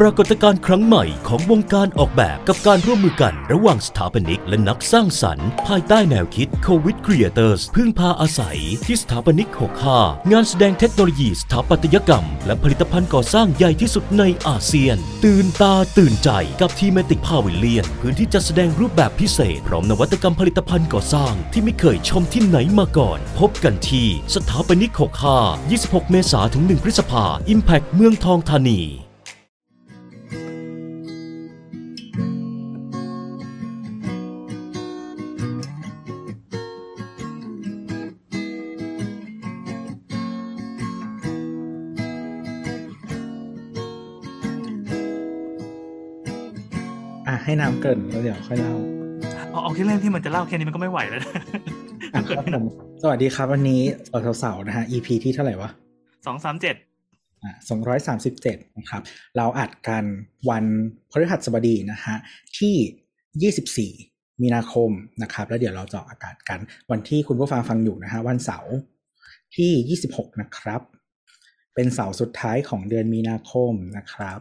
ปรากฏการณ์ครั้งใหม่ของวงการออกแบบกับการร่วมมือกันระหว่างสถาปนิกและนักสร้างสรรค์ ภายใต้แนวคิด Covid Creators พึ่งพาอาศัยที่สถาปนิก 65 งานแสดงเทคโนโลยีสถาปัตยกรรม และผลิตภัณฑ์ก่อสร้างใหญ่ที่สุดในอาเซียน ตื่นตาตื่นใจกับทีเมติกพาวิเลียน พื้นที่จัดแสดงรูปแบบพิเศษ พร้อมนวัตกรรมผลิตภัณฑ์ก่อสร้าง ที่ไม่เคยชมที่ไหนมาก่อน พบกันที่สถาปนิก 65 26 เมษายนถึง 1 พฤษภา Impact เมืองทองธานี ให้น้ำเกรินแล้วเดี๋ยวค่อยเล่าเอาเอาแค่เรื่องที่มันจะเล่าแค่นี้มันก็ไม่ไหวแล้วนะอะครับผมสวัสดีครับวันนี้เสาร์ๆนะฮะ EP ที่เท่าไหร่วะสองสามเจ็ดอะสองร้อยสามสิบเจ็ดนะครับ เราอัดกันวันพฤหัสบดีนะฮะที่ยี่สิบสี่มีนาคมนะครับ แล้วเดี๋ยวเราจะออกอากาศกันวันที่คุณผู้ฟังฟังอยู่นะฮะวันเสาร์ที่ยี่สิบหกนะครับ เป็นเสาร์สุดท้ายของเดือนมีนาคมนะครับ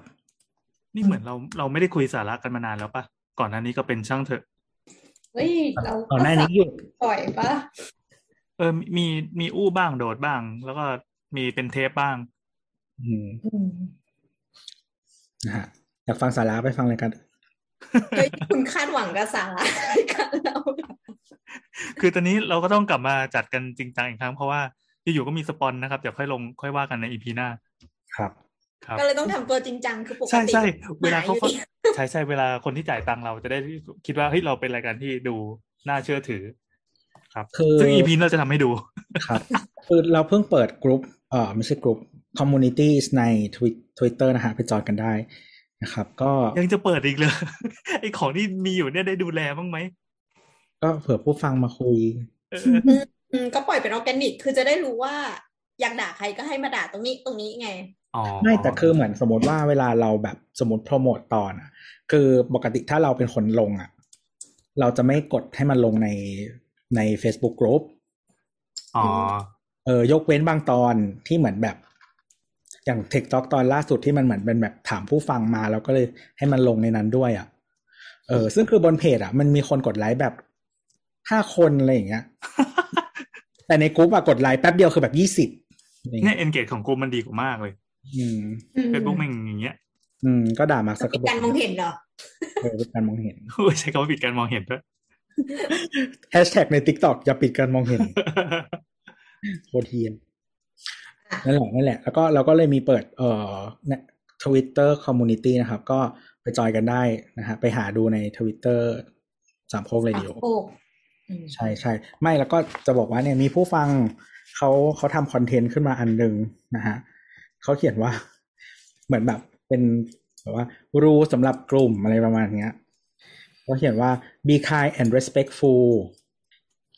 นี่เหมือนเราเราไม่ได้คุยสาระกันมานานแล้วปะก่อนหน้านี้ก็เป็นช่างเถอะเฮ้ยเราก่อนหน้านี้หยุดปล่อยปะเออมีมีอู้บ้างโดดบ้าง แล้วก็มีเป็นเทปบ้าง อืมอืมนะฮะอยากฟังสาระไปฟังรายการเฮ้ยคุณคาดหวังกับสาระกันเราคือตอนนี้เราก็ต้องกลับมาจัดกันจริงจังอีกครั้งเพราะว่าอยู่ๆก็มีสปอนนะครับเดี๋ยวค่อยลงค่อยว่ากันในอีพีหน้า ครับครับ ก็เลยต้องทำตัวจริงจังคือปกใช่ติใช่เวลาเขาหมอยู่ดีใช่ใช่เวลาคนที่จ่ายตังค์เราจะได้คิดว่าเฮ้ยเราเป็นรายการที่ดูน่าเชื่อถือ ครับคือซึ่งอีพีเราจะทำให้ดูครับ คือเราเพิ่งเปิดกลุ่มเอ่อไม่ใช่กลุ่ม communities ใน Twitter นะฮะไปจอยกันได้นะครับ ก็ยังจะเปิดอีกเลยไอของที่มีอยู่เนี่ยได้ดูแลบ้างไหมก็เผื่อผู้ฟังมาคุยเอออืมอืมก็ปล่อยเป็นออร์แกนิก คือจะได้รู้ว่าอยากด่าใครก็ให้มาด่าตรงนี้ตรงนี้ไงอ๋อ ไม่แต่คือเหมือนสมมติว่าเวลาเราแบบสมมติโปรโมตตอนอะ คือปกติถ้าเราเป็นคนลงอะ เราจะไม่กดให้มันลงในใน Facebook Group อ๋อเออยกเว้นบางตอนที่เหมือนแบบ อย่างเทคต็อกตอนล่าสุดที่มันเหมือนเป็นแบบถามผู้ฟังมา แล้วก็เลยให้มันลงในนั้นด้วยอะเออ ซึ่งคือบนเพจอะ มันมีคนกดไลค์แบบห้าคนอะไรอย่างเงี้ย แต่ในกลุ่มอะกดไลค์แป๊บเดียวคือแบบยี่สิบเนี่ย engage ของกูมันดีกว่ามากเลยอืมอืม เฟซบุ๊กมันอย่างเงี้ย อืม ก็ด่ามาสักเป็นการมองเห็นเหรอเออเป็นการมองเห็นโอ้ยใช้คำว่าปิดการมองเห็นด้วยแฮชแท็กใน TikTok อย่าปิดการมองเห็นโคตรเทียนอะนั่นแหละนั่นแหละ แล้วก็เราก็เลยมีเปิด เอ่อทวิตเตอร์ community นะครับ ก็ไปจอยกันได้นะฮะ ไปหาดูในทวิตเตอร์สามโคกเรดิโอโอ้อืมใช่ใช่ไม่แล้วก็จะบอกว่าเนี่ยมีผู้ฟังเขาเขาทำ content ขึ้นมาอันหนึ่งนะฮะ เขาเขียนว่า เหมือนแบบเป็นแบบว่า rule สำหรับกลุ่มอะไรประมาณเนี้ยเขาเขียนว่า be kind and respectful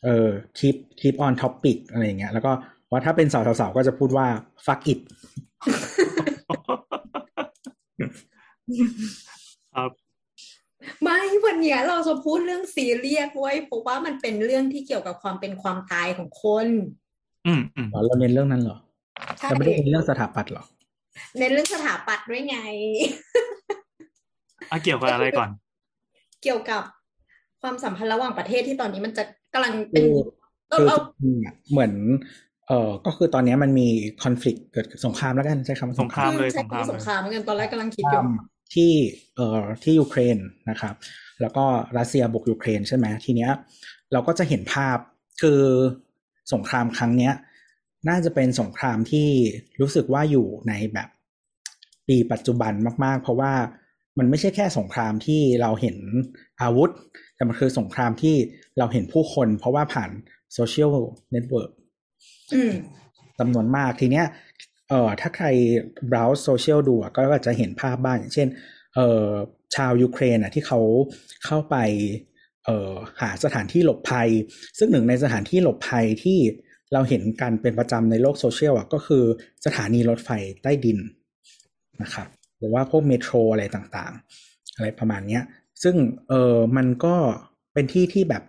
เออ keep keep on topic อะไรอย่างเงี้ย แล้วก็ว่าถ้าเป็นสาวๆๆก็จะพูดว่า fuck it ครับไม่วันเนี้ยเราจะพูดเรื่องซีเรียสไว้ยเพราะว่ามันเป็นเรื่องที่เกี่ยวกับความเป็นความตายของคน อืมอืมเหรอเราเน้นเรื่องนั้นเหรอ ใช่เราไม่ได้เน้นเรื่องสถาปัตย์เหรอในเรื่องสถาปัตย์ด้วยไงอะเกี่ยวกับอะไรก่อน เกี่ยวกับความสัมพันธ์ระหว่างประเทศที่ตอนนี้มันจะกำลังเป็นคือก็คือเอาจริงๆอะเหมือน เอ่อก็คือตอนเนี้ยมันมีคอน FLICT เกิดสงครามแล้วกันใช้คำว่าสงครามเลยใช่สงครามสงครามเหมือนกันตอนแรกกำลังคิดสงอคยู่รามที่เอ่อที่ยูเครนนะครับ แล้วก็รัสเซียบุกยูเครนใช่ไหมทีเนี้ย เราก็จะเห็นภาพคือสงครามครั้งเนี้ย น่าจะเป็นสงครามที่รู้สึกว่าอยู่ในแบบปีปัจจุบันมาก ๆ เพราะว่ามันไม่ใช่แค่สงครามที่เราเห็นอาวุธ แต่มันคือสงครามที่เราเห็นผู้คน เพราะว่าผ่านโซเชียลเน็ตเวิร์กจำนวนมากทีเนี้ยเอ่อถ้าใคร browse โซเชียลดูอะก็จะเห็นภาพบ้างอย่างเช่นเอ่อชาวยูเครนอะที่เขาเข้าไปเอ่อหาสถานที่หลบภัย ซึ่งหนึ่งในสถานที่หลบภัยที่ เราเห็นกันเป็นประจำในโลกโซเชียลอะก็คือสถานีรถไฟใต้ดินนะครับหรือว่าพวกเมโทรอะไรต่างๆ อะไรประมาณเนี้ย ซึ่งเออมันก็เป็นที่ที่แบบ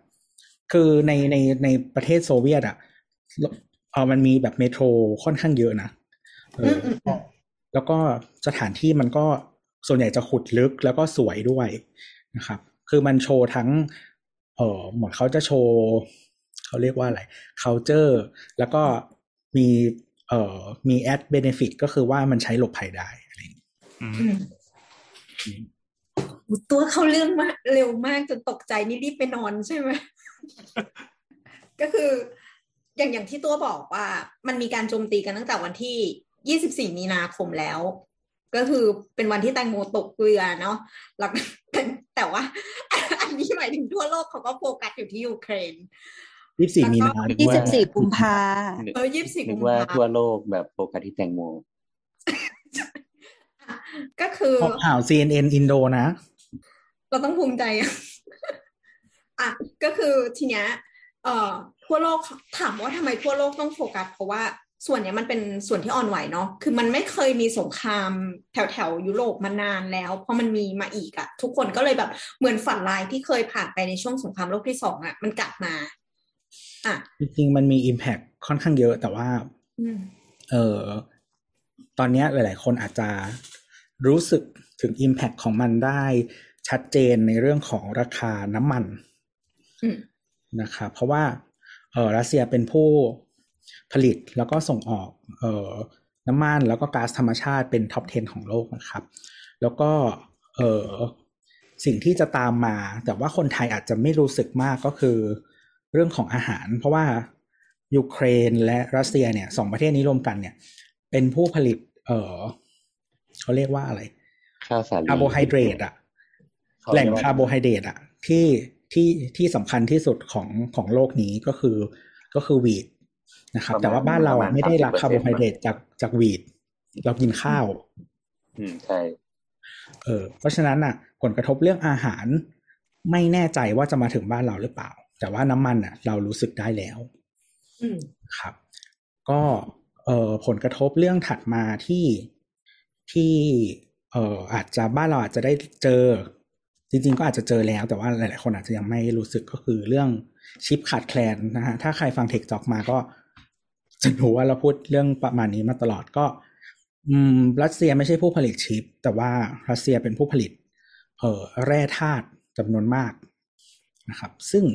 คือในในในประเทศโซเวียตอะเออมันมีแบบเมโทรค่อนข้างเยอะนะเออแล้วก็สถานที่มันก็ส่วนใหญ่จะขุดลึกแล้วก็สวยด้วยนะครับ คือมันโชว์ทั้ง เออเหมือนเขาจะโชว์ เขาเรียกว่าอะไร culture แล้วก็มีเอ่อมี add benefit ก็คือว่ามันใช้หลบภัยได้อะไรอย่างนี้อืมตัวเขาเรื่องมากเร็วมากจนตกใจนี่รีบไปนอนใช่ไหมก็คืออย่างอย่างที่ตัวบอกว่ามันมีการโจมตีกันตั้งแต่วันที่ 24 มีนาคมแล้ว ก็คือเป็นวันที่แตงโมตกเรือเนาะแล้วแต่ว่า อันนี้หมายถึงทั่วโลกเขาก็โฟกัสอยู่ที่ยูเครน ยี่สี่มีนาแล้วก็นึกยี่ว่าสิบสี่กุมภาเออ24นึกุกมว่าภาทั่วโลกแบบโฟกัสที่แตงโม ก็คือข่าว CNN อินโดนะ เราต้องภูมิใจอะอะ ก็คือทีเนี้ยเอ่อทั่วโลกถามว่าทำไมทั่วโลกต้องโฟกัส เพราะว่าส่วนเนี้ยมันเป็นส่วนที่อ่อนไหวเนาะ คือมันไม่เคยมีสงครามแถวแถวๆยุโรปมานานแล้ว เพราะมันมีมาอีกอะทุกคนก็เลยแบบเหมือนฝันลายที่เคยผ่านไปในช่วงสงครามโลกที่สองอะมันกลับมา อะจริงๆมันมี Impact ค่อนข้างเยอะ แต่ว่าอืมเออตอนเนี้ยหลาย ๆ คนอาจจะรู้สึกถึง Impact ของมันได้ชัดเจนในเรื่องของราคาน้ำมันอืมนะครับเพราะว่าเออรัสเซียเป็นผู้ผลิตแล้วก็ส่งออกเออน้ำมันแล้วก็ก๊าซธรรมชาติเป็นท็อป 10 ของโลกนะครับ แล้วก็เออสิ่งที่จะตามมา แต่ว่าคนไทยอาจจะไม่รู้สึกมากก็คือ เรื่องของอาหาร เพราะว่ายูเครนและรัสเซียเนี่ยสองประเทศนี้รวมกันเนี่ย เป็นผู้ผลิต เออเขาเรียกว่าอะไรข้าวสาลีคาร์โบไฮเดรตอะเขาแหล่งเรียกว่าคาร์โบไฮเดรตอะที่ที่ที่สำคัญที่สุดของของโลกนี้ก็คือก็คือ wheat นะครับ แต่ว่าบ้านเราอะไม่ได้รับคาร์โบไฮเดรตจากจาก wheatเรากินข้าว อืมใช่เออเพราะฉะนั้นอะ ผลกระทบเรื่องอาหารไม่แน่ใจว่าจะมาถึงบ้านเราหรือเปล่า แต่ว่าน้ำมันอะ เรารู้สึกได้แล้วอืมครับ ก็เอ่อผลกระทบเรื่องถัดมาที่ที่เอ่ออาจจะบ้านเราอาจจะได้เจอ จริง ๆ ก็อาจจะเจอแล้ว แต่ว่าหลาย ๆ คนอาจจะยังไม่รู้สึกก็คือเรื่องชิปขาดแคลนนะฮะถ้าใครฟังเทคจ็อกมาก็จะรู้ว่าเราพูดเรื่องประมาณนี้มาตลอดก็ อืม รัสเซียไม่ใช่ผู้ผลิตชิป แต่ว่ารัสเซียเป็นผู้ผลิต เอ่อแร่ธาตุจำนวนมากนะครับ ซึ่ง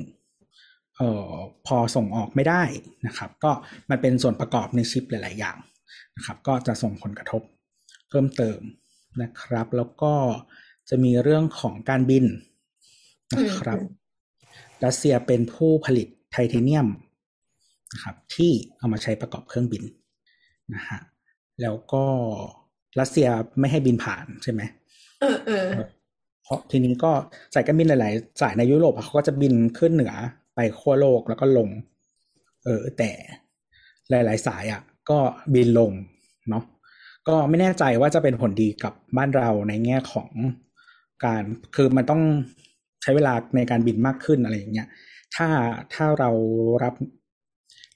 เอ่อพอส่งออกไม่ได้นะครับ ก็มันเป็นส่วนประกอบในชิปหลาย ๆ อย่างนะครับ ก็จะส่งผลกระทบเพิ่มเติมนะครับ แล้วก็จะมีเรื่องของการบินนะครับอืมรัสเซียเป็นผู้ผลิตไทเทเนียมนะครับ ที่เอามาใช้ประกอบเครื่องบินนะฮะแล้วก็รัสเซียไม่ให้บินผ่านใช่ไหมเออเออเพราะทีนี้ก็สายการบินหลาย ๆ สายในยุโรปอะเขาก็จะบินขึ้นเหนือ ไปขั้วโลกแล้วก็ลง เออ แต่หลาย ๆ สายอะ ก็บินลงเนาะก็ไม่แน่ใจว่าจะเป็นผลดีกับบ้านเราในแง่ของการคือมันต้องใช้เวลาในการบินมากขึ้นอะไรอย่างเงี้ย ถ้าถ้าเรารับ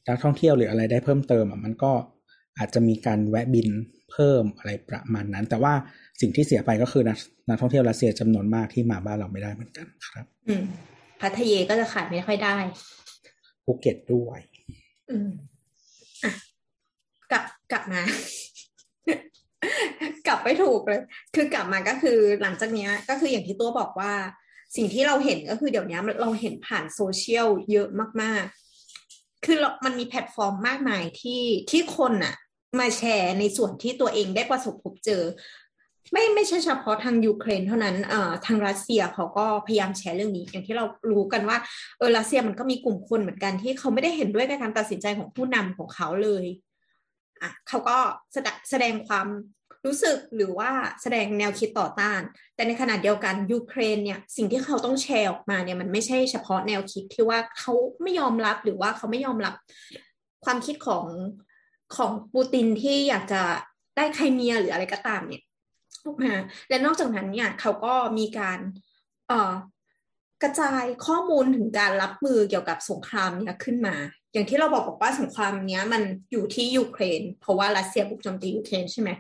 นักท่องเที่ยวหรืออะไรได้เพิ่มเติมอะมันก็อาจจะมีการแวะบินเพิ่มอะไรประมาณนั้น แต่ว่าสิ่งที่เสียไปก็คือนักนักท่องเที่ยวรัสเซียจำนวนมากที่มาบ้านเราไม่ได้เหมือนกันครับ อื พัทเยก็จะขายไม่ค่อยได้ภูเก็ตด้วย อืมอะกลับกลับมา กลับไม่ถูกเลย คือกลับมาก็คือหลังจากเนี้ย ก็คืออย่างที่ตัวบอกว่า สิ่งที่เราเห็นก็คือเดี๋ยวนี้เราเห็นผ่านโซเชียลเยอะมาก ๆ คือเรามันมีแพลตฟอร์มมากมายที่ที่คนอะมาแชร์ในส่วนที่ตัวเองได้ประสบพบเจอ ไม่ไม่ใช่เฉพาะทางยูเครนเท่านั้นเอ่อทางรัสเซียเขาก็พยายามแชร์เรื่องนี้ อย่างที่เรารู้กันว่าเออรัสเซียมันก็มีกลุ่มคนเหมือนกันที่เขาไม่ได้เห็นด้วยกับการตัดสินใจของผู้นำของเขาเลยอะเขาก็แสดงแสดงความรู้สึกหรือว่าแสดงแนวคิดต่อต้าน แต่ในขณะเดียวกันยูเครนเนี่ยสิ่งที่เขาต้องแชร์ออกมาเนี่ยมันไม่ใช่เฉพาะแนวคิดที่ว่าเขาไม่ยอมรับหรือว่าเขาไม่ยอมรับความคิดของของปูตินที่อยากจะได้ไครเมียหรืออะไรก็ตามเนี่ย มาและนอกจากนั้นเนี่ยเขาก็มีการเอ่อกระจายข้อมูลถึงการรับมือเกี่ยวกับสงครามเนี่ยขึ้นมา อย่างที่เราบอกบอกว่าสงครามเนี้ยมันอยู่ที่ยูเครน เพราะว่ารัสเซียบุกโจมตียูเครนใช่ไหม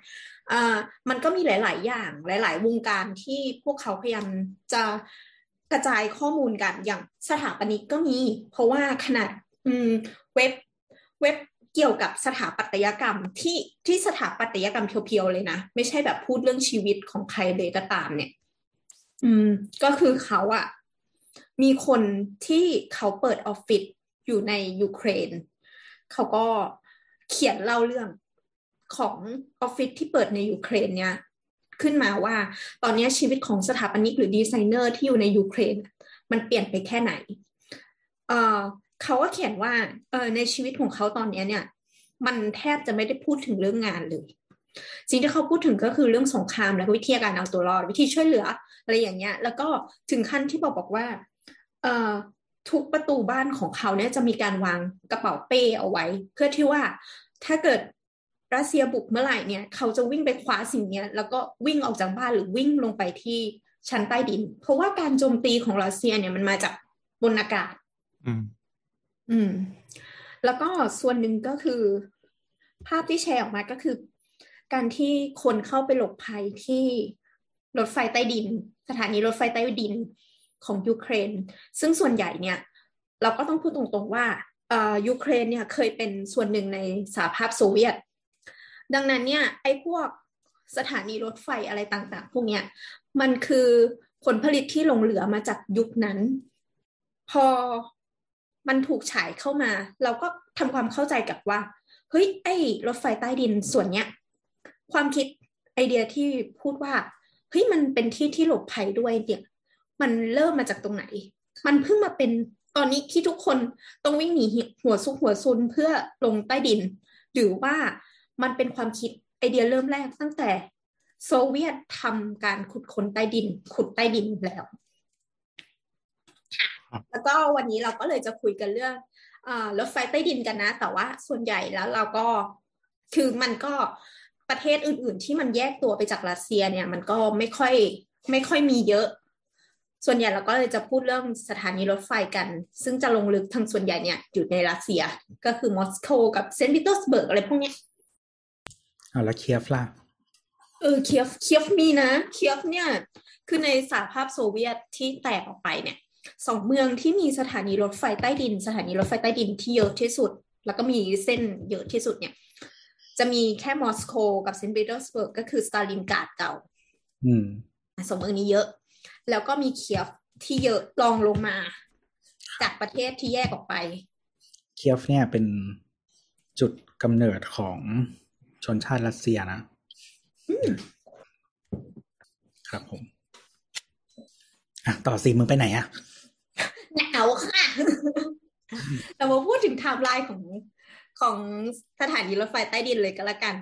อ่ามันก็มีหลาย ๆ อย่างหลาย ๆ วงการที่พวกเขาพยายามจะกระจายข้อมูลกันอย่างสถาปนิกก็มี เพราะว่าขนาดอืมเว็บเว็บ เกี่ยวกับสถาปัตยกรรมที่ที่สถาปัตยกรรมเพียวๆเลยนะ ไม่ใช่แบบพูดเรื่องชีวิตของใครเลยก็ตามเนี่ย อืม ก็คือเขาอะมีคนที่เขาเปิดออฟฟิศอยู่ในยูเครน เขาก็เขียนเล่าเรื่องของออฟฟิศที่เปิดในยูเครนเนี่ย ขึ้นมาว่า ตอนนี้ชีวิตของสถาปนิกหรือดีไซเนอร์ที่อยู่ในยูเครน มันเปลี่ยนไปแค่ไหน เออ เขาก็เขียนว่าเออในชีวิตของเขาตอนนี้เนี่ย มันแทบจะไม่ได้พูดถึงเรื่องงานเลยสิ่งที่เขาพูดถึงก็คือเรื่องสงครามและวิธีการเอาตัวรอดวิธีช่วยเหลือ อะไรอย่างเงี้ย แล้วก็ถึงขั้นที่บอกบอกว่า เอ่อทุกประตูบ้านของเขาเนี่ยจะมีการวางกระเป๋าเป้เอาไว้ เพื่อที่ว่าถ้าเกิดรัสเซียบุกเมื่อไหร่เนี่ย เขาจะวิ่งไปคว้าสิ่งเนี้ย แล้วก็วิ่งออกจากบ้านหรือวิ่งลงไปที่ชั้นใต้ดิน เพราะว่าการโจมตีของรัสเซียเนี่ยมันมาจากบนอากาศ อืม แล้วก็ส่วนหนึ่งก็คือ ภาพที่แชร์ออกมาก็คือ การที่คนเข้าไปหลบภัยที่รถไฟใต้ดิน สถานีรถไฟใต้ดินของยูเครน ซึ่งส่วนใหญ่เนี่ย เราก็ต้องพูดตรงๆว่าอ่ายูเครนเนี่ยเคยเป็นส่วนหนึ่งในสหภาพโซเวียต ดังนั้นเนี่ยไอ้พวกสถานีรถไฟอะไรต่างๆ พวกเนี้ยมันคือผลผลิตที่หลงเหลือมาจากยุคนั้น พอ มันถูกฉายเข้ามา เราก็ทำความเข้าใจกับว่าเฮ้ยไอ้รถไฟใต้ดินส่วนเนี้ยความคิดไอเดียที่พูดว่าเฮ้ยมันเป็นที่ที่หลบภัยด้วยเนี่ยมันเริ่มมาจากตรงไหน มันเพิ่งมาเป็นตอนนี้ที่ทุกคนต้องวิ่งหนีหัวซุกหัวซุนเพื่อลงใต้ดิน หรือว่ามันเป็นความคิดไอเดียเริ่มแรกตั้งแต่ โซเวียตทำการขุดค้นใต้ดิน ขุดใต้ดินแล้ว แล้วก็วันนี้เราก็เลยจะคุยกันเรื่องรถไฟใต้ดินกันนะ แต่ว่าส่วนใหญ่แล้วเราก็คือมันก็ประเทศอื่น ๆ ที่มันแยกตัวไปจากรัสเซียเนี่ย มันก็ไม่ค่อยไม่ค่อยมีเยอะ ส่วนใหญ่เราก็เลยจะพูดเรื่องสถานีรถไฟกัน ซึ่งจะลงลึกทางส่วนใหญ่เนี่ยอยู่ในรัสเซียก็คือมอสโกกับเซนต์ปีเตอร์สเบิร์กอะไรพวกเนี้ยเอาแล้วเคียฟล่ะเออเคียฟเคียฟมีนะเคียฟเนี่ย คือในสหภาพโซเวียตที่แตกออกไปเนี่ย สองเมืองที่มีสถานีรถไฟใต้ดิน สถานีรถไฟใต้ดินที่เยอะที่สุด แล้วก็มีเส้นเยอะที่สุดเนี่ย จะมีแค่มอสโกกับเซนต์ปีเตอร์สเบิร์กก็คือสตาลินกราดเก่าอืมสองเมืองนี้เยอะ แล้วก็มีเคียฟที่เยอะรองลงมา จากประเทศที่แยกออกไป เคียฟเนี่ยเป็นจุดกำเนิดของชนชาติรัสเซียนะครับผม อะ ต่อสิมึงไปไหนอะ หนาวค่ะเรามาพูดถึงไทม์ไลน์ของของสถานีรถไฟใต้ดินเลยก็แล้วกัน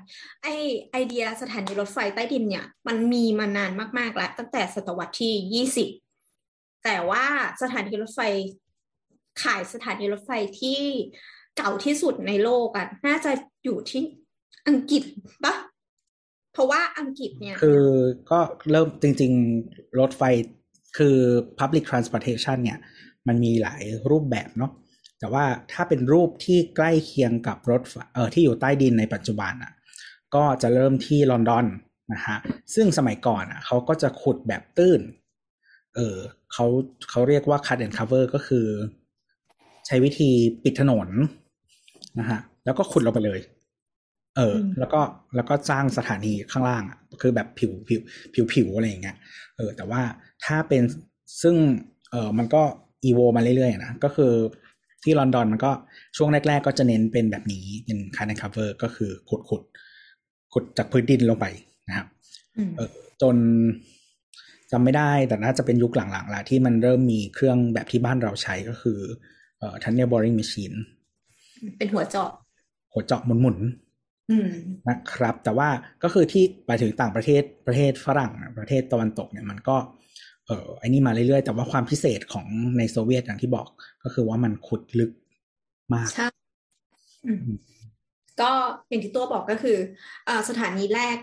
ไอไอเดียสถานีรถไฟใต้ดินเนี่ย มันมีมานานมากๆแล้ว ตั้งแต่ศตวรรษที่ยี่สิบแต่ว่าสถานีรถไฟขายสถานีรถไฟที่เก่าที่สุดในโลกอะน่าจะอยู่ที่อังกฤษปะเพราะว่าอังกฤษเนี่ย คือก็เริ่มจริง ๆ รถไฟคือ Public Transportation เนี่ย มันมีหลายรูปแบบเนาะแต่ว่าถ้าเป็นรูปที่ใกล้เคียงกับรถไฟเออที่อยู่ใต้ดินในปัจจุบันอะก็จะเริ่มที่ลอนดอนนะฮะซึ่งสมัยก่อนอะเขาก็จะขุดแบบตื้นเออเขาเขาเรียกว่า cut and cover ก็คือ ใช้วิธีปิดถนนนะฮะแล้วก็ขุดลงไปเลย เออ แล้วก็แล้วก็สร้างสถานีข้างล่างอะคือแบบผิวผิวผิวผิวอะไรอย่างเงี้ยเออ แต่ว่าถ้าเป็นซึ่งเออมันก็ อีโวมาเรื่อยๆนะก็คือที่ลอนดอนมันก็ช่วงแรก ๆ ก็จะเน้นเป็นแบบนี้เป็นคาร์ n นคัฟเวอร์ก็คือขุดขุดขุดจากพื้นดินลงไปนะครับอืมเออจนจำไม่ได้แต่น่าจะเป็นยุคหลังๆละที่มันเริ่มมีเครื่องแบบที่บ้านเราใช้ก็คือเอ่อ tunnel boring machine เป็นหัวเจาะ หัวเจาะหมุนๆอืมนะครับ แต่ว่าก็คือที่ไปถึงต่างประเทศประเทศฝรั่งประเทศตะวันตกเนี่ยมันก็ เออไอ้นี่มาเรื่อยๆ แต่ว่าความพิเศษของในโซเวียตอย่างที่บอก ก็คือว่ามันขุดลึกมากใช่อืมก็อย่างที่ตัวบอกก็คืออ่าสถานีแรก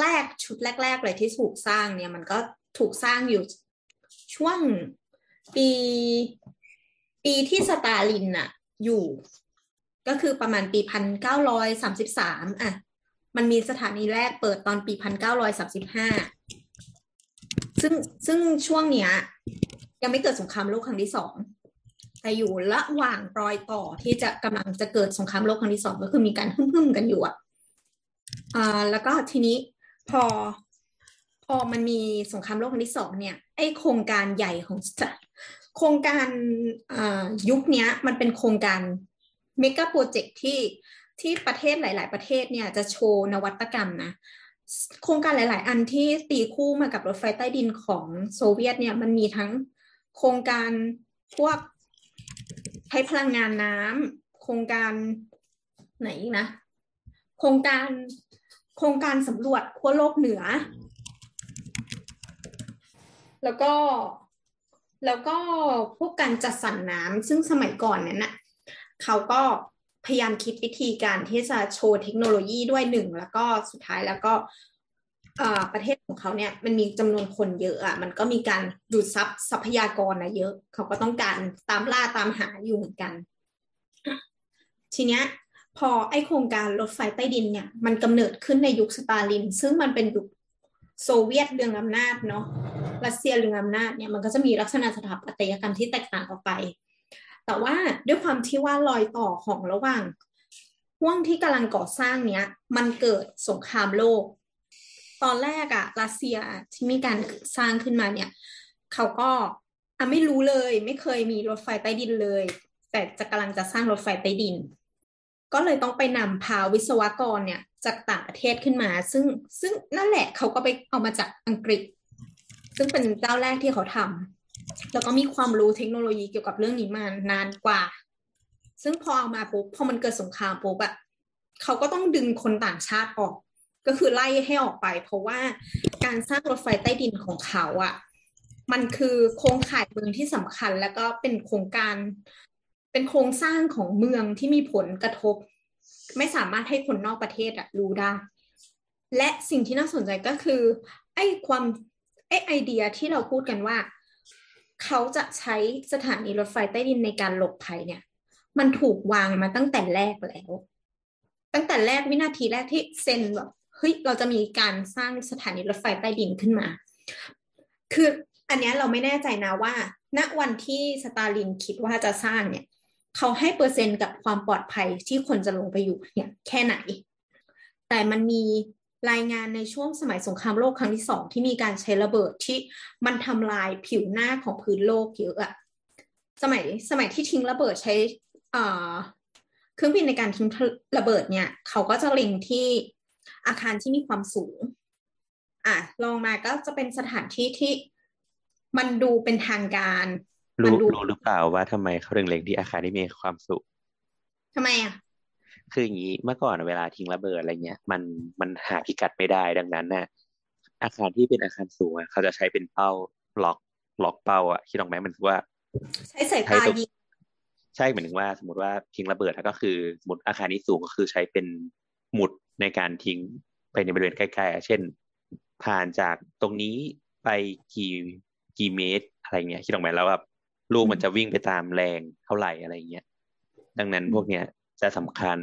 แรก ๆ ชุดแรกๆเลยที่ถูกสร้างเนี่ยมันก็ถูกสร้างอยู่ช่วงปี ปีที่สตาลินน่ะอยู่ ก็คือประมาณปีพันเก้าร้อยสามสิบสามอะมันมีสถานีแรกเปิดตอนปีพันเก้าร้อยสามสิบห้า ซึ่งซึ่งช่วงเนี้ย ยังไม่เกิดสงครามโลกครั้งที่สองแต่อยู่ระหว่างรอยต่อที่จะกำลังจะเกิดสงครามโลกครั้งที่สองก็คือมีการฮึ่มๆกันอยู่อะอ่าแล้วก็ทีนี้พอ พอมันมีสงครามโลกครั้งที่สองเนี่ยไอโครงการใหญ่ของโครงการยุคนี้มันเป็นโครงการเมกะโปรเจกต์ที่ที่ประเทศหลาย ๆ ประเทศเนี่ยจะโชว์นวัตกรรมนะ โครงการหลาย ๆ อันที่ตีคู่มากับรถไฟใต้ดินของโซเวียตเนี่ยมันมีทั้งโครงการพวกใช้พลังงานน้ำโครงการไหนนะ โครงการโครงการสำรวจขั้วโลกเหนือ แล้วก็แล้วก็พวกการจัดสรรน้ำซึ่งสมัยก่อนนั้นน่ะเขาก็ พยายามคิดวิธีการที่จะโชว์เทคโนโลยีด้วยหนึ่งแล้วก็สุดท้ายแล้วก็ประเทศของเขาเนี่ยมันมีจำนวนคนเยอะอะมันก็มีการดูดซับทรัพยากรนะเยอะ เขาก็ต้องการตามล่าตามหาอยู่เหมือนกัน ทีเนี้ยพอไอโครงการรถไฟใต้ดินเนี่ย มันกำเนิดขึ้นในยุคสตาลิน ซึ่งมันเป็นยุคโซเวียตเรืองอำนาจเนาะรัสเซียเรืองอำนาจเนี่ยมันก็จะมีลักษณะสถาปัตยกรรมที่แตกต่างออกไป แต่ว่าด้วยความที่ว่ารอยต่อของระหว่างห่วงที่กำลังก่อสร้างเนี้ย มันเกิดสงครามโลก ตอนแรกอะรัสเซียที่มีการสร้างขึ้นมาเนี่ย เขาก็อะไม่รู้เลย ไม่เคยมีรถไฟใต้ดินเลย แต่จะกำลังจะสร้างรถไฟใต้ดิน ก็เลยต้องไปนำพาวิศวกรเนี่ยจากต่างประเทศขึ้นมา ซึ่งซึ่งนั่นแหละเขาก็ไปเอามาจากอังกฤษ ซึ่งเป็นเจ้าแรกที่เขาทำ แล้วก็มีความรู้เทคโนโลยีเกี่ยวกับเรื่องนี้มานานกว่า ซึ่งพอเอามาปุ๊บพอมันเกิดสงครามปุ๊บอะเขาก็ต้องดึงคนต่างชาติออก ก็คือไล่ให้ออกไป เพราะว่าการสร้างรถไฟใต้ดินของเขาอะมันคือโครงข่ายเมืองที่สำคัญ แล้วก็เป็นโครงการ เป็นโครงสร้างของเมืองที่มีผลกระทบ ไม่สามารถให้คนนอกประเทศอะรู้ได้ และสิ่งที่น่าสนใจก็คือไอ้ความไอ้ไอเดียที่เราพูดกันว่า เขาจะใช้สถานีรถไฟใต้ดินในการหลบภัยเนี่ย มันถูกวางมาตั้งแต่แรกแล้ว ตั้งแต่แรกวินาทีแรกที่เซ็นแบบเฮ้ยเราจะมีการสร้างสถานีรถไฟใต้ดินขึ้นมา คืออันนี้เราไม่แน่ใจนะว่า ณวันที่สตาลินคิดว่าจะสร้างเนี่ย เขาให้เปอร์เซ็นต์กับความปลอดภัยที่คนจะลงไปอยู่เนี่ยแค่ไหน แต่มันมี รายงานในช่วงสมัยสงครามโลกครั้งที่สองที่มีการใช้ระเบิดที่มันทำลายผิวหน้าของพื้นโลกเยอะอะสมัยสมัยที่ทิ้งระเบิดใช้เครื่องบินในการทิ้งระเบิดเนี่ย เขาก็จะเล็งที่อาคารที่มีความสูง อะลองมาก็จะเป็นสถานที่ที่มันดูเป็นทางการรู้รู้หรือเปล่าว่าทำไมเขาถึงเล็งที่อาคารที่มีความสูงทำไมอะ คืออย่างนี้เมื่อก่อนเวลาทิ้งระเบิดอะไรเงี้ยมันมันหาพิกัดไม่ได้ดังนั้นน่ะอาคารที่เป็นอาคารสูงอะเขาจะใช้เป็นเป้าล็อกล็อกเป้าอะคิดออกไหมมันคือว่า ใช้สายตายิงใช่เหมือนถึงว่า สมมติว่าทิ้งระเบิดก็คือสมมติอาคารนี้สูงก็คือใช้เป็นหมุดในการทิ้งไปในบริเวณใกล้ๆเช่น ผ่านจากตรงนี้ไปกี่กี่เมตรอะไรเงี้ยคิดออกไหมแล้วแบบลูกมันจะวิ่งไปตามแรงเท่าไหร่อะไรเงี้ยดังนั้นพวกเนี้ย จะสำคัญ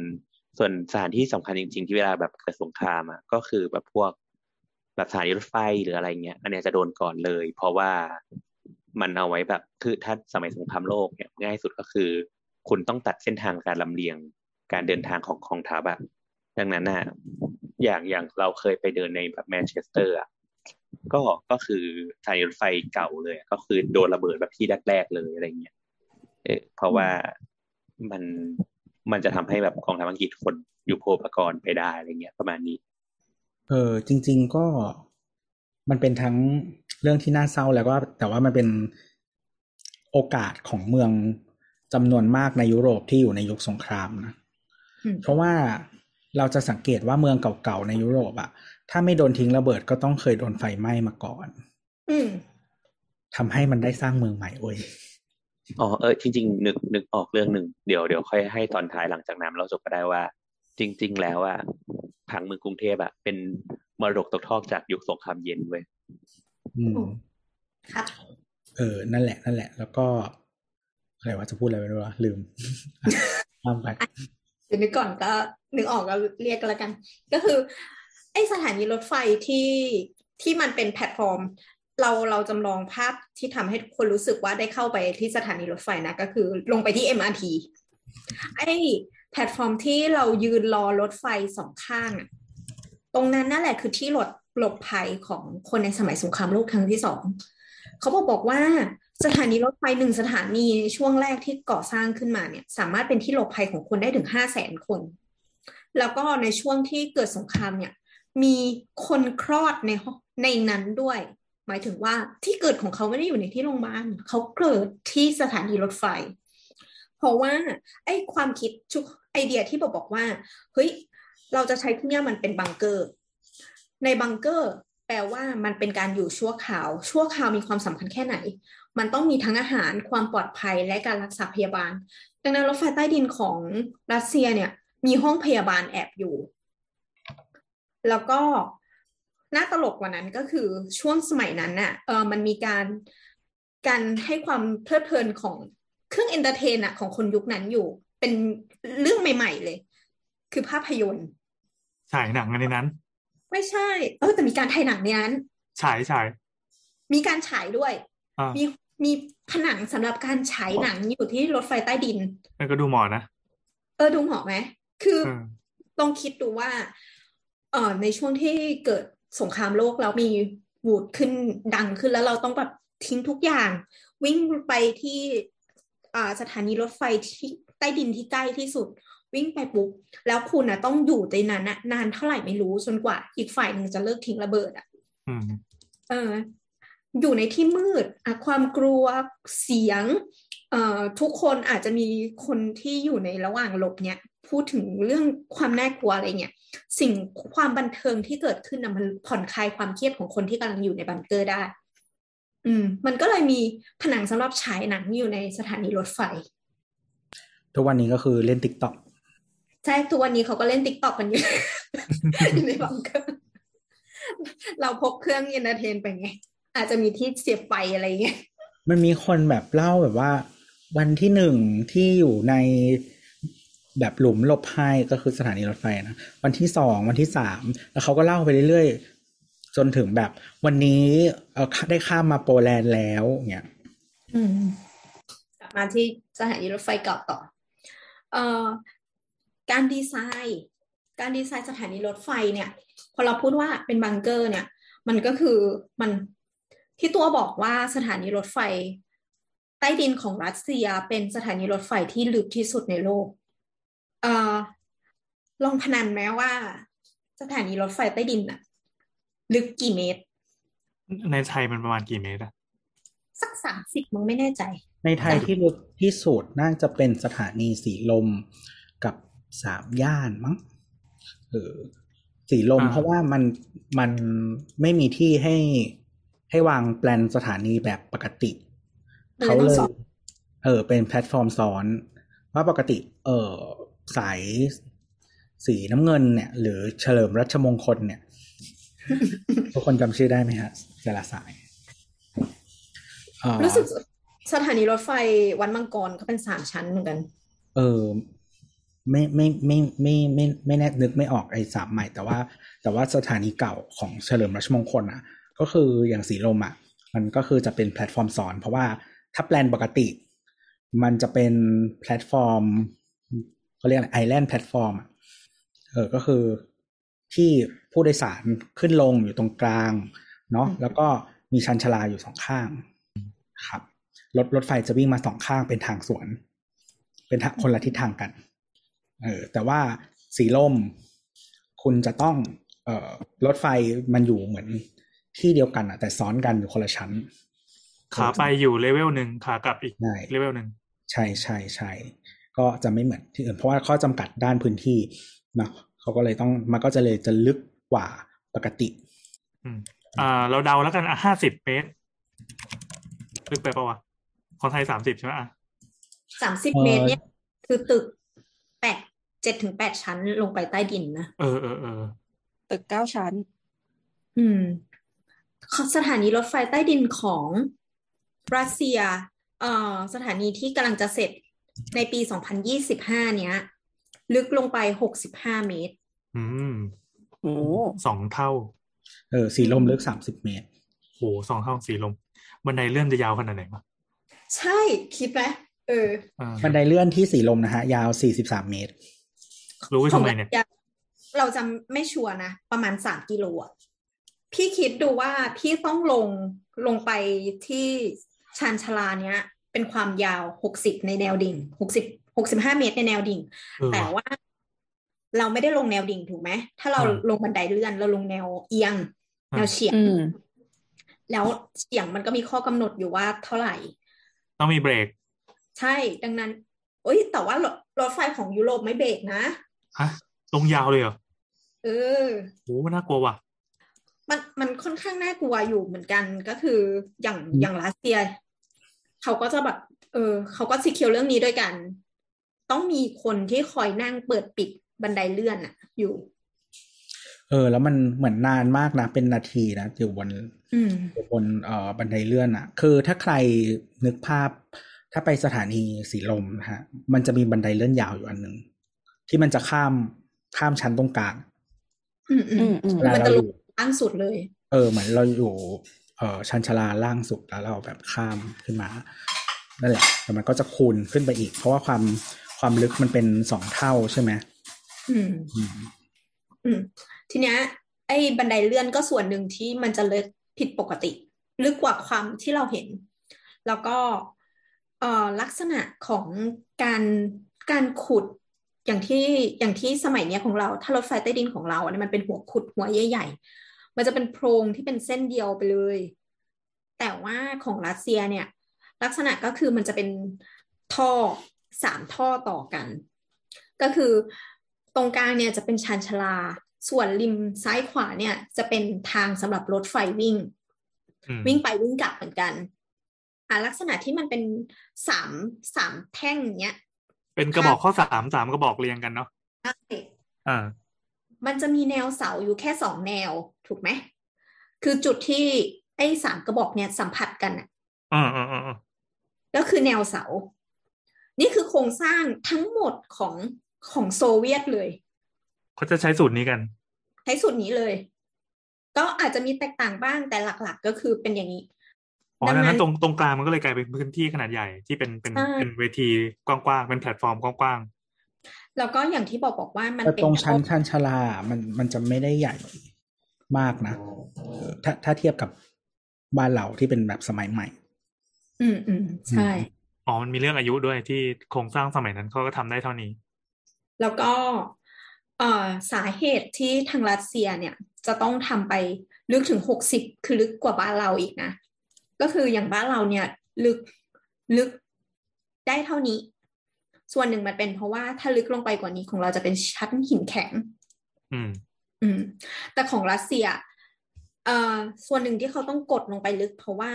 ส่วนสถานที่สำคัญจริง ๆ ที่เวลาแบบเกิดสงครามอะก็คือแบบพวกแบบสถานีรถไฟหรืออะไรเงี้ย อันเนี้ยจะโดนก่อนเลย เพราะว่ามันเอาไว้แบบคือถ้าสมัยสงครามโลกเนี่ยง่ายสุดก็คือ คุณต้องตัดเส้นทางการลำเลียงการเดินทางของของทัพอะดังนั้นน่ะอย่างอย่างเราเคยไปเดินในแบบแมนเชสเตอร์อะก็ก็คือสานีรถไฟเก่าเลย ก็คือโดนระเบิดแบบที่แรกๆเลยอะไรเงี้ยเออเพราะว่ามัน มันจะทำให้แบบกองทัพอังกฤษคนอยู่โพปกรณ์ไปได้อะไรเงี้ยประมาณนี้ เออจริง ๆก็มันเป็นทั้งเรื่องที่น่าเศร้าแล้วก็แต่ว่ามันเป็นโอกาสของเมืองจำนวนมากในยุโรปที่อยู่ในยุคสงครามนะเพราะว่าเราจะสังเกตว่าเมืองเก่าๆในยุโรปอะถ้าไม่โดนทิ้งระเบิดก็ต้องเคยโดนไฟไหม้มาก่อนอืมทำให้มันได้สร้างเมืองใหม่โอ้ย อ๋อเออจริง ๆ นึกนึกออกเรื่องหนึ่งเดี๋ยวเดี๋ยวค่อยให้ตอนท้ายหลังจากนั้นเราจบก็ได้ว่า จริง ๆ แล้วอะผังเมืองกรุงเทพอะเป็นมรดกตกทอดจากยุคสงครามเย็นเว้ยอืมครับเออ นั่นแหละ นั่นแหละ แล้วก็ อะไรวะ จะพูดอะไรไปด้วยวะลืมข้ามไปเดี๋ยวนึกก่อนก็ นึกออกก็เรียกกันแล้วกัน ก็คือ ไอสถานีรถไฟที่ที่มันเป็นแพลตฟอร์ม เราเราจำลองภาพที่ทำให้คนรู้สึกว่าได้เข้าไปที่สถานีรถไฟนะ ก็คือลงไปที่ MRT ไอ้แพลตฟอร์มที่เรายืนรอรถไฟสองข้างอะตรงนั้นนั่นแหละคือที่หลบหลบภัยของคนในสมัยสงครามโลกครั้งที่สองเขาบอกบอกว่าสถานีรถไฟหนึ่งสถานีช่วงแรกที่ก่อสร้างขึ้นมาเนี่ย สามารถเป็นที่หลบภัยของคนได้ถึงห้าแสนคน แล้วก็ในช่วงที่เกิดสงครามเนี่ย มีคนคลอดในในนั้นด้วย หมายถึงว่าที่เกิดของเขาไม่ได้อยู่ในที่โรงพยาบาลเขาเกิดที่สถานีรถไฟ เพราะว่า ไอ้ความคิดชุกไอเดียที่บอกบอกว่าเฮ้ยเราจะใช้ที่นี่มันเป็นบังเกอร์ ในบังเกอร์ แปลว่ามันเป็นการอยู่ชั่วคราว ชั่วคราวมีความสำคัญแค่ไหน มันต้องมีทั้งอาหารความปลอดภัยและการรักษาพยาบาล ดังนั้นรถไฟใต้ดินของรัสเซียเนี่ย มีห้องพยาบาลแอบอยู่ แล้วก็ น่าตลกกว่านั้นก็คือช่วงสมัยนั้นน่ะเออมันมีการการให้ความเพลิดเพลินของเครื่อง entertain อะของคนยุคนั้นอยู่ เป็นเรื่องใหม่ ๆ เลย คือภาพยนตร์ฉายหนังในนั้น ไม่ใช่ เออแต่มีการถ่ายหนังในนั้นฉายฉายมีการฉายด้วยอ่ามีมีผนังสำหรับการฉายหนังอยู่ที่รถไฟใต้ดินมันก็ดูเหมาะนะ เออดูเหมาะไหม คือเออลองคิดดูว่า เออในช่วงที่เกิด สงครามโลกแล้วมีวูดขึ้นดังขึ้นแล้วเราต้องแบบทิ้งทุกอย่าง วิ่งไปที่อ่าสถานีรถไฟที่ใต้ดินที่ใกล้ที่สุด วิ่งไปปุ๊บแล้วคุณนะต้องอยู่ในนั้นนะนานเท่าไหร่ไม่รู้จนกว่า อีกฝ่ายหนึ่งจะเลิกทิ้งระเบิดอะอืมเออ อยู่ในที่มืดอะความกลัวเสียง เอ่อทุกคนอาจจะมีคนที่อยู่ในระหว่างหลบเนี่ย พูดถึงเรื่องความน่ากลัวอะไรเงี้ย สิ่งความบันเทิงที่เกิดขึ้นนะมันผ่อนคลายความเครียดของคนที่กำลังอยู่ในบังเกอร์ได้ อืม มันก็เลยมีผนังสำหรับฉายหนังอยู่ในสถานีรถไฟ ทุกวันนี้ก็คือเล่นติ๊กต็อกใช่ทุกวันนี้เขาก็เล่นติ๊กต็อกกันอยู่อยู่ในบังเกอร์เราพกเครื่อง entertain ไปไง อาจจะมีที่เสียบไฟอะไรเงี้ยมันมีคนแบบเล่าแบบว่า วันที่หนึ่งที่อยู่ใน แบบหลุมหลบภัยก็คือสถานีรถไฟนะวันที่สองวันที่สามแล้วเขาก็เล่าไปเรื่อยๆ จนถึงแบบ วันนี้เอได้ข้ามมาโปแลนด์แล้วเนี่ยกลับมาที่สถานีรถไฟเก่าต่อ เอ่อการดีไซน์ การดีไซน์สถานีรถไฟเนี่ย พอเราพูดว่าเป็นบังเกอร์เนี่ย มันก็คือมันที่ตัวบอกว่าสถานีรถไฟ ใต้ดินของรัสเซียเป็นสถานีรถไฟที่ลึกที่สุดในโลก เอ่อลองพนันไหมว่า สถานีรถไฟใต้ดินน่ะลึกกี่เมตร ในไทยมันประมาณกี่เมตรอะสักสามสิบมึงไม่แน่ใจ ในไทยที่ลึกที่สุดน่าจะเป็นสถานีสีลมกับสามย่านมั้งเออสีลมเพราะว่ามันมันไม่มีที่ให้ให้วางแปลนสถานีแบบปกติมันเลยเขาเลยต้องยซ้อนเออ เป็นแพลตฟอร์มซ้อน ว่าปกติ เออ สายสีน้ำเงินเนี่ย หรือเฉลิมรัชมงคลเนี่ยทุกคนจำชื่อได้ไหมฮะแต่ละสายเอ่อรู้สึกสถานีรถไฟวัดมังกรก็เป็นสามชั้นเหมือนกัน เออ ไม่ไม่ไม่ไม่ไม่ไม่แน่นึกไม่ออกไอ้สายใหม่ แต่ว่า แต่ว่าสถานีเก่าของเฉลิมรัชมงคลอะ ก็คืออย่างสีลมอะ มันก็คือจะเป็นแพลตฟอร์มซ้อน เพราะว่าถ้าแปลนปกติ มันจะเป็นแพลตฟอร์ม เขาเรียกอะไร island platform อะเออก็คือที่ผู้โดยสารขึ้นลงอยู่ตรงกลางเนาะอืมแล้วก็มีชันชาลาอยู่สองข้างครับรถรถไฟจะวิ่งมาสองข้างเป็นทางสวน เป็นทางคนละทิศทางกันเออแต่ว่าสีลมคุณจะต้อง เอ่อรถไฟมันอยู่เหมือนที่เดียวกันอะแต่ซ้อนกันอยู่คนละชั้น ขาไปอยู่เลเวลหนึ่งขากลับอีกใช่เลเวลหนึ่งใช่ใช่ใช่ ก็จะไม่เหมือนที่อื่น เพราะว่าข้อจำกัดด้านพื้นที่นะเขาก็เลยต้องมันก็จะเลยจะลึกกว่าปกติอืมอ่า เราเดาแล้วกันอะห้าสิบเมตรลึกไปปะวะของไทยสามสิบใช่ไหมอะสามสิบเอ่อเมตรเนี่ยคือตึกแปดเจ็ดถึงแปดชั้นลงไปใต้ดินนะเออเออเออตึกเก้าชั้น อืม สถานีรถไฟใต้ดินของรัสเซีย เอ่อ สถานีที่กำลังจะเสร็จ ในปี 2025 เนี้ย ลึกลงไป 65 เมตร อืมโอ้สองเท่า เออ สีลมลึกสามสิบเมตรโหสองเท่าสีลม บันไดเลื่อนจะยาวขนาดไหนวะใช่ คิดไหมเอออ่าบันไดเลื่อนที่สีลมนะฮะ ยาว 43 เมตร รู้ไว้ทำไมเนี่ย เราจะไม่ชัวร์นะ ประมาณสามกิโลอะพี่คิดดูว่าพี่ต้องลงลงไปที่ชานชาลาเนี้ย เป็นความยาวหกสิบในแนวดิ่งหกสิบหกสิบห้าเมตรในแนวดิ่งเออแต่ว่าเราไม่ได้ลงแนวดิ่งถูกไหม ถ้าเราอ่าลงบันไดเลื่อนเราลงแนวเอียงอ่าแนวเฉียงอืมแล้วเฉียงมันก็มีข้อกำหนดอยู่ว่าเท่าไหร่ ต้องมีเบรก ใช่ดังนั้นเอ้ย แต่ว่ารถรถไฟของยุโรปไม่เบรกนะฮะลงยาวเลยเหรอเออโหน่ากลัวว่ะมันมันค่อนข้างน่ากลัวอยู่เหมือนกันก็คืออย่างอย่างรัสเซีย เขาก็จะแบบ เออเขาก็ซีเคียวเรื่องนี้ด้วยกัน ต้องมีคนที่คอยนั่งเปิดปิดบันไดเลื่อนอะอยู่ เออ แล้วมันเหมือนนานมากนะ เป็นนาทีนะอยู่บนอืมอยู่บนเอ่อบันไดเลื่อนอะคือถ้าใครนึกภาพ ถ้าไปสถานีสีลมนะฮะ มันจะมีบันไดเลื่อนยาวอยู่อันหนึ่งที่มันจะข้ามข้ามชั้นตรงกลาง อืมอือืมมอืมเวลามันเราจะอลงยู่ล่างสุดเลย เออ เหมือนเราอยู่ เอ่อชันชาลาล่างสุดแล้วเราแบบข้ามขึ้นมานั่นแหละ แต่มันก็จะคูณขึ้นไปอีก เพราะว่าความความลึกมันเป็นสองเท่าใช่ไหมอืมอืม อืม ทีเนี้ย ไอ้บันไดเลื่อนก็ส่วนหนึ่งที่มันจะลึกผิดปกติ ลึกกว่าความที่เราเห็น แล้วก็เอ่อลักษณะของการการขุดอย่างที่อย่างที่สมัยเนี้ยของเรา ถ้ารถไฟใต้ดินของเราเนี่ยมันเป็นหัวขุดหัวใหญ่ๆ มันจะเป็นโพรงที่เป็นเส้นเดียวไปเลย แต่ว่าของรัสเซียเนี่ย ลักษณะก็คือมันจะเป็นท่อสามท่อต่อกัน ก็คือตรงกลางเนี่ยจะเป็นชานชาลา ส่วนริมซ้ายขวาเนี่ย จะเป็นทางสำหรับรถไฟวิ่งอืมวิ่งไปวิ่งกลับเหมือนกันอ่าลักษณะที่มันเป็นสามสามแท่งเนี้ย เป็นกระบอกข้อสามสามกระบอกเรียงกันเนาะใช่อ่า มันจะมีแนวเสาอยู่แค่สองแนวถูกไหม คือจุดที่ไอ้สามกระบอกเนี่ยสัมผัสกันน่ะอ่าอ่าอ่าก็คือแนวเสา นี่คือโครงสร้างทั้งหมดของของโซเวียตเลยเขาจะใช้สูตรนี้กัน ใช้สูตรนี้เลย ก็อาจจะมีแตกต่างบ้างแต่หลัก ๆ ก็คือเป็นอย่างนี้อ๋อดัดังงนั้นั้นนตรงตรงกลางมันก็เลยกลายเป็นพื้นที่ขนาดใหญ่ที่เป็นเป็นใช่เป็นเวทีกว้างๆเป็นแพลตฟอร์มกว้าง แล้วก็อย่างที่บอกบอกว่ามันแต่เป็นตรงชั้นท่อชานชาลา มันมันจะไม่ได้ใหญ่มากนะเออถ้าถ้าเทียบกับบ้านเราที่เป็นแบบสมัยใหม่ อืมอืมใช่ๆอ๋อมันมีเรื่องอายุด้วยที่โครงสร้างสมัยนั้นเขาก็ทำได้เท่านี้ แล้วก็เอ่อสาเหตุที่ทางรัสเซียเนี่ย จะต้องทำไปลึกถึงหกสิบคือลึกกว่าบ้านเราอีกนะ ก็คืออย่างบ้านเราเนี่ย ลึกลึกได้เท่านี้ ส่วนหนึ่งมันเป็นเพราะว่าถ้าลึกลงไปกว่านี้ของเราจะเป็นชั้นหินแข็ง อืม อืม แต่ของรัสเซียเอ่อส่วนหนึ่งที่เขาต้องกดลงไปลึก เพราะว่า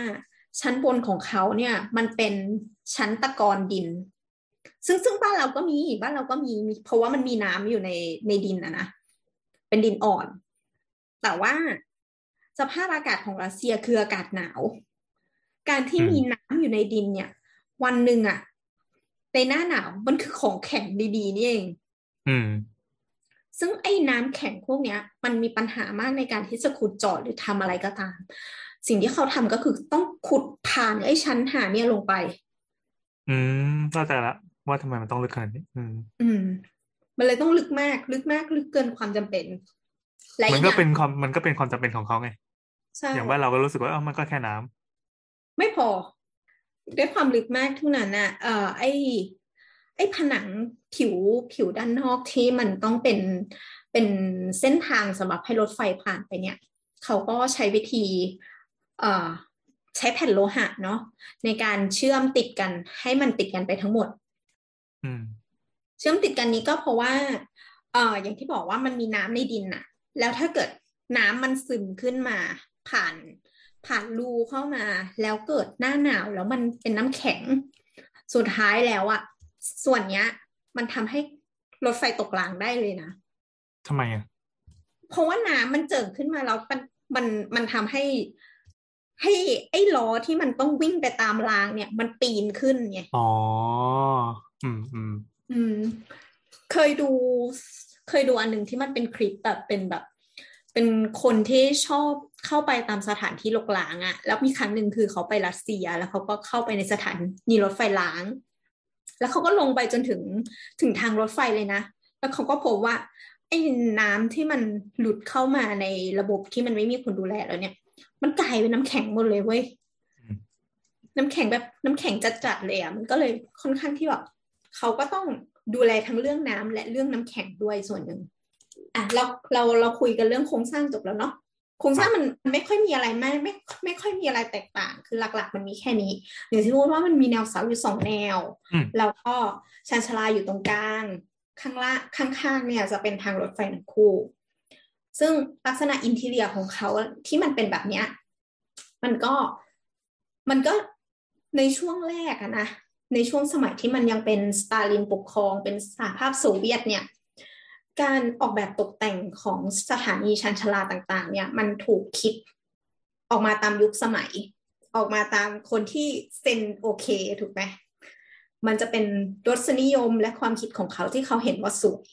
ชั้นบนของเขาเนี่ย มันเป็นชั้นตะกอนดิน ซึ่งซึ่งบ้านเราก็มีบ้านเราก็มีมีเพราะว่ามันมีน้ำอยู่ในในดินนะนะเป็นดินอ่อน แต่ว่าสภาพอากาศของรัสเซียคืออากาศหนาว การที่อืมมีน้ำอยู่ในดินเนี่ย วันหนึ่งอะ ในหน้าหนาวมันคือของแข็งดีๆนี่เอง อืม ซึ่งไอ้น้ำแข็งพวกเนี้ย มันมีปัญหามากในการที่จะขุดเจาะหรือทำอะไรก็ตาม สิ่งที่เขาทำก็คือต้องขุดผ่านไอ้ชั้นหาเนี่ยลงไป อืมเข้าใจละว่าทำไมมันต้องลึกขนาดนี้อืม อืม มันเลยต้องลึกมาก ลึกมาก ลึกเกินความจำเป็นและมันอีก็อย่างเป็นความมันก็เป็นความจำเป็นของเขาไง ใช่ อย่างว่าเราก็รู้สึกว่าเออมันก็แค่น้ำไม่พอ ด้วยความลึกมากเท่านั้นน่ะเอ่อไอ้ไอ้ผนังผิวผิวด้านนอกที่มันต้องเป็นเป็นเส้นทางสำหรับให้รถไฟผ่านไปเนี่ยเขาก็ใช้วิธีเอ่อใช้แผ่นโลหะเนาะในการเชื่อมติดกันให้มันติดกันไปทั้งหมดอืมเชื่อมติดกันนี้ก็เพราะว่า เอ่ออย่างที่บอกว่ามันมีน้ำในดินน่ะ แล้วถ้าเกิดน้ำมันซึมขึ้นมาผ่าน ผ่านรูเข้ามา แล้วเกิดหน้าหนาวแล้วมันเป็นน้ำแข็ง สุดท้ายแล้วอะส่วนเนี้ย มันทำให้รถไฟตกรางได้เลยนะทำไมอะเพราะว่าน้ำมันเจิ่งขึ้นมาแล้วมันมันมันทำให้ให้ไอ้ล้อที่มันต้องวิ่งไปตามรางเนี่ย มันปีนขึ้นไงอ๋ออืมอืมอืม เคยดู เคยดูอันหนึ่งที่มันเป็นคลิปแบบเป็นแบบ เป็นคนที่ชอบเข้าไปตามสถานที่ลกล้างอะแล้วมีครั้งหนึ่งคือเขาไปรัสเซีย แล้วเขาก็เข้าไปในสถานีรถไฟล้าง แล้วเขาก็ลงไปจนถึงถึงทางรถไฟเลยนะ แล้วเขาก็พบว่าไอ้น้ำที่มันหลุดเข้ามาในระบบที่มันไม่มีคนดูแลแล้วเนี่ย มันกลายเป็นน้ำแข็งหมดเลยเว้ยน้ำแข็งแบบน้ำแข็งจัดๆเลยอะมันก็เลยค่อนข้างที่แบบเขาก็ต้องดูแลทั้งเรื่องน้ำและเรื่องน้ำแข็งด้วยส่วนหนึ่ง อะเราเราเราคุยกันเรื่องโครงสร้างจบแล้วเนาะโครงสร้างมันไม่ค่อยมีอะไรไม่ไม่ไม่ค่อยมีอะไรแตกต่าง คือหลัก ๆ มันมีแค่นี้อย่างที่พูดว่ามันมีแนวเสาอยู่สองแนว แล้วก็ชันชลาอยู่ตรงกลางข้างล่างข้างๆเนี่ยจะเป็นทางรถไฟหนึ่งคู่ ซึ่งลักษณะอินทีเรียของเขาที่มันเป็นแบบเนี้ยมันก็มันก็ในช่วงแรกอะนะในช่วงสมัยที่มันยังเป็นสตาลินปกครองเป็นสหภาพโซเวียตเนี่ย การออกแบบตกแต่งของสถานีชันชลาต่างๆ เนี่ยมันถูกคิดออกมาตามยุคสมัย ออกมาตามคนที่เซนโอเคถูกไหมมันจะเป็นรสนิยมและความคิดของเขาที่เขาเห็นว่าสวย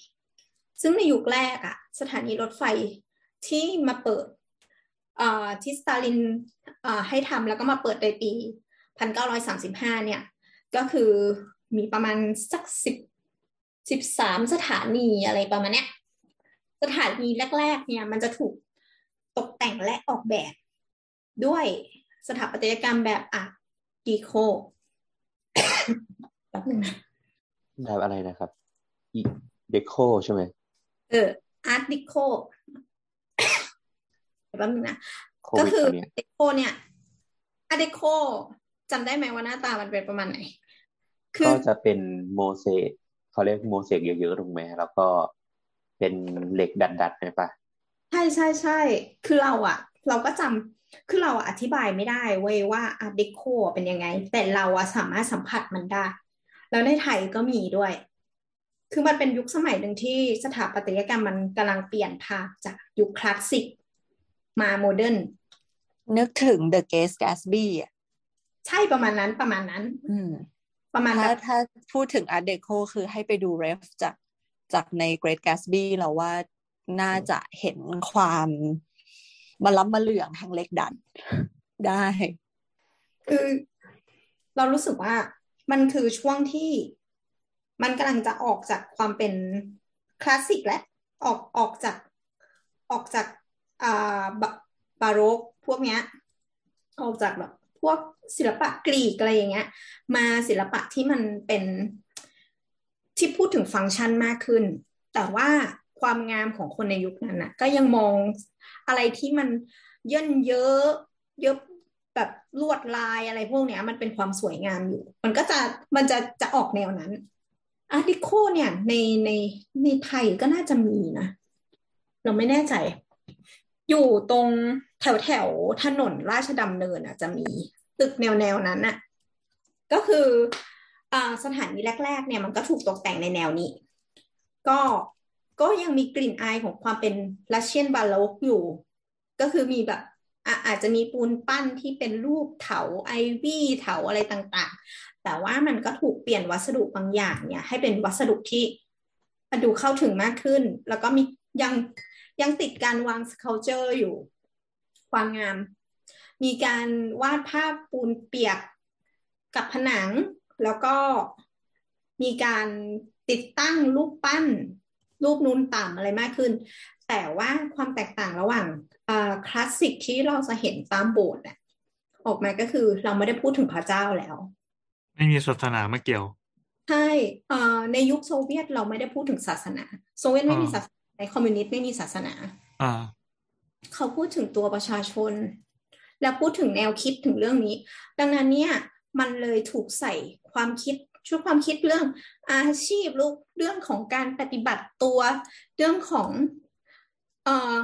ซึ่งในยุคแรกอะสถานีรถไฟที่มาเปิดที่สตาลินให้ทำแล้วก็มาเปิดในปี 1935 เนี่ย ก็คือมีประมาณสักสิบ สิบสามสถานีอะไรประมาณเนี้ยสถานีแรก ๆ เนี่ย มันจะถูกตกแต่งและออกแบบด้วยสถาปัตยกรรมแบบอาร์ดีโคแป๊บนึงนะแบบอะไรนะครับเดโคใช่ไหมเออ Art Deco แป๊บนึงนะก็คือ Deco เนี่ย Art Deco จำได้ไหมว่าหน้าตามันเป็นประมาณไหนก็จะเป็นโมเสก เขาเรียกโมเสกเยอะๆถูกไหมแล้วก็เป็นเหล็กดัดๆใช่ปะใช่ใช่ใช่คือเราอะเราก็จำคือเราอธิบายไม่ได้เว้ยว่า Art Deco เป็นยังไง แต่เราอะสามารถสัมผัสมันได้ แล้วในไทยก็มีด้วย คือมันเป็นยุคสมัยหนึ่งที่สถาปัตยกรรมมันกำลังเปลี่ยนภาคจากยุคคลาสสิกมาโมเดิร์นนึกถึง The Gates Gatsby อะใช่ประมาณนั้นประมาณนั้น อืม ประมาณถ้าถ้าพูดถึง Art Deco คือให้ไปดูเรฟจากจากใน Great Gatsby เราว่าน่าจะเห็นความมาล้ำมาเหลืองทางเล็กดันได้ คือเรารู้สึกว่ามันคือช่วงที่มันกำลังจะออกจากความเป็นคลาสสิกและ ออกออกจากออกจากอ่าบาโรกพวกเนี้ย ออกจากแบบ พวกศิลปะกรีกอะไรอย่างเงี้ย มาศิลปะที่มันเป็นที่พูดถึงฟังก์ชันมากขึ้น แต่ว่าความงามของคนในยุคนั้นนะก็ยังมองอะไรที่มันเยินเยอะเยอะแบบลวดลายอะไรพวกเนี้ย มันเป็นความสวยงามอยู่ มันก็จะมันจะจะออกแนวนั้นอาร์ติโคเนี่ยในในในไทยก็น่าจะมีนะ เราไม่แน่ใจ อยู่ตรงแถวแถวถนนราชดำเนินอะจะมีตึกแนวแนวนั้นอะก็คืออ่าสถานีแรก ๆ เนี่ยมันก็ถูกตกแต่งในแนวนี้ ก็ก็ยังมีกลิ่นอายของความเป็นรัสเซียนบาโลกอยู่ ก็คือมีแบบอาจจะมีปูนปั้นที่เป็นรูปเถาไอวี่เถาอะไรต่างๆ แต่ว่ามันก็ถูกเปลี่ยนวัสดุบางอย่างเนี่ย ให้เป็นวัสดุที่ดูเข้าถึงมากขึ้น แล้วก็มียัง ยังติดการวางสเคาเจอร์อยู่ ความงาม มีการวาดภาพปูนเปียกกับผนัง แล้วก็มีการติดตั้งรูปปั้น รูปนูนต่ำอะไรมากขึ้น แต่ว่าความแตกต่างระหว่างคลาสสิกที่เราจะเห็นตามโบสถ์ออกมาก็คือเราไม่ได้พูดถึงพระเจ้าแล้ว ไม่มีศาสนามาเกี่ยว ใช่ในยุคโซเวียตเราไม่ได้พูดถึงศาสนา โซเวียตไม่มีศาสนา ในคอมมิวนิสต์ไม่มีศาสนา อ่า เขาพูดถึงตัวประชาชน แล้วพูดถึงแนวคิดถึงเรื่องนี้ ดังนั้นเนี่ยมันเลยถูกใส่ความคิดชุดความคิดเรื่องอาชีพลูกเรื่องของการปฏิบัติตัว เรื่องของเอ่อ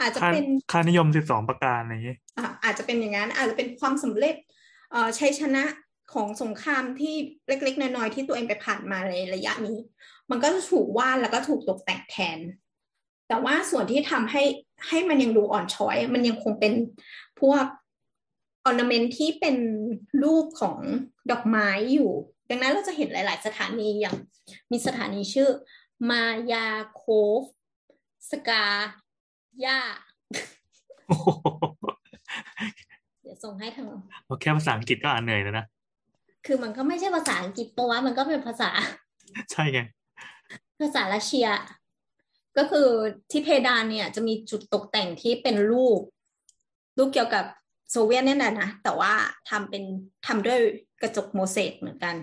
อาจจะเป็นค่านิยมสิบสองประการอะไรอย่างนี้อาจจะเป็นอย่างนั้นอาจจะเป็นความสำเร็จเอ่อชัยชนะ ของสงครามที่เล็กๆ น้อยๆ ที่ตัวเองไปผ่านมาในระยะนี้ มันก็จะถูกวาดแล้วก็ถูกตกแต่งแทน แต่ว่าส่วนที่ทำให้ให้มันยังดูอ่อนช้อย มันยังคงเป็นพวก ornament ที่เป็นรูปของดอกไม้อยู่ ดังนั้นเราจะเห็นหลาย ๆ สถานีอย่าง มีสถานีชื่อ มายาโคฟ สกาย่าโอ้โหเดี๋ยวส่งให้ทางเอาแค่ภาษาอังกฤษก็อ่านเหนื่อยแล้วนะ คือมันก็ไม่ใช่ภาษาอังกฤษตัวมันก็เป็นภาษา ใช่ไง ภาษารัสเซีย ก็คือที่เพดานเนี่ย จะมีจุดตกแต่งที่เป็นรูป รูปเกี่ยวกับโซเวียตเนี่ยแหละนะ แต่ว่าทำเป็นทำด้วยกระจกโมเสกเหมือนกัน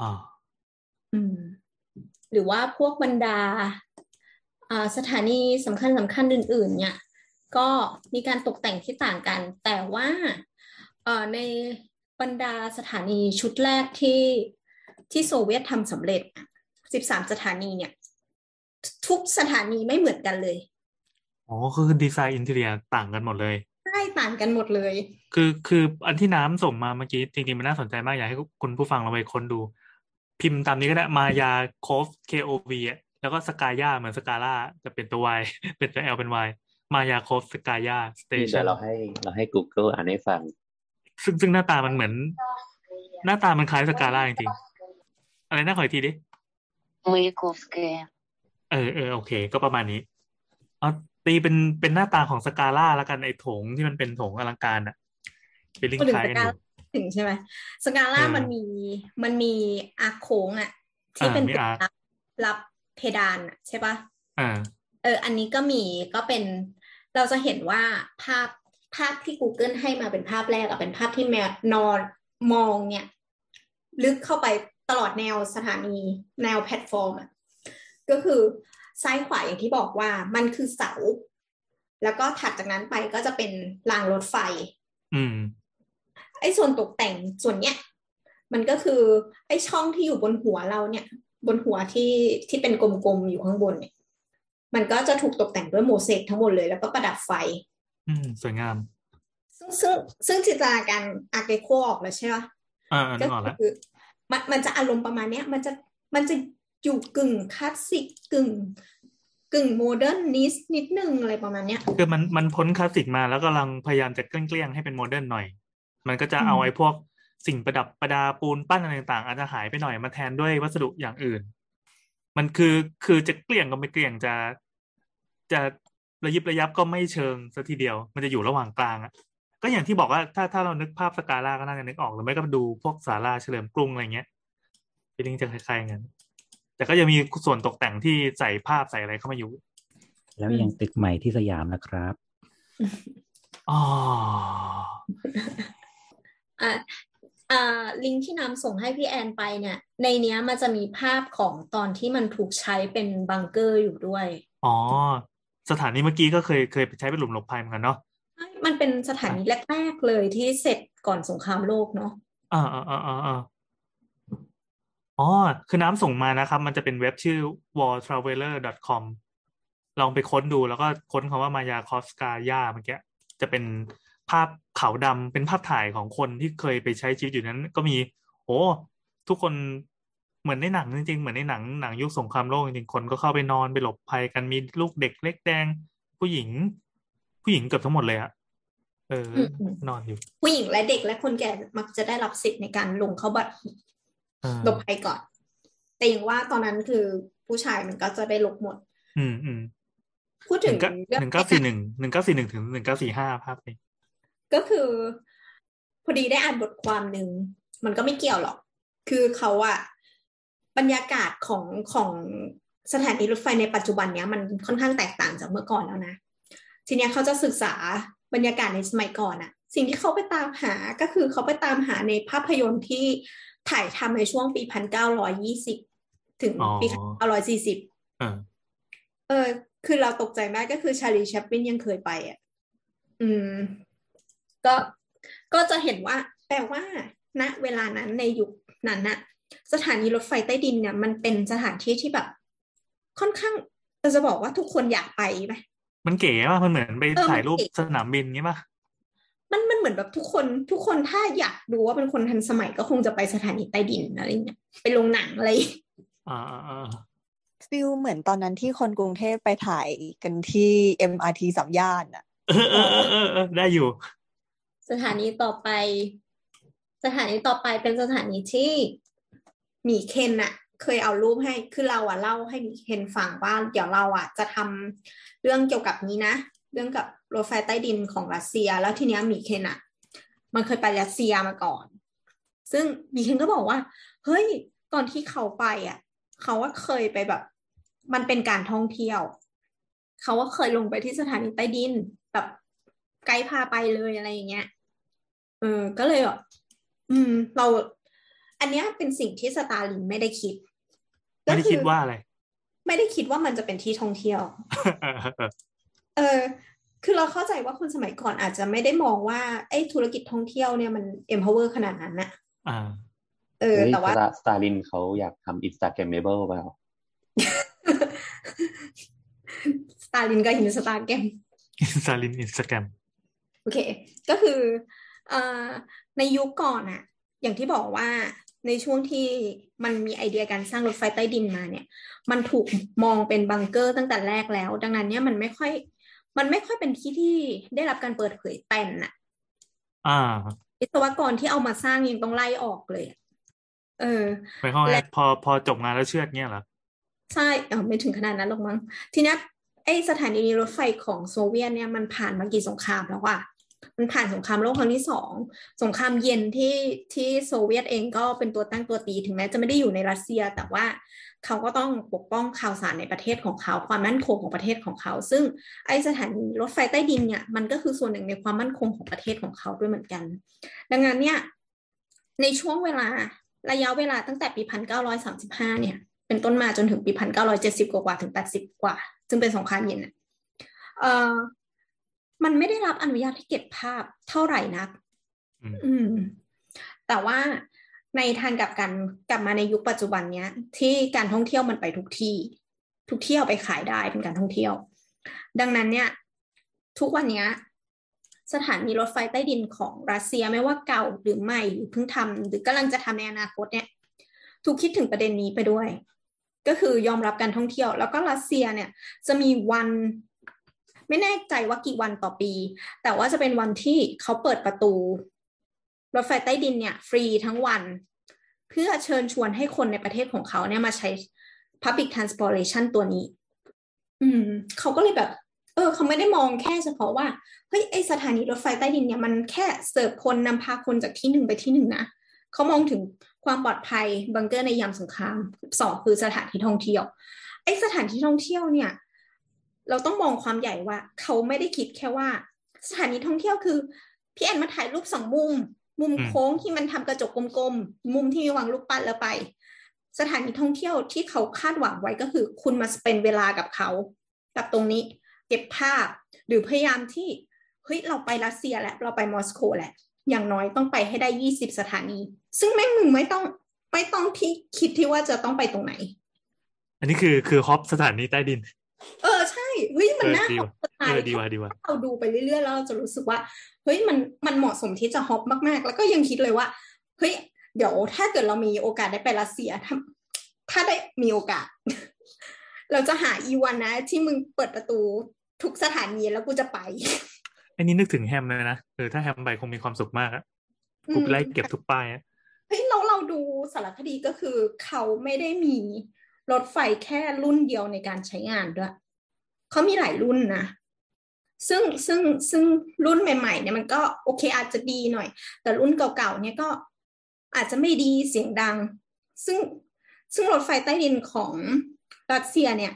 อ่าอืม หรือว่าพวกบรรดาอ่าสถานีสำคัญสำคัญอื่น ๆ เนี่ย ก็มีการตกแต่งที่ต่างกัน แต่ว่าเอ่อใน บรรดาสถานีชุดแรกที่ที่โซเวียตทำสำเร็จสิบสามสถานีเนี่ย ทุกสถานีไม่เหมือนกันเลย อ๋อ คือดีไซน์อินเท i รียต่างกันหมดเลย ใช่ต่างกันหมดเลย คือคืออันที่น้ำส่งมาเมื่อกี้จริงๆมันน่าสนใจมากอยากให้คุณผู้ฟังเราไปค้นดู พิมพ์ตามนี้ก็ได้มายาโคฟ K O V อะแล้วก็สกายาเหมือนสกาล่าจะเป็นตัว Y เป็นตัว L เป็น Y มายาโคฟสกายาสเตเดี๋ชัยวนเราให้เราให้ Google อ่านให้ฟัง ซึ่งซึ่งหน้าตามันเหมือน หน้าตามันคล้ายสกาล่าจริงๆอะไรน่าขอยทีดิมายกอสเกเออเออโอเค ก็ประมาณนี้อ๋อตีเป็นเป็นหน้าตาของสกาล่าละกันไอ้ถงที่มันเป็นถงอลังการอะเป็นลิงคล้ายกันถึงใช่ไหมสกาล่ามันมีมันมีอาโค้งอะที่เป็นรับรับเพดานอะใช่ปะอ่าเออ อันนี้ก็มีก็เป็นเราจะเห็นว่าภาพ ภาพที่ Google ให้มาเป็นภาพแรกอะเป็นภาพที่แนวนอนมองเนี่ย ลึกเข้าไปตลอดแนวสถานี แนวแพลตฟอร์มอะก็คือซ้ายขวาอย่างที่บอกว่ามันคือเสา แล้วก็ถัดจากนั้นไปก็จะเป็นรางรถไฟ อืม ไอ้ส่วนตกแต่งส่วนเนี้ยมันก็คือ ไอ้ช่องที่อยู่บนหัวเราเนี่ย บนหัวที่ที่เป็นกลมๆอยู่ข้างบนเนี่ย มันก็จะถูกตกแต่งด้วยโมเสกทั้งหมดเลยแล้วก็ประดับไฟ อืม สวยงาม ซึ่งซึ่งซึ่งจินตนาการ Art Deco ออกแล้วใช่ไหมอ่าอ่าก็นึกออกแล้วคือมันมันจะอารมณ์ประมาณเนี้ย มันจะมันจะอยู่กึ่งคลาสสิกกึ่งกึ่ง modernist นิดนึงอะไรประมาณเนี้ยคือมันมันพ้นคลาสสิกมาแล้วกำลังพยายามจะเกลี้ยงๆให้เป็นโมเดิร์นหน่อย มันก็จะเอาอืมไอ้พวกสิ่งประดับประดาปูนปั้นอะไรต่างๆอาจจะหายไปหน่อยมาแทนด้วยวัสดุอย่างอื่น มันคือคือจะเกลี้ยงก็ไม่เกลี้ยงจะ จะ ระยิบระยับก็ไม่เชิงซะทีเดียว มันจะอยู่ระหว่างกลางอะก็อย่างที่บอกว่าถ้าถ้าเรานึกภาพสกาล่าก็น่าจะนึกออกหรือไม่ก็ดูพวกศาลาเฉลิมกรุงอะไรเงี้ยฟีลลิ่งจะคล้ายๆกันแต่ก็จะมีส่วนตกแต่งที่ใส่ภาพใส่อะไรเข้ามาอยู่ แล้วยังตึกใหม่ที่สยามนะครับอ๋ออ่าอ่าลิงก์ที่น้ำส่งให้พี่แอนไปเนี่ย ในเนี้ยมันจะมีภาพของตอนที่มันถูกใช้เป็นบังเกอร์อยู่ด้วย อ๋อ สถานีเมื่อกี้ก็เคยเคยไปใช้เป็นหลุมหลบภัยเหมือนกันเนาะมันเป็นสถานีแรกๆเลยที่เสร็จก่อนสงครามโลกเนาะอ่าอ่าอ่าอ่าอ่าอ๋อ คือน้ำส่งมานะครับ มันจะเป็นเว็บชื่อ wartraveler.com ลองไปค้นดูแล้วก็ค้นคำว่ามายาคอสกายาเมื่อกี้จะเป็นภาพขาวดำเป็นภาพถ่ายของคนที่เคยไปใช้ชีวิตอยู่นั้น ก็มี โอ้ทุกคน เหมือนในหนังจริงๆ เหมือนในหนังหนังยุคสงครามโลกจริงๆ คนก็เข้าไปนอนไปหลบภัยกันมีลูกเด็กเล็กแดง ผู้หญิง ผู้หญิงเกือบทั้งหมดเลยอะเอออืมอืมนอนอยู่ ผู้หญิงและเด็กและคนแก่มักจะได้รับสิทธิ์ในการลงเข้าบัตรอ่าหลบภัยก่อน แต่อย่างว่าตอนนั้นคือผู้ชายมันก็จะได้หลบหมด อืมอืมพูดหถึนึ่งงเก้าเรื่องหนึ่งเก้าสี่หนึ่งหนึ่งเก้าสี่หนึ่งถึงหนึ่งเก้าสี่ห้าภาพนี้ก็คือ พอดีได้อ่านบทความหนึ่งมันก็ไม่เกี่ยวหรอก คือเขาอะ บรรยากาศของของสถานีรถไฟในปัจจุบันเนี้ยมันค่อนข้างแตกต่างจากเมื่อก่อนแล้วนะ ทีเนี้ยเขาจะศึกษาบรรยากาศในสมัยก่อนอะสิ่งที่เขาไปตามหาก็คือเขาไปตามหาในภาพยนตร์ที่ถ่ายทำในช่วงปีพันเก้าร้อยยี่สิบถึงปีเก้าร้อยสี่สิบอ่าเออ คือเราตกใจมากก็คือชาลีแชปปินยังเคยไปอะ อืม ก็ก็จะเห็นว่า แปลว่า ณ เวลานั้นในยุคนั้นน่ะ สถานีรถไฟใต้ดินเนี่ยมันเป็นสถานที่ที่แบบค่อนข้างเราจะบอกว่าทุกคนอยากไปไหมมันเก๋ป่ะมันเหมือนไปเออมันถ่ายรูปเก๋สนามบินงี้ป่ะมันมันเหมือนแบบทุกคนทุกคนถ้าอยากดูว่าเป็นคนทันสมัยก็คงจะไปสถานีใต้ดินอะไรเงี้ยไปลงหนังอะไรอ่าอ่าอ่าฟิลเหมือนตอนนั้นที่คนกรุงเทพไปถ่ายกันที่ MRT สามย่านอะเออเออเออเออเออได้อยู่ สถานีต่อไป สถานีต่อไปเป็นสถานีที่ห มีเคนอะเคยเอารูปให้คือเราอะเล่าให้มีเคนฟังว่าเดี๋ยวเราอะจะทำเรื่องเกี่ยวกับนี้นะ เรื่องกับรถไฟใต้ดินของรัสเซีย แล้วทีเนี้ยมีเคนอะมันเคยไปรัสเซียมาก่อน ซึ่งมีเคนก็บอกว่า เฮ้ย ตอนที่เขาไปอะเขาว่าเคยไปแบบ มันเป็นการท่องเที่ยว เขาว่าเคยลงไปที่สถานีใต้ดินแบบไกด์พาไปเลยอะไรอย่างเงี้ยเออก็เลยแบบอืม เรา อันเนี้ยเป็นสิ่งที่สตาลินไม่ได้คิด ไม่ได้คิดว่าอะไร ไม่ได้คิดว่ามันจะเป็นที่ท่องเที่ยว เออ คือเราเข้าใจว่าคนสมัยก่อนอาจจะไม่ได้มองว่าไอ้ธุรกิจท่องเที่ยวเนี่ยมัน empower ขนาดนั้นนะอ่า เออ แต่ว่าสตาลินเขาอยากทำ instagrammable เปล่าสตาลินก็อินสตาแกรมอินสตาลินอินสตาแกรมโอเค ก็คือเอ่อในยุคก่อนอะอย่างที่บอกว่า ในช่วงที่มันมีไอเดียการสร้างรถไฟใต้ดินมาเนี่ย มันถูกมองเป็นบังเกอร์ตั้งแต่แรกแล้ว ดังนั้นเนี่ยมันไม่ค่อย มันไม่ค่อยเป็นที่ที่ได้รับการเปิดเผยแต่นอะอ่าวิศวกรที่เอามาสร้างยังต้องไล่ออกเลยอะเออหมายความว่าและพอพอจบงานแล้วเชื่อดเงี้ยเหรอ ใช่เออไม่ถึงขนาดนั้นหรอกมั้ง ทีเนี้ยไอสถานีรถไฟของโซเวียตเนี่ยมันผ่านมากี่สงครามแล้วอะ มันผ่านสงครามโลกครั้งที่สองสงครามเย็นที่ที่โซเวียตเองก็เป็นตัวตั้งตัวตีถึงแม้จะไม่ได้อยู่ในรัสเซีย แต่ว่าเขาก็ต้องปกป้องข่าวสารในประเทศของเขา ความมั่นคงของประเทศของเขา ซึ่งไอสถานีรถไฟใต้ดินเนี่ยมันก็คือส่วนหนึ่งในความมั่นคงของประเทศของเขาด้วยเหมือนกัน ดังนั้นเนี่ยในช่วงเวลาระยะเวลาตั้งแต่ปีพันเก้าร้อยสามสิบห้าเนี่ยเป็นต้นมาจนถึงปีพันเก้าร้อยเจ็ดสิบกว่าถึงแปดสิบกว่า ซึ่งเป็นสงครามเย็นเอ่อ มันไม่ได้รับอนุญาตให้เก็บภาพเท่าไหร่นักอืมอืม แต่ว่าในทางกลับกันกลับมาในยุคปัจจุบันเนี้ย ที่การท่องเที่ยวมันไปทุกที่ ทุกที่เอาไปขายได้เป็นการท่องเที่ยว ดังนั้นเนี่ย ทุกวันเนี้ยสถานีรถไฟใต้ดินของรัสเซียไม่ว่าเก่าหรือใหม่หรือเพิ่งทำหรือกำลังจะทำในอนาคตเนี่ย ถูกคิดถึงประเด็นนี้ไปด้วย ก็คือยอมรับการท่องเที่ยว แล้วก็รัสเซียเนี่ย จะมีวัน ไม่แน่ใจว่ากี่วันต่อปี แต่ว่าจะเป็นวันที่เขาเปิดประตู รถไฟใต้ดินเนี่ย ฟรีทั้งวัน เพื่อเชิญชวนให้คนในประเทศของเขาเนี่ยมาใช้ Public Transportation ตัวนี้ อืม เขาก็เลยแบบ เออ เขาไม่ได้มองแค่เฉพาะว่า เฮ้ย ไอสถานีรถไฟใต้ดินเนี่ยมันแค่เสิร์ฟคนนำพาคนจากที่หนึ่งไปที่หนึ่งนะเขามองถึงความปลอดภัยบังเกอร์ในยามสงครามสองคือสถานที่ท่องเที่ยวไอสถานที่ท่องเที่ยวเนี่ย เราต้องมองความใหญ่ว่า เขาไม่ได้คิดแค่ว่า สถานีท่องเที่ยวคือ พี่แอนมาถ่ายรูปสองมุม มุมอืมโค้งที่มันทำกระจกกลมๆ มุมที่มีวางรูปปั้นแล้วไป สถานีท่องเที่ยวที่เขาคาดหวังไว้ก็คือ คุณมาเป็นเวลากับเขา กับตรงนี้ เก็บภาพ หรือพยายามที่เฮ้ยเราไปรัสเซียแล้วเราไปมอสโกแหละอย่างน้อยต้องไปให้ได้ยี่สิบสถานี ซึ่งแม่งมึงไม่ต้องไม่ต้องที่คิดที่ว่าจะต้องไปตรงไหน อันนี้คือคือฮอปสถานีใต้ดิน เออใช่ เฮ้ยมันน่าเออดีตว่ะกใจเออดีว่ะดีว่ะเราดูไปเรื่อยๆแล้วเราจะรู้สึกว่า เฮ้ยมันมันเหมาะสมที่จะฮอปมากๆ แล้วก็ยังคิดเลยว่าเฮ้ยเดี๋ยวถ้าเกิดเรามีโอกาสได้ไปรัสเซียถ้าถ้าได้มีโอกาส เราจะหาอีวันนะ ที่มึงเปิดประตูทุกสถานีแล้วกูจะไปอันนี้นึกถึงแฮมเลยนะเออถ้าแฮมไปคงมีความสุขมากอะอืมกูไล่เก็บทุกป้ายอะเฮ้ยเราเราดูสารคดีก็คือเขาไม่ได้มีรถไฟแค่รุ่นเดียวในการใช้งานด้วย เขามีหลายรุ่นนะซึ่งซึ่งซึ่งรุ่นใหม่ๆเนี่ยมันก็โอเคอาจจะดีหน่อย แต่รุ่นเก่าๆเนี่ยก็อาจจะไม่ดีเสียงดัง ซึ่งซึ่งรถไฟใต้ดินของรัสเซียเนี่ย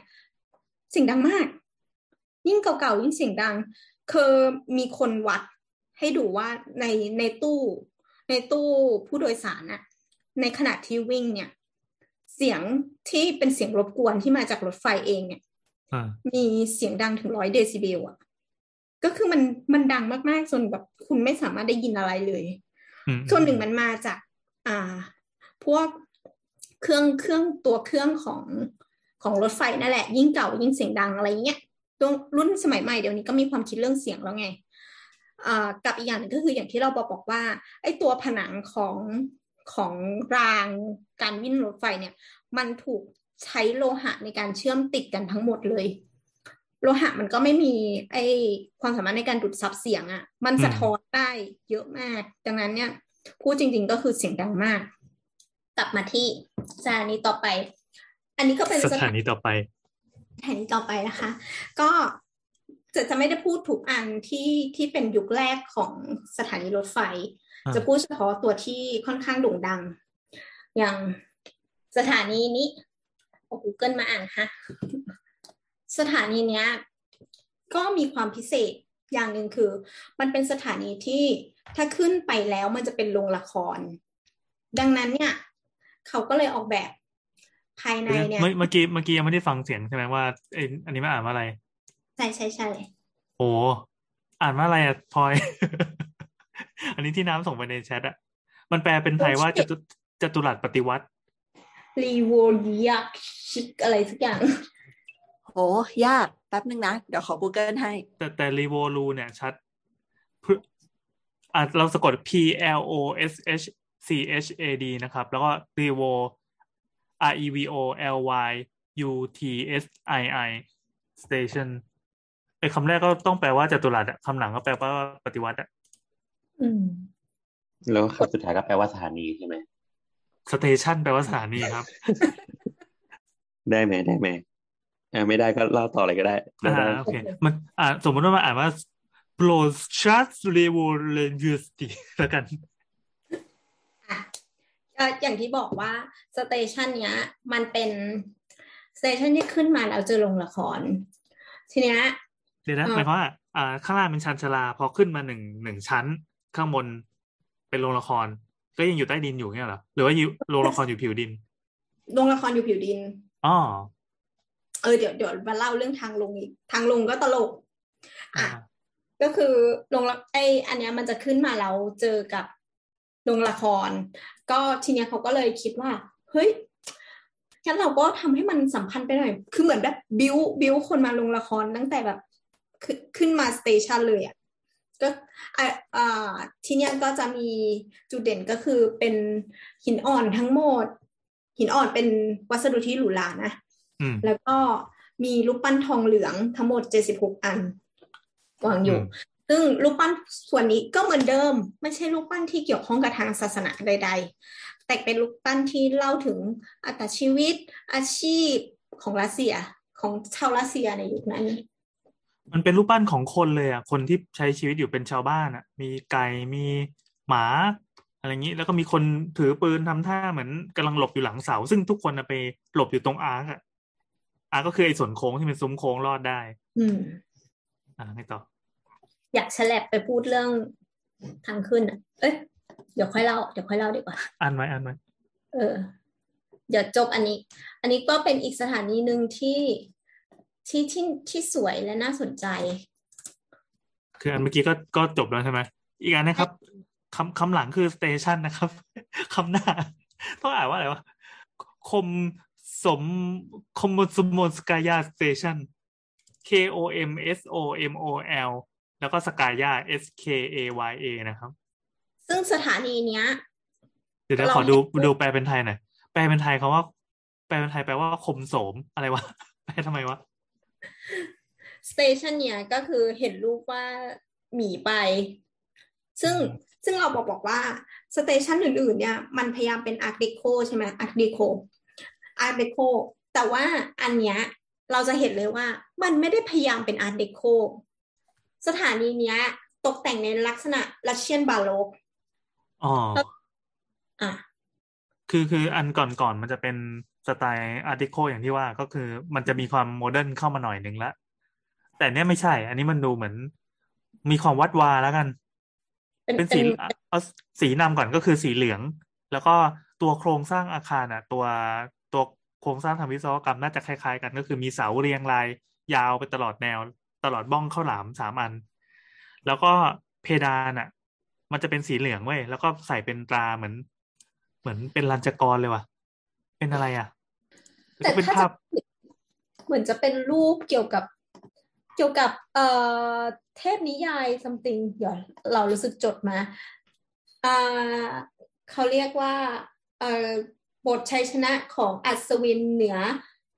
เสียงดังมาก ยิ่งเก่าๆยิ่งเสียงดัง คือมีคนวัดให้ดูว่าในในตู้ในตู้ผู้โดยสารน่ะในขณะที่วิ่งเนี่ย เสียงที่เป็นเสียงรบกวนที่มาจากรถไฟเองเนี่ย มีเสียงดังถึงร้อยเดซิเบลอะก็คือมันมันดังมากๆจนแบบคุณไม่สามารถได้ยินอะไรเลยอืมส่วนหนึ่งมันมาจาก อ่า พวกเครื่องเครื่องตัวเครื่องของของรถไฟนั่นแหละ ยิ่งเก่ายิ่งเสียงดังอะไรเงี้ยตัวรุ่นสมัยใหม่เดี๋ยวนี้ก็มีความคิดเรื่องเสียงแล้วไงอ่ากับอีกอย่างหนึ่งก็คืออย่างที่เราบอกบอกว่า ไอ้ตัวผนังของของรางการวิ่งรถไฟเนี่ย มันถูก ใช้โลหะในการเชื่อมติดกันทั้งหมดเลย โลหะมันก็ไม่มีไอความสามารถในการดูดซับเสียงอะ่ะ มันสะท้อนได้เยอะมาก ดังนั้นเนี่ยพูดจริง ๆ ก็คือเสียงดังมาก กลับมาที่สถานีต่อไป อันนี้ก็เป็นสถานีต่อไปสถานีต่อไปนะคะ ก็จะจะไม่ได้พูดทุกอันที่ที่เป็นยุคแรกของสถานีรถไฟอ่าจะพูดเฉพาะตัวที่ค่อนข้างโด่งดัง อย่างสถานีนี้ เอา Google มาอ่านฮะ สถานีเนี้ยก็มีความพิเศษอย่างหนึ่งคือ มันเป็นสถานีที่ถ้าขึ้นไปแล้วมันจะเป็นโรงละคร ดังนั้นเนี่ย เขาก็เลยออกแบบภายในเนี่ย เมื่อเมื่อกี้เมื่อกี้ยังไม่ได้ฟังเสียงใช่ไหมว่าไออันนี้มันอ่านว่าอะไร ใช่ใช่ใช่โอ้อ่านว่าอะไรอะพลอย อันนี้ที่น้ำส่งไปในแชทอะมันแปลเป็นไทยว่าจตุจตุรัสปฏิวัติ รีโวยักชิกอะไรสักอย่างโหยากแป๊บนึงนะ เดี๋ยวขอ Google ให้ แต่แต่รีโวลูเนี่ยชัดพอะเราสะกด P L O S H C H A D นะครับ แล้วก็รีโว R E V O L Y U T S I I station ไอ้คำแรกก็ต้องแปลว่าจตุรัสอะคำหลังก็แปลว่าปฏิวัติอะอืมแล้วคำสุดท้ายก็แปลว่าสถานีใช่ไหม station แปลว่าสถานีครับ ได้ไหมได้ไหมอ่าไม่ได้ก็เล่าต่อเลยก็ได้อ่าได้โอเคมันอ่าสมมติว่ามันอ่านว่า p r o s h a t r e v o l u t i แล้วกันอะก็อย่างที่บอกว่า station เนี้ย มันเป็น station ที่ขึ้นมาแล้วเจอโรงละคร ทีเนี้ยเดี๋ยวนะอ่าหมายความว่าอ่าข้างล่างเป็นชั้นชาลา พอขึ้นมาหนึ่งหนึ่งชั้น ข้างบนเป็นโรงละคร ก็ยังอยู่ใต้ดินอยู่เงี้ยเหรอหรือว่าอยู่โรงละครอยู่ผิวดินโรงละครอยู่ผิวดินอ๋อเออเดี๋ยวเดี๋ยวมาเล่าเรื่องทางลงอีกทางลงก็ตลก อ่าอะก็คือโรงละไออันเนี้ยมันจะขึ้นมาแล้วเจอกับโรงละคร ก็ทีเนี้ยเขาก็เลยคิดว่า เฮ้ยงั้นเราก็ทำให้มันสัมพันธ์ไปหน่อย คือเหมือนแบบบิวบิวคนมาโรงละครตั้งแต่แบบขึ้นขึ้นมา station เลยอะ ก็อะอ่าทีเนี้ยก็จะมีจุดเด่นก็คือเป็นหินอ่อนทั้งหมด หินอ่อนเป็นวัสดุที่หรูหรานะอืมแล้วก็มีรูปปั้นทองเหลืองทั้งหมด76อันวางอยู่อืมซึ่งรูปปั้นส่วนนี้ก็เหมือนเดิม ไม่ใช่รูปปั้นที่เกี่ยวข้องกับทางศาสนาใด ๆ แต่เป็นรูปปั้นที่เล่าถึงอัตชีวิตอาชีพของรัสเซียของชาวรัสเซียในยุคนั้น มันเป็นรูปปั้นของคนเลยอะ คนที่ใช้ชีวิตอยู่เป็นชาวบ้านอะ มีไก่ มีหมา อะไรอย่างนี้ แล้วก็มีคนถือปืนทำท่าเหมือนกำลังหลบอยู่หลังเสา ซึ่งทุกคนน่ะไปหลบอยู่ตรง arch อะ arch ก็คือไอ้ส่วนโค้งที่เป็นซุ้มโค้งลอดได้ อืม อ่าไงต่อ อยากแฉลบไปพูดเรื่องทางขึ้นอะ เอ้ย เดี๋ยวค่อยเล่า เดี๋ยวค่อยเล่าดีกว่า อ่านไหมอ่านไหมเออ เดี๋ยวจบอันนี้ อันนี้ก็เป็นอีกสถานีหนึ่งที่ ที่ที่ที่สวยและน่าสนใจ คืออันเมื่อกี้ก็ก็จบแล้วใช่ไหมอีกอันนะครับคำคำหลังคือสเตชันนะครับคำหน้า ต้องอ่านว่าอะไรวะคมสมคมสมสกายาสเตชัน K O M S O M O L แล้วก็สกายา S K A Y A นะครับ ซึ่งสถานีเนี้ย เดี๋ยวเดี๋ยวเราขอดูเห็นดูแปลเป็นไทยหน่อย แปลเป็นไทยเขาว่า แปลเป็นไทยแปลว่าคมโสมอะไรวะ แปลทำไมวะ station เนี้ยก็คือเห็นรูปว่าหมีไป ซึ่งซึ่งเราบอกบอกว่า station อื่นๆ เนี่ยมันพยายามเป็นอาร์ d เดโคใช่ไหมอาร์ d เดโคอาร์ d เดโคแต่ว่าอันเนี้ยเราจะเห็นเลยว่ามันไม่ได้พยายามเป็นอาร์ d เดโคสถานีเนี้ย ตกแต่งในลักษณะ Russian Baroque อ๋ออะคือคืออันก่อนก่อนมันจะเป็น สไตล์ Art Deco อย่างที่ว่าก็คือมันจะมีความโมเดิร์นเข้ามาหน่อยหนึ่งละ แต่เนี้ยไม่ใช่ อันนี้มันดูเหมือน มีความวัดวาแล้วกัน เป็นเป็นเป็สีนเอาสีนำก่อนก็คือสีเหลือง แล้วก็ตัวโครงสร้างอาคารอะ ตัวตัวโครงสร้างทางวิศวกรรมน่าจะคล้ายๆกัน ก็คือมีเสาเรียงราย ยาวไปตลอดแนว ตลอดบ้องข้าวหลามสามอัน แล้วก็เพดานอะ มันจะเป็นสีเหลืองเว้ยแล้วก็ใส่เป็นตราเหมือน เหมือนเป็นลัญจกรเลยว่ะ เป็นอะไรอะ แต่เป็นถ้าภาจะพเหมือนจะเป็นรูปเกี่ยวกับเกี่ยวกับเอ่อเทพนิยาย something เดี๋ยวเรารู้สึกจดมาอ่าเขาเรียกว่าเอ่อบทชัยชนะของอัศวินเหนือ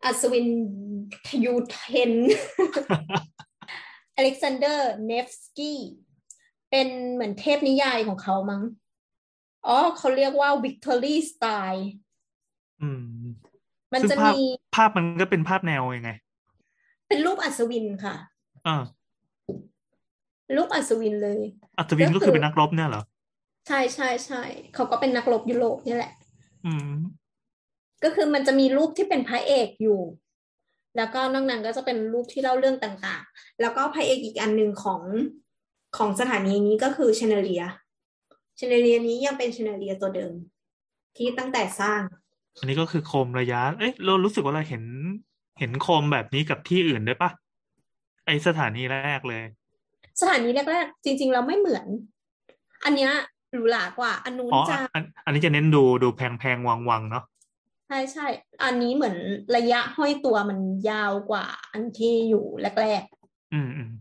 อัศวินทยูเทนอเล็กซานเดอร์เนฟสกี้เป็นเหมือนเทพนิยายของเขามั้ง อ๋อเขาเรียกว่า Victory Style อืม มันซึ่งจะภาพมีภาพมันก็เป็นภาพแนวยังไง เป็นรูปอัศวินค่ะอ่ารูปอัศวินเลย อัศวินก็คือเป็นนักรบเนี่ยเหรอ ใช่ใช่ใช่เขาก็เป็นนักรบยุโรปนี่แหละ อืม ก็คือมันจะมีรูปที่เป็นพระเอกอยู่ แล้วก็นอกนั้นก็จะเป็นรูปที่เล่าเรื่องต่างๆ แล้วก็พระเอกอีกอันหนึ่งของของสถานีนี้ก็คือเชนเนเลียเชนเนเลียนี้ยังเป็นเชนเนเลียตัวเดิม ที่ตั้งแต่สร้าง อันนี้ก็คือโคมระยะ เอ๊ะเรารู้สึกว่าเราเห็นเห็นโคมแบบนี้กับที่อื่นด้วยปะไอสถานีแรกเลย สถานีแรกๆ จริง ๆ เราไม่เหมือน อันเนี้ยหรูหรากว่า อันนู้นอ๋อจะอันอันนี้จะเน้นดูดูแพงแพงวังวังๆเนาะใช่ใช่ อันนี้เหมือนระยะห้อยตัวมันยาวกว่า อันที่อยู่แรกอืมอืม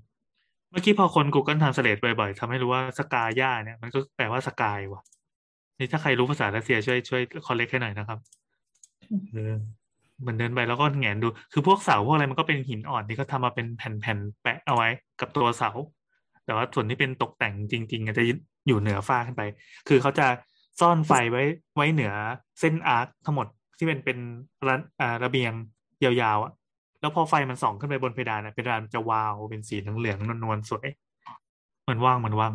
เมื่อกี้พอคน Google Translate บ่อยๆทำให้รู้ว่าสกาย่าเนี่ย มันก็แปลว่าสกายว่ะนี่ถ้าใครรู้ภาษารัสเซียช่วยช่วยคอลเลกให้หน่อยนะครับ เหมือนเดินไปแล้วก็แงนดู คือพวกเสาพวกอะไรมันก็เป็นหินอ่อนที่เขาทำมาเป็นแผ่นๆแปะเอาไว้กับตัวเสา แต่ว่าส่วนที่เป็นตกแต่งจริงๆอาจจะอยู่เหนือฟ้าขึ้นไป คือเขาจะซ่อนไฟไว้ไว้เหนือเส้นอาร์คทั้งหมดที่เป็นเป็นระระเบียงยาวๆอะ แล้วพอไฟมันส่องขึ้นไปบนเพดานอะเพดานมันจะวาวเป็นสีเหลืองๆนวลๆสวยเหมือนว่างเหมือนว่าง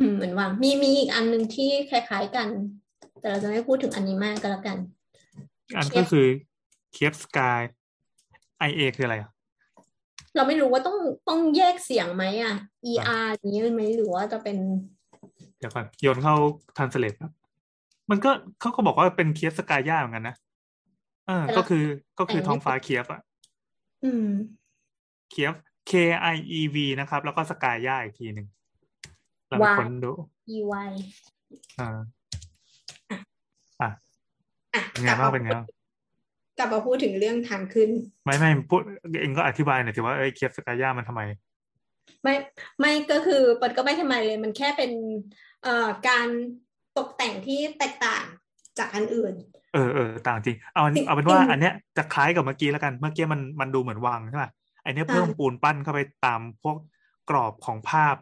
อืมเหมือนว่าง มีมีอีกอันหนึ่งที่คล้าย ๆกัน แต่เราจะไม่พูดถึงอันนี้มากก็แล้วกัน อันก็คือเคฟสกายไอเอคืออะไรอะเราไม่รู้ว่าต้องต้องแยกเสียงไหมอะ er อย่างนี้ไหมหรือว่าจะเป็น เดี๋ยวก่อนโยนเข้าทันสเลตครับมันก็เขาก็บอกว่าเป็นเคียฟสกายย่าเหมือนกันนะเออแต่ละก็คือก็คือแต่งไม่ท้องฟ้าเคียฟอะอืมเคียฟ K I E V นะครับ แล้วก็สกายย่าอีกทีหนึ่งเราไปว้าวค้นดู ey อ่าอะ อะเป็นไงกลับบ้างมาเป็นไงบ้างกลับมาพูดถึงเรื่องทางขึ้น ไม่ไม่พูดเองก็อธิบายหน่อยสิว่าเอ้ยเคียฟสกายย่ามันทำไม ไม่ไม่ก็คือมันก็ไม่ทำไมเลย มันแค่เป็นเอ่อการตกแต่งที่แตกต่างจากอันอื่น เออเออต่างจริง เอาอันจริงเอาเป็นว่าจริงอันเนี้ยจะคล้ายกับเมื่อกี้แล้วกันเมื่อกี้มันมันดูเหมือนวังใช่ป่ะไอเนี้ยเพิ่มอ่าปูนปั้นเข้าไปตามพวกกรอบของภาพ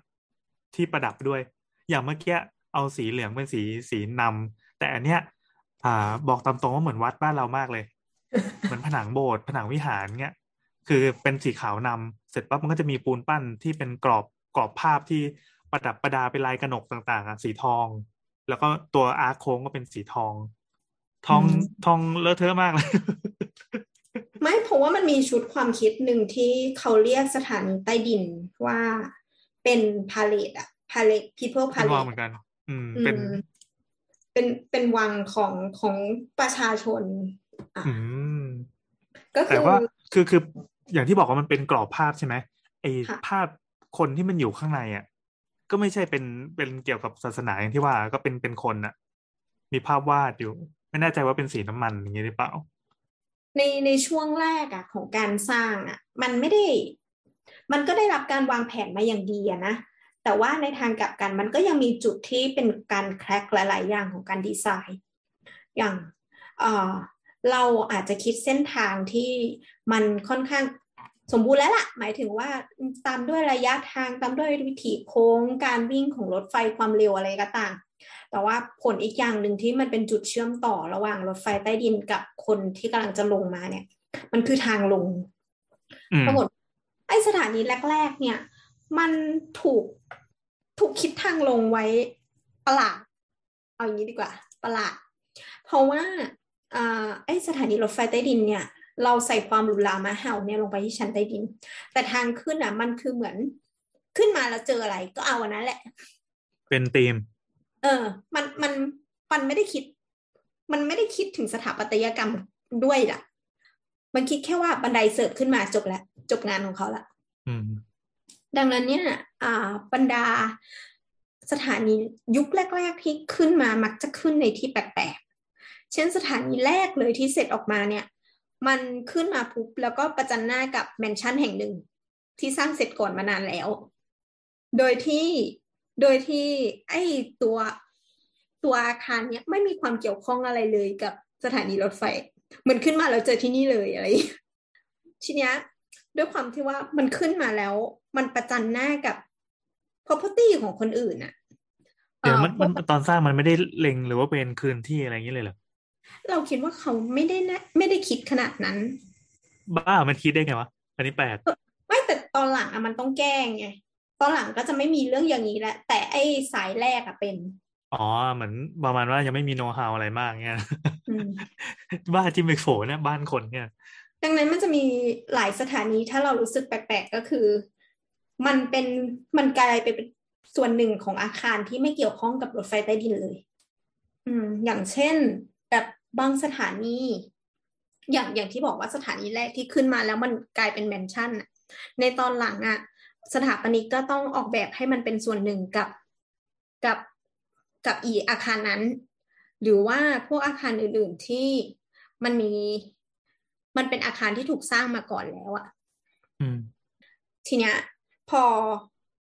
ที่ประดับด้วย อย่างเมื่อกี้เอาสีเหลืองเป็นสีสีนำแต่อันเนี้ย อ่า บอกตามตรงว่าเหมือนวัดบ้านเรามากเลย เหมือนผนังโบสถ์ผนังวิหารเงี้ย คือเป็นสีขาวนำเสร็จปั๊บมันก็จะมีปูนปั้นที่เป็นกรอบกรอบภาพที่ประดับประดาเป็นลายกระหนกต่างๆอะสีทอง แล้วก็ตัว arch โค้งก็เป็นสีทอง ทองอืมทองเลอะเทอะมากเลยไม่เพราะว่ามันมีชุดความคิดหนึ่งที่เขาเรียกสถานีใต้ดินว่าเป็นพาเลตอะพาเลต people เป็นวาง palette เหมือนกัน อืมอืเป็นม เป็นเป็นวังของของประชาชนอะอืมก็คืแต่อว่าคือคืออย่างที่บอกว่ามันเป็นกรอบภาพใช่ไหมไอค่ะภาพคนที่มันอยู่ข้างในอะก็ไม่ใช่เป็นเป็นเกี่ยวกับศาสนาอย่างที่ว่าก็เป็นเป็นคนอะ มีภาพวาดอยู่ ไม่แน่ใจว่าเป็นสีน้ำมันอย่างนี้หรือเปล่า ในในช่วงแรกอะของการสร้างอะมันไม่ได้ มันก็ได้รับการวางแผนมาอย่างดีอะนะ แต่ว่าในทางกลับกันมันก็ยังมีจุดที่เป็นการแคร็กหลาย ๆ อย่างของการดีไซน์ อย่างเอ่อเราอาจจะคิดเส้นทางที่มันค่อนข้างสมบูรณ์แล้วล่ะ หมายถึงว่าตามด้วยระยะทางตามด้วยวิถีโค้ง การวิ่งของรถไฟความเร็วอะไรก็ตามแต่ว่าผลอีกอย่างหนึ่งที่มันเป็นจุดเชื่อมต่อระหว่างรถไฟใต้ดินกับคนที่กำลังจะลงมาเนี่ย มันคือทางลงอืมปรากฏไอ้สถานีแรก ๆ เนี่ย มันถูกถูกคิดทางลงไว้ประหลาด เอาอย่างนี้ดีกว่าประหลาด เพราะว่าอ่าไอ้สถานีรถไฟใต้ดินเนี่ย เราใส่ความหรูหรามาเห่าเนี่ยลงไปที่ชั้นใต้ดิน แต่ทางขึ้นอะ มันคือเหมือนขึ้นมาแล้วเจออะไรก็เอาอันนั้นแหละ เป็นธีม เออ มันมันมันไม่ได้คิด มันไม่ได้คิดถึงสถาปัตยกรรมด้วยล่ะ มันคิดแค่ว่าบันไดเสิร์ฟขึ้นมาจบแล้วจบงานของเขาละอืม ดังนั้นเนี่ยบรรดาสถานียุคแรก ๆ ที่ขึ้นมามักจะขึ้นในที่แปลกๆ เช่นสถานีแรกเลยที่เสร็จออกมาเนี่ย มันขึ้นมาปุ๊บแล้วก็ประจันหน้ากับแมนชั่นแห่งหนึ่ง ที่สร้างเสร็จก่อนมานานแล้ว โดยที่โดยที่ไอ้ตัวตัวอาคารเนี้ยไม่มีความเกี่ยวข้องอะไรเลยกับสถานีรถไฟเหมือนขึ้นมาแล้วเจอที่นี่เลยอะไร ทีเนี้ย ด้วยความที่ว่ามันขึ้นมาแล้ว มันประจันหน้ากับ property ของคนอื่นน่ะเดี๋ยวมันอ่ามันตอนสร้างมันไม่ได้เล็งหรือว่าเป็นคืนที่อะไรอย่างนี้เลยเหรอเราคิดว่าเขาไม่ได้นะไม่ได้คิดขนาดนั้น บ้ามันคิดได้ไงวะอันนี้แปลกไม่แต่ตอนหลังอะมันต้องแก้ไงตอนหลังก็จะไม่มีเรื่องอย่างนี้แหละแต่ไอ้สายแรกอะเป็นอ๋อเหมือนประมาณว่ายังไม่มีโน้ตฮาวอะไรมากเงี้ยอืมบ้านจิมเบกโฟเนี่ยบ้านคนเนี่ย ดังนั้นมันจะมีหลายสถานีถ้าเรารู้สึกแปลกๆก็คือ มันเป็นมันกลายไปเป็นส่วนหนึ่งของอาคารที่ไม่เกี่ยวข้องกับรถไฟใต้ดินเลย อืม อย่างเช่น แบบบางสถานี อย่างอย่างที่บอกว่าสถานีแรกที่ขึ้นมาแล้วมันกลายเป็นแมนชั่นในตอนหลังอะสถาปนิกก็ต้องออกแบบให้มันเป็นส่วนหนึ่งกับกับกับอีอาคารนั้น หรือว่าพวกอาคารอื่น ๆที่มันมี มันเป็นอาคารที่ถูกสร้างมาก่อนแล้วอะอืมทีเนี้ย พอ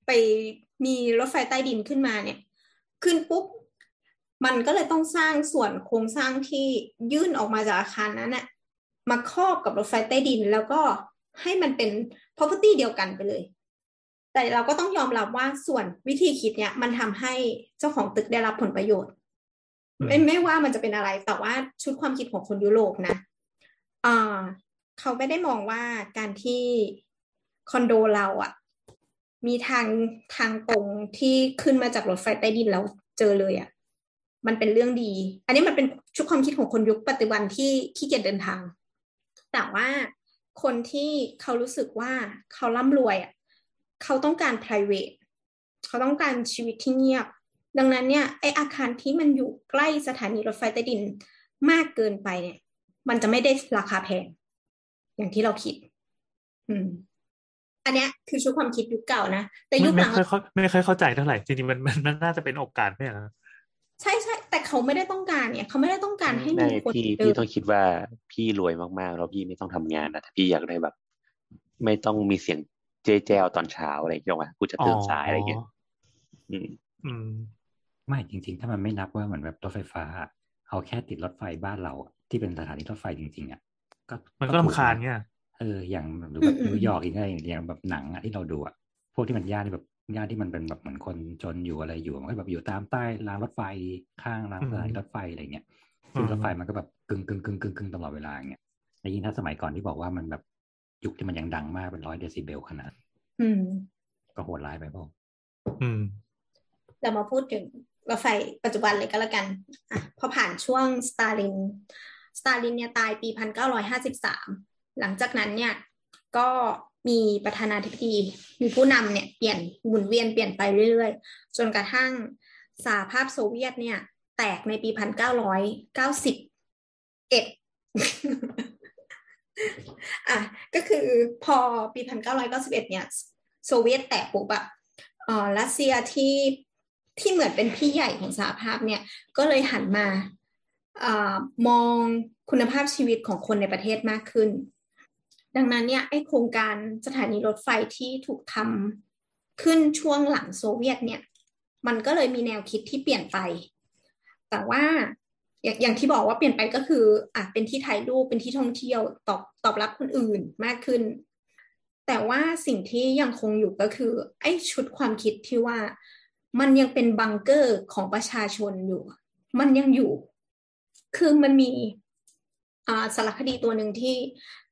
ไปมีรถไฟใต้ดินขึ้นมาเนี่ย ขึ้นปุ๊บ มันก็เลยต้องสร้างส่วนโครงสร้างที่ยื่นออกมาจากอาคารนั้นน่ะมาครอบกับรถไฟใต้ดินแล้วก็ให้มันเป็น property เดียวกันไปเลย แต่เราก็ต้องยอมรับว่าส่วนวิธีคิดเนี่ย มันทำให้เจ้าของตึกได้รับผลประโยชน์ ไม่ไม่ว่ามันจะเป็นอะไร แต่ว่าชุดความคิดของคนยุโรปนะ อ่าเขาไม่ได้มองว่าการที่คอนโดเราอะ่ะ มีทางทางตรงที่ขึ้นมาจากรถไฟใต้ดินแล้วเจอเลยอะ่ะ มันเป็นเรื่องดี อันนี้มันเป็นชุดความคิดของคนยุคปัจจุบันที่ขี้เกียจเดินทาง แต่ว่าคนที่เขารู้สึกว่าเขาร่ำรวยอะ่ะเขาต้องการ private เขาต้องการชีวิตที่เงียบ ดังนั้นเนี่ยไออาคารที่มันอยู่ใกล้สถานีรถไฟใต้ดินมากเกินไปเนี่ย มันจะไม่ได้ราคาแพง อย่างที่เราคิด อืม อันเนี้ยคือชุดความคิดยุคเก่านะแต่ยุไม่คหไม่ลังค่อยเข้าไม่ค่อยเข้าใจเท่าไหร่จริงๆมันมันมันน่าจะเป็นโอกาสไม่ใช่เหรอใช่ใช่แต่เขาไม่ได้ต้องการเนี่ย เขาไม่ได้ต้องการให้มีไม่คนพี่เดิพี่นต้องคิดว่าพี่รวยมากๆ แล้วพี่ไม่ต้องทำงานนะถ้าพี่อยากได้แบบ ไม่ต้องมีเสียงเจ๊แจวตอนเช้าอะไรอย่างเงี้ยว่ากูจะตื่นสายอะไรอย่างเงี้ยอืม อืม ไม่จริง ๆ ถ้ามันไม่นับว่าเหมือนแบบรถไฟฟ้า เอาแค่ติดรถไฟบ้านเราอะ ที่เป็นสถานีรถไฟจริงๆอะก็มันก็ถูรำคาญนะเนี่ยเอออย่างหรือแบบนิวยอร์กอย่างเงี้ยอย่างแบบหนังอะที่เราดูอะพวกที่มันย่านที่แบบย่านที่มันเป็นแบบเหมือนคนจนอยู่อะไรอยู่มันก็แบบอยู่ตามใต้รางรถไฟข้างรางอืมสถานีรถไฟอะไรเงี้ยซึ่งอืมรถไฟมันก็แบบกึ่งกึ่งกึ่งกึ่งกึ่งตลอดเวลาอย่างเงี้ยแล้วยิ่งถ้าสมัยก่อนที่บอกว่ามันแบบยุคที่มันยังดังมากเป็นร้อยเดซิเบลขนาดอืมก็โหดร้ายไปเปล่าอืมเรามาพูดถึงรถไฟปัจจุบันเลยก็แล้วกันอะพอผ่านช่วงสตาลิน สตาลินเนี่ยตายปีพันเก้าร้อยห้าสิบสามหลังจากนั้นเนี่ยก็มีประธานาธิบดีมีผู้นำเนี่ยเปลี่ยนหมุนเวียนเปลี่ยนไปเรื่อยๆ จนกระทั่งสหภาพโซเวียตเนี่ย แตกในปีพันเก้าร้อยเก้าสิบเอ็ดอะก็คือพอปีพันเก้าร้อยเก้าสิบเอ็ดเนี่ยโซเวียตแตกปุ๊บอะออรัสเซียที่ที่เหมือนเป็นพี่ใหญ่ของสหภาพเนี่ย ก็เลยหันมา มองคุณภาพชีวิตของคนในประเทศมากขึ้น ดังนั้นเนี่ยไอโครงการสถานีรถไฟที่ถูกทำขึ้นช่วงหลังโซเวียตเนี่ย มันก็เลยมีแนวคิดที่เปลี่ยนไป แต่ว่าอย่างอย่างที่บอกว่าเปลี่ยนไปก็คืออะเป็นที่ถ่ายรูปเป็นที่ท่องเที่ยวตอบตอบรับคนอื่นมากขึ้น แต่ว่าสิ่งที่ยังคงอยู่ก็คือ ไอ้ชุดความคิดที่ว่ามันยังเป็นบังเกอร์ของประชาชนอยู่ มันยังอยู่ คือมันมีสารคดีตัวหนึ่งที่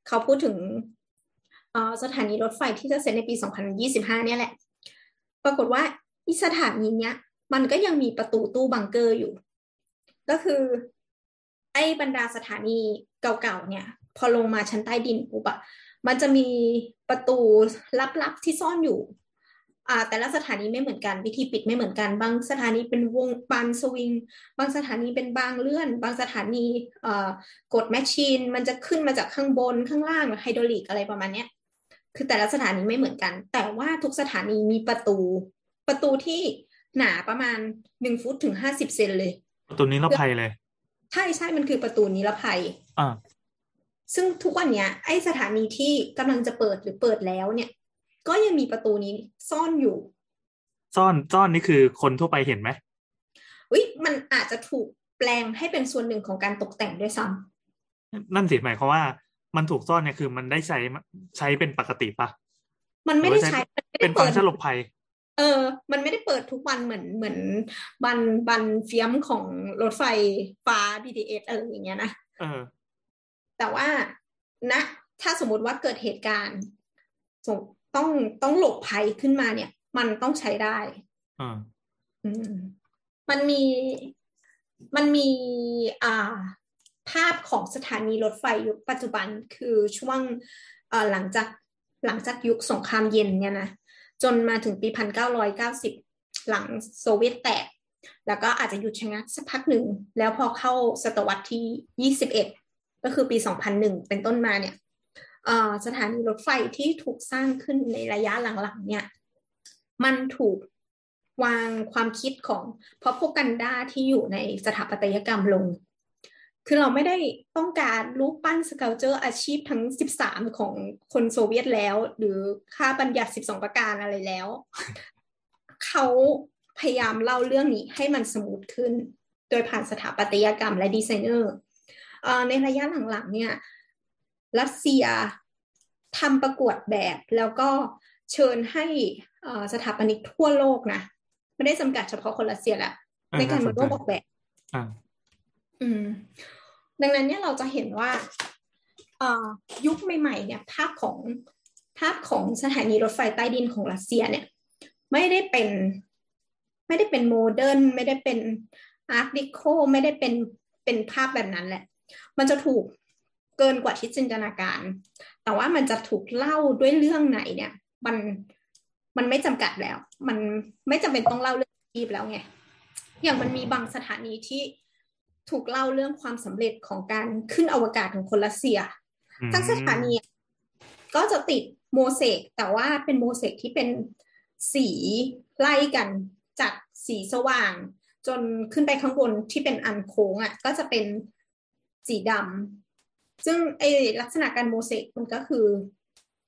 เขาพูดถึงสถานีรถไฟที่จะเสร็จในปี 2025 เนี่ยแหละ ปรากฏว่าอีสถานีเนี้ย มันก็ยังมีประตูตู้บังเกอร์อยู่ ก็คือไอ้บรรดาสถานีเก่าๆเนี่ย พอลงมาชั้นใต้ดินปุ๊บอะมันจะมีประตูลับๆที่ซ่อนอยู่ แต่ละสถานีไม่เหมือนกัน วิธีปิดไม่เหมือนกัน บางสถานีเป็นวงบานสวิง บางสถานีเป็นบานเลื่อน บางสถานีเอ่อกด machine มันจะขึ้นมาจากข้างบนข้างล่างไฮดรอลิกอะไรประมาณเนี้ยคือแต่ละสถานีไม่เหมือนกัน แต่ว่าทุกสถานีมีประตู ประตูที่หนาประมาณหนึ่งฟุตถึงห้าสิบเซนเลยตัวนี้เราภัยเลย ใช่ใช่มันคือประตูนิรภัยอ่าซึ่งทุกวันเนี้ยไอสถานีที่กำลังจะเปิดหรือเปิดแล้วเนี่ย ก็ยังมีประตูนี้ซ่อนอยู่ ซ่อนซ่อนนี่คือคนทั่วไปเห็นไหมอุ้ยมันอาจจะถูกแปลงให้เป็นส่วนหนึ่งของการตกแต่งด้วยซ้ำนั่นสิหมายความว่ามันถูกซ่อนเนี่ยคือมันได้ใช้ใช้เป็นปกติปะมันไม่ได้หรือว่าใช้ใช้มันไม่เป็ได้นฟังเปิก์ดชันหลบภัย เออ มันไม่ได้เปิดทุกวันเหมือนเหมือนบันบันเฟียมของรถไฟฟ้า BTS อะไรอย่างเงี้ยนะเออ แต่ว่านะ ถ้าสมมติว่าเกิดเหตุการณ์สม ต้องต้องหลบภัยขึ้นมาเนี่ย มันต้องใช้ได้อ่าอืมมันมีมันมีอ่าภาพของสถานีรถไฟยุคปัจจุบันคือช่วงเอ่อหลังจากหลังจากยุคสงครามเย็นเนี่ยนะจนมาถึงปีพันเก้าร้อยเก้าสิบหลังโซเวียตแตก แล้วก็อาจจะหยุดชะงักสักพักหนึ่ง แล้วพอเข้าศตวรรษที่ยี่สิบเอ็ดก็คือปีสองพันหนึ่งเป็นต้นมาเนี่ยเอ่อ สถานีรถไฟที่ถูกสร้างขึ้นในระยะหลังๆเนี่ยมันถูกวางความคิดของ propaganda ที่อยู่ในสถาปัตยกรรมลง คือเราไม่ได้ต้องการรูปปั้น sculpture อาชีพทั้ง 13 ของคนโซเวียตแล้ว หรือค่าบัญญัติ 12 ประการอะไรแล้ว เขาพยายามเล่าเรื่องนี้ให้มัน smooth ขึ้น โดยผ่านสถาปัตยกรรมและดีไซเนอร์ในระยะหลังๆเนี่ย รัสเซียทำประกวดแบบแล้วก็เชิญให้เอ่อสถาปนิกทั่วโลกนะ ไม่ได้จำกัดเฉพาะคนรัสเซียแหละอ่าในการมาน่าสนใจร่วมออกแบบอ่าอืม ดังนั้นเนี่ยเราจะเห็นว่าเอ่อยุคใหม่ ๆ เนี่ย ภาพของภาพของสถานีรถไฟใต้ดินของรัสเซียเนี่ย ไม่ได้เป็น ไม่ได้เป็นโมเดิร์นไม่ได้เป็น Art Decoไม่ได้เป็นเป็นภาพแบบนั้นแหละ มันจะถูก เกินกว่าที่จินตนาการ แต่ว่ามันจะถูกเล่าด้วยเรื่องไหนเนี่ย มันมันไม่จำกัดแล้ว มันไม่จำเป็นต้องเล่าเรื่องอาชีพแล้วไง อย่างมันมีบางสถานีที่ถูกเล่าเรื่องความสำเร็จของการขึ้นอวกาศของคนรัสเซียอืมทั้งสถานีก็จะติดโมเสกแต่ว่าเป็นโมเสกที่เป็นสีไล่กันจากสีสว่าง จนขึ้นไปข้างบนที่เป็นอันโค้งอะ ก็จะเป็นสีดำ ซึ่งไอลักษณะการโมเสกมันก็คือ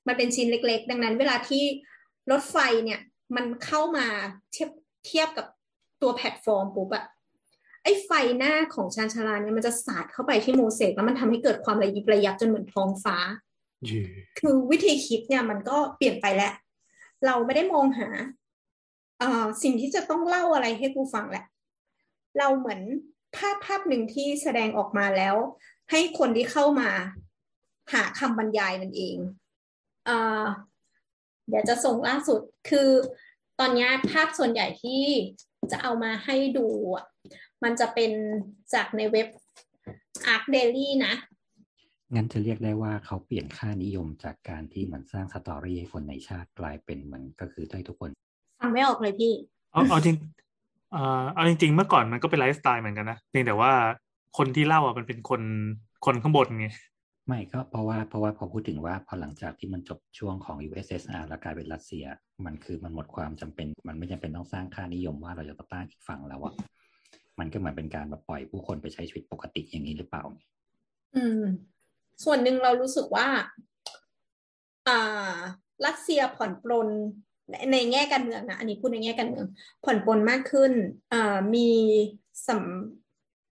มันเป็นชิ้นเล็ก ๆ ดังนั้น เวลาที่รถไฟเนี่ย มันเข้ามาเทียบเทียบกับตัวแพลตฟอร์มปุ๊บอะไอ้ไฟหน้าของชานชาลาเนี่ยมันจะสาดเข้าไปที่โมเสกแล้วมันทำให้เกิดความระยิบระยับจนเหมือนท้องฟ้าเย่คือวิธีคิดเนี่ยมันก็เปลี่ยนไปแล้ว เราไม่ได้มองหาเอ่อสิ่งที่จะต้องเล่าอะไรให้กูฟังแหละ เราเหมือนภาพภาพหนึ่งที่แสดงออกมาแล้ว ให้คนที่เข้ามาหาคำบรรยายมันเองเอ่อเดี๋ยวจะส่งล่าสุดคือตอนเนี้ยภาพส่วนใหญ่ที่จะเอามาให้ดูอะมันจะเป็นจากในเว็บ Arc Daily นะงั้นจะเรียกได้ว่าเขาเปลี่ยนค่านิยมจากการที่เหมือนสร้างสตอรี่ให้คนในชาติกลายเป็นเหมือนก็คือให้ทุกคนฟังไม่ออกเลยพี่เอาเอาจริงเอ่อเอาจริง ๆ เมื่อก่อนมันก็เป็นไลฟ์สไตล์เหมือนกันนะเพียงแต่ว่า คนที่เล่าอะมันเป็นคนคนข้างบนไงไม่ก็เพราะว่าเพราะว่าพอพูดถึงว่าพอหลังจากที่มันจบช่วงของ USSR แล้วกลายเป็นรัสเซีย มันคือมันหมดความจำเป็น มันไม่จำเป็นต้องสร้างค่านิยมว่าเราจะต้องต้านอีกฝั่งแล้วอะมันก็เหมือนเป็นการแบบปล่อยผู้คนไปใช้ชีวิตปกติอย่างนี้หรือเปล่า อืม ส่วนหนึ่งเรารู้สึกว่า อ่า รัสเซียผ่อนปลนในในแง่การเมืองนะอันนี้พูดในแง่การเมืองผ่อนปลนมากขึ้นอ่ามีสัม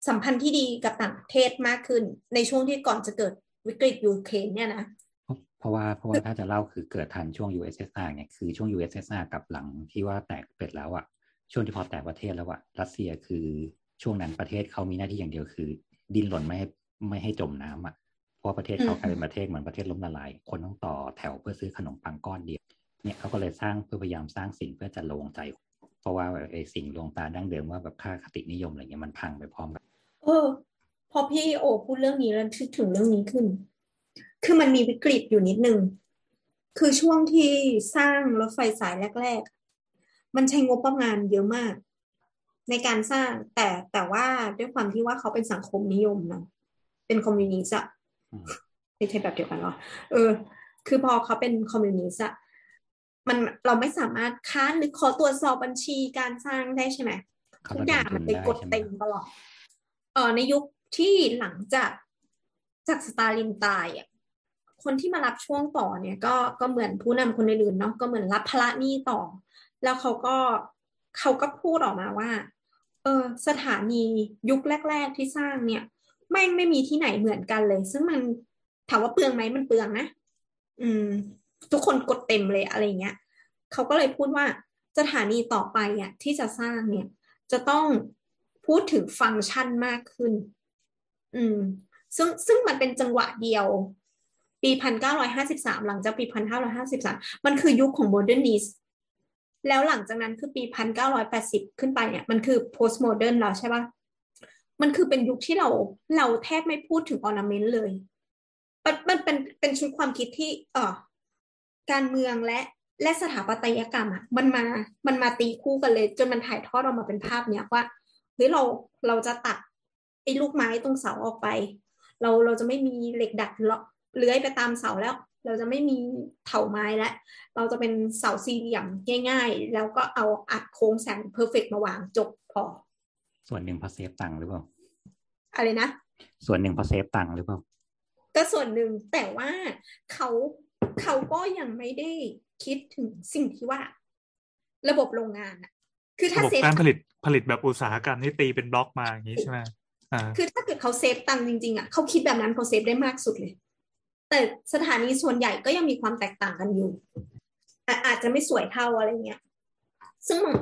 สัมพันธ์ที่ดีกับต่างประเทศมากขึ้น ในช่วงที่ก่อนจะเกิดวิกฤตยูเครนเนี่ยนะเพราะว่าเพราะว่าถ้าจะเล่าคือเกิดทันช่วง USSR ไงคือช่วง USSR กับหลังที่ว่าแตกเป็ดแล้วอะช่วงที่พอแตกประเทศแล้วอะรัสเซียคือช่วงนั้นประเทศเขามีหน้าที่อย่างเดียวคือ ดิ้นรนไม่ให้ไม่ให้จมน้ำอะเพราะประเทศเขากลายเป็นประเทศเหมือนประเทศล้มละลาย คนต้องต่อแถวเพื่อซื้อขนมปังก้อนเดียวเนี่ยเขาก็เลยสร้างเพื่อพยายามสร้างสิ่งเพื่อจะลงใจ เพราะว่าไอ้สิ่งลวงตาดั้งเดิมว่าแบบค่าคตินิยมอะไรเงี้ยมันพังไปพร้อมกั พอพี่โอพูดเรื่องนี้แล้วคิดถึงเรื่องนี้ขึ้น คือมันมีวิกฤตอยู่นิดนึง คือช่วงที่สร้างรถไฟสายแรก ๆ มันใช้งบประมาณเยอะมาก ในการสร้างแต่แต่ว่าด้วยความที่ว่าเขาเป็นสังคมนิยมนะเป็นคอมมิวนิสต์อะไม่ใช่แบบเดียวกันหรอเออ คือพอเขาเป็นคอมมิวนิสต์อะมันเราไม่สามารถค้านหรือขอตรวจสอบบัญชีการสร้างได้ใช่ไหมทุกอย่างมันไปกดเต็มตลอดเออในยุค ที่หลังจากจากสตาลินตายอะคนที่มารับช่วงต่อเนี่ย ก็ก็เหมือนผู้นำคนอื่นๆเนาะก็เหมือนรับภาระหนี้ต่อ แล้วเขาก็เขาก็พูดออกมาว่า เออสถานียุคแรก ๆที่สร้างเนี่ยไม่งไม่มีที่ไหนเหมือนกันเลย ซึ่งมันถามว่าเปลืองไหมมันเปลืองนะอืม ทุกคนกดเต็มเลยอะไรเงี้ยเขาก็เลยพูดว่าสถานีต่อไปอะที่จะสร้างเนี่ย จะต้องพูดถึงฟังก์ชันมากขึ้น อืม ซึ่งซึ่งมันเป็นจังหวะเดียว ปีพันเก้าร้อยห้าสิบสามหลังจากปีพันห้าร้อยห้าสิบสามมันคือยุคของ modernist แล้วหลังจากนั้นคือปีพันเก้าร้อยแปดสิบขึ้นไปเนี่ย มันคือ post modern แล้วใช่ปะมันคือเป็นยุคที่เราเราแทบไม่พูดถึง ornament เลย มันมันเป็นเป็นชุดความคิดที่ เออการเมืองและและสถาปัตยกรรมอะมันมามันมาตีคู่กันเลย จนมันถ่ายทอดออกมาเป็นภาพเนี้ยว่าเฮ้ยเราเราจะตัด ไอ้ลูกไม้ตรงเสาออกไป เราเราจะไม่มีเหล็กดัดเลาะเลื้อยไปตามเสาแล้ว เราจะไม่มีเถาไม้แล้วเราจะเป็นเสาสี่เหลี่ยมง่าย ๆ แล้วก็เอา arch โค้งแสง perfect มาวางจบพอส่วนหนึ่งเพื่อ save ตังค์หรือเปล่าอะไรนะ ส่วนหนึ่งเพื่อ save ตังค์หรือเปล่าก็ส่วนหนึ่งแต่ว่าเขาเขาก็ยังไม่ได้คิดถึงสิ่งที่ว่า ระบบโรงงานอะคือถ้าระบบ save การผลิตผลิตแบบอุตสาหกรรมที่ตีเป็นบล็อกมาอย่างนี้ใช่ไหมอ่า คือถ้าเกิดเขา save ตังค์จริงๆอะเขาคิดแบบนั้นเขา save ได้มากสุดเลย แต่สถานีส่วนใหญ่ก็ยังมีความแตกต่างกันอยู่อะอาจจะไม่สวยเท่าอะไรเงี้ย ซึ่งมัน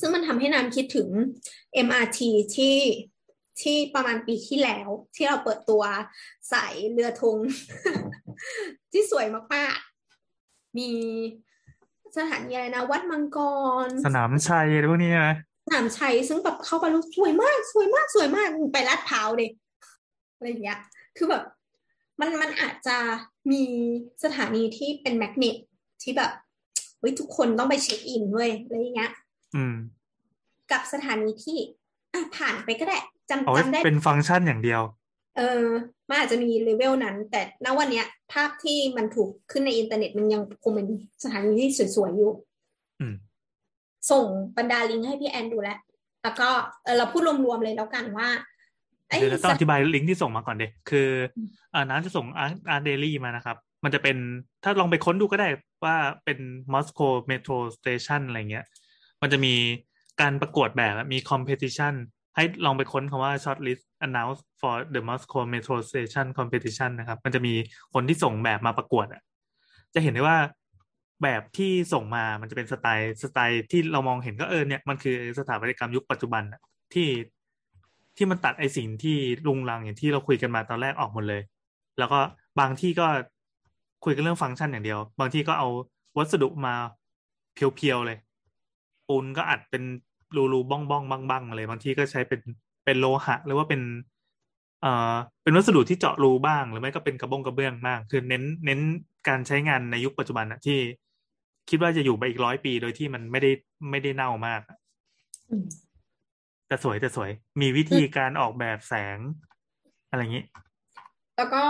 ซึ่งมันทำให้น้ำคิดถึง MRT ที่ที่ประมาณปีที่แล้ว ที่เราเปิดตัวสายเรือธงที่สวยมากๆ มีสถานีอะไรนะ วัดมังกร สนามชัยอะไรพวกนี้ใช่ไหมส นามชัยซึ่งแบบเข้าไปแล้วสวยมาก สวยมากสวยมากไปลาดพร้าวเลยอะไรอย่างเงี้ย คือแบบมันมันอาจจะมีสถานีที่เป็นแมกเนตที่แบบเฮ้ยทุกคนต้องไปเช็คอินเว้ยอะไรอย่างเงี้ย อืม กับสถานีที่อะผ่านไปก็ได้จำเอาไว้จำได้เป็นฟังก์ชันอย่างเดียว เออมันอาจจะมีเลเวลนั้น แต่ณวันเนี้ย ภาพที่มันถูกขึ้นในอินเทอร์เน็ตมันยังคงเป็นสถานีที่สวยๆอยู่ อืม ส่งบรรดาลิงก์ให้พี่แอนดูแล้วแล้วก็เออเราพูดรวมๆเลยแล้วกันว่าไอ้เดี๋ยวเราต้องสอธิบายลิงก์ที่ส่งมาก่อนเด็กคืออ่าน้าจะส่งอาร์อาร์เดลี่มานะครับ มันจะเป็นถ้าลองไปค้นดูก็ได้ว่าเป็น Moscow Metro Station อะไรเงี้ย มันจะมีการประกวดแบบอะมี competition ให้ลองไปค้นคำว่า shortlist announce for the Moscow Metro Station competition นะครับ มันจะมีคนที่ส่งแบบมาประกวดอะจะเห็นได้ว่า แบบที่ส่งมามันจะเป็นสไตล์สไตล์ที่เรามองเห็นก็เออเนี่ยมันคือสถาปัตยกรรมยุคปัจจุบันที่ที่มันตัดไอสิ่งที่รุงรังอย่างที่เราคุยกันมาตอนแรกออกหมดเลย แล้วก็บางที่ก็คุยกันเรื่องฟังก์ชันอย่างเดียว บางที่ก็เอาวัสดุมาเพียวๆเลยปูนก็อัดเป็นรูรูบ้องบ้องบ้างบ้างๆเลยบางที่ก็ใช้เป็นเป็นโลหะ หรือว่าเป็นเอ่อเป็นวัสดุที่เจาะรูบ้าง หรือไม่ก็เป็นกระบงกระเบื้องบ้างคือเน้นเน้นการใช้งานในยุคปัจจุบันอะที่ คิดว่าจะอยู่ไปอีกร้อยปีโดยที่มันไม่ได้ไม่ได้เน่ามากอะอืมแต่สวยแต่สวย มีวิธีการออกแบบแสง อะไรอย่างนี้ แล้วก็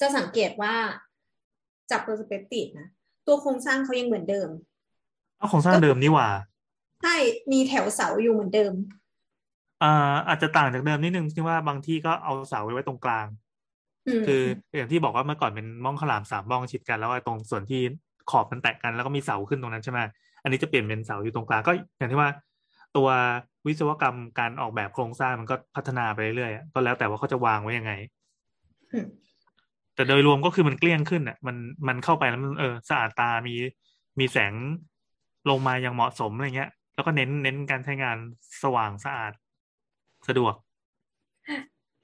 จะสังเกตว่าจากเปอร์สเปกทีฟนะตัวโครงสร้างเขายังเหมือนเดิมเอาของสร้างเดิมนี่หว่าใช่มีแถวเสาอยู่เหมือนเดิมอ่าอาจจะต่างจากเดิมนิดนึงที่ว่าบางที่ก็เอาเสาไว้ตรงกลางอืมคืออย่างที่บอกว่าเมื่อก่อนเป็นม่องขาวหลามสามม่องชิดกันแล้วไอ้ตรงส่วนที่ ขอบมันแตกกันแล้วก็มีเสาขึ้นตรงนั้นใช่ไหมอันนี้จะเปลี่ยนเป็นเสาอยู่ตรงกลางก็อย่างที่ว่า ตัววิศวกรรมการออกแบบโครงสร้างมันก็พัฒนาไปเรื่อยๆอะก็แล้วแต่ว่าเขาจะวางไว้ยังไงอืมแต่โดยรวมก็คือมันเกลี้ยงขึ้นอะ มันมันเข้าไปแล้วมันเออสะอาดตามีมีแสงลงมาอย่างเหมาะสมอะไรเงี้ย แล้วก็เน้นเน้นการใช้งานสว่างสะอาดสะดวก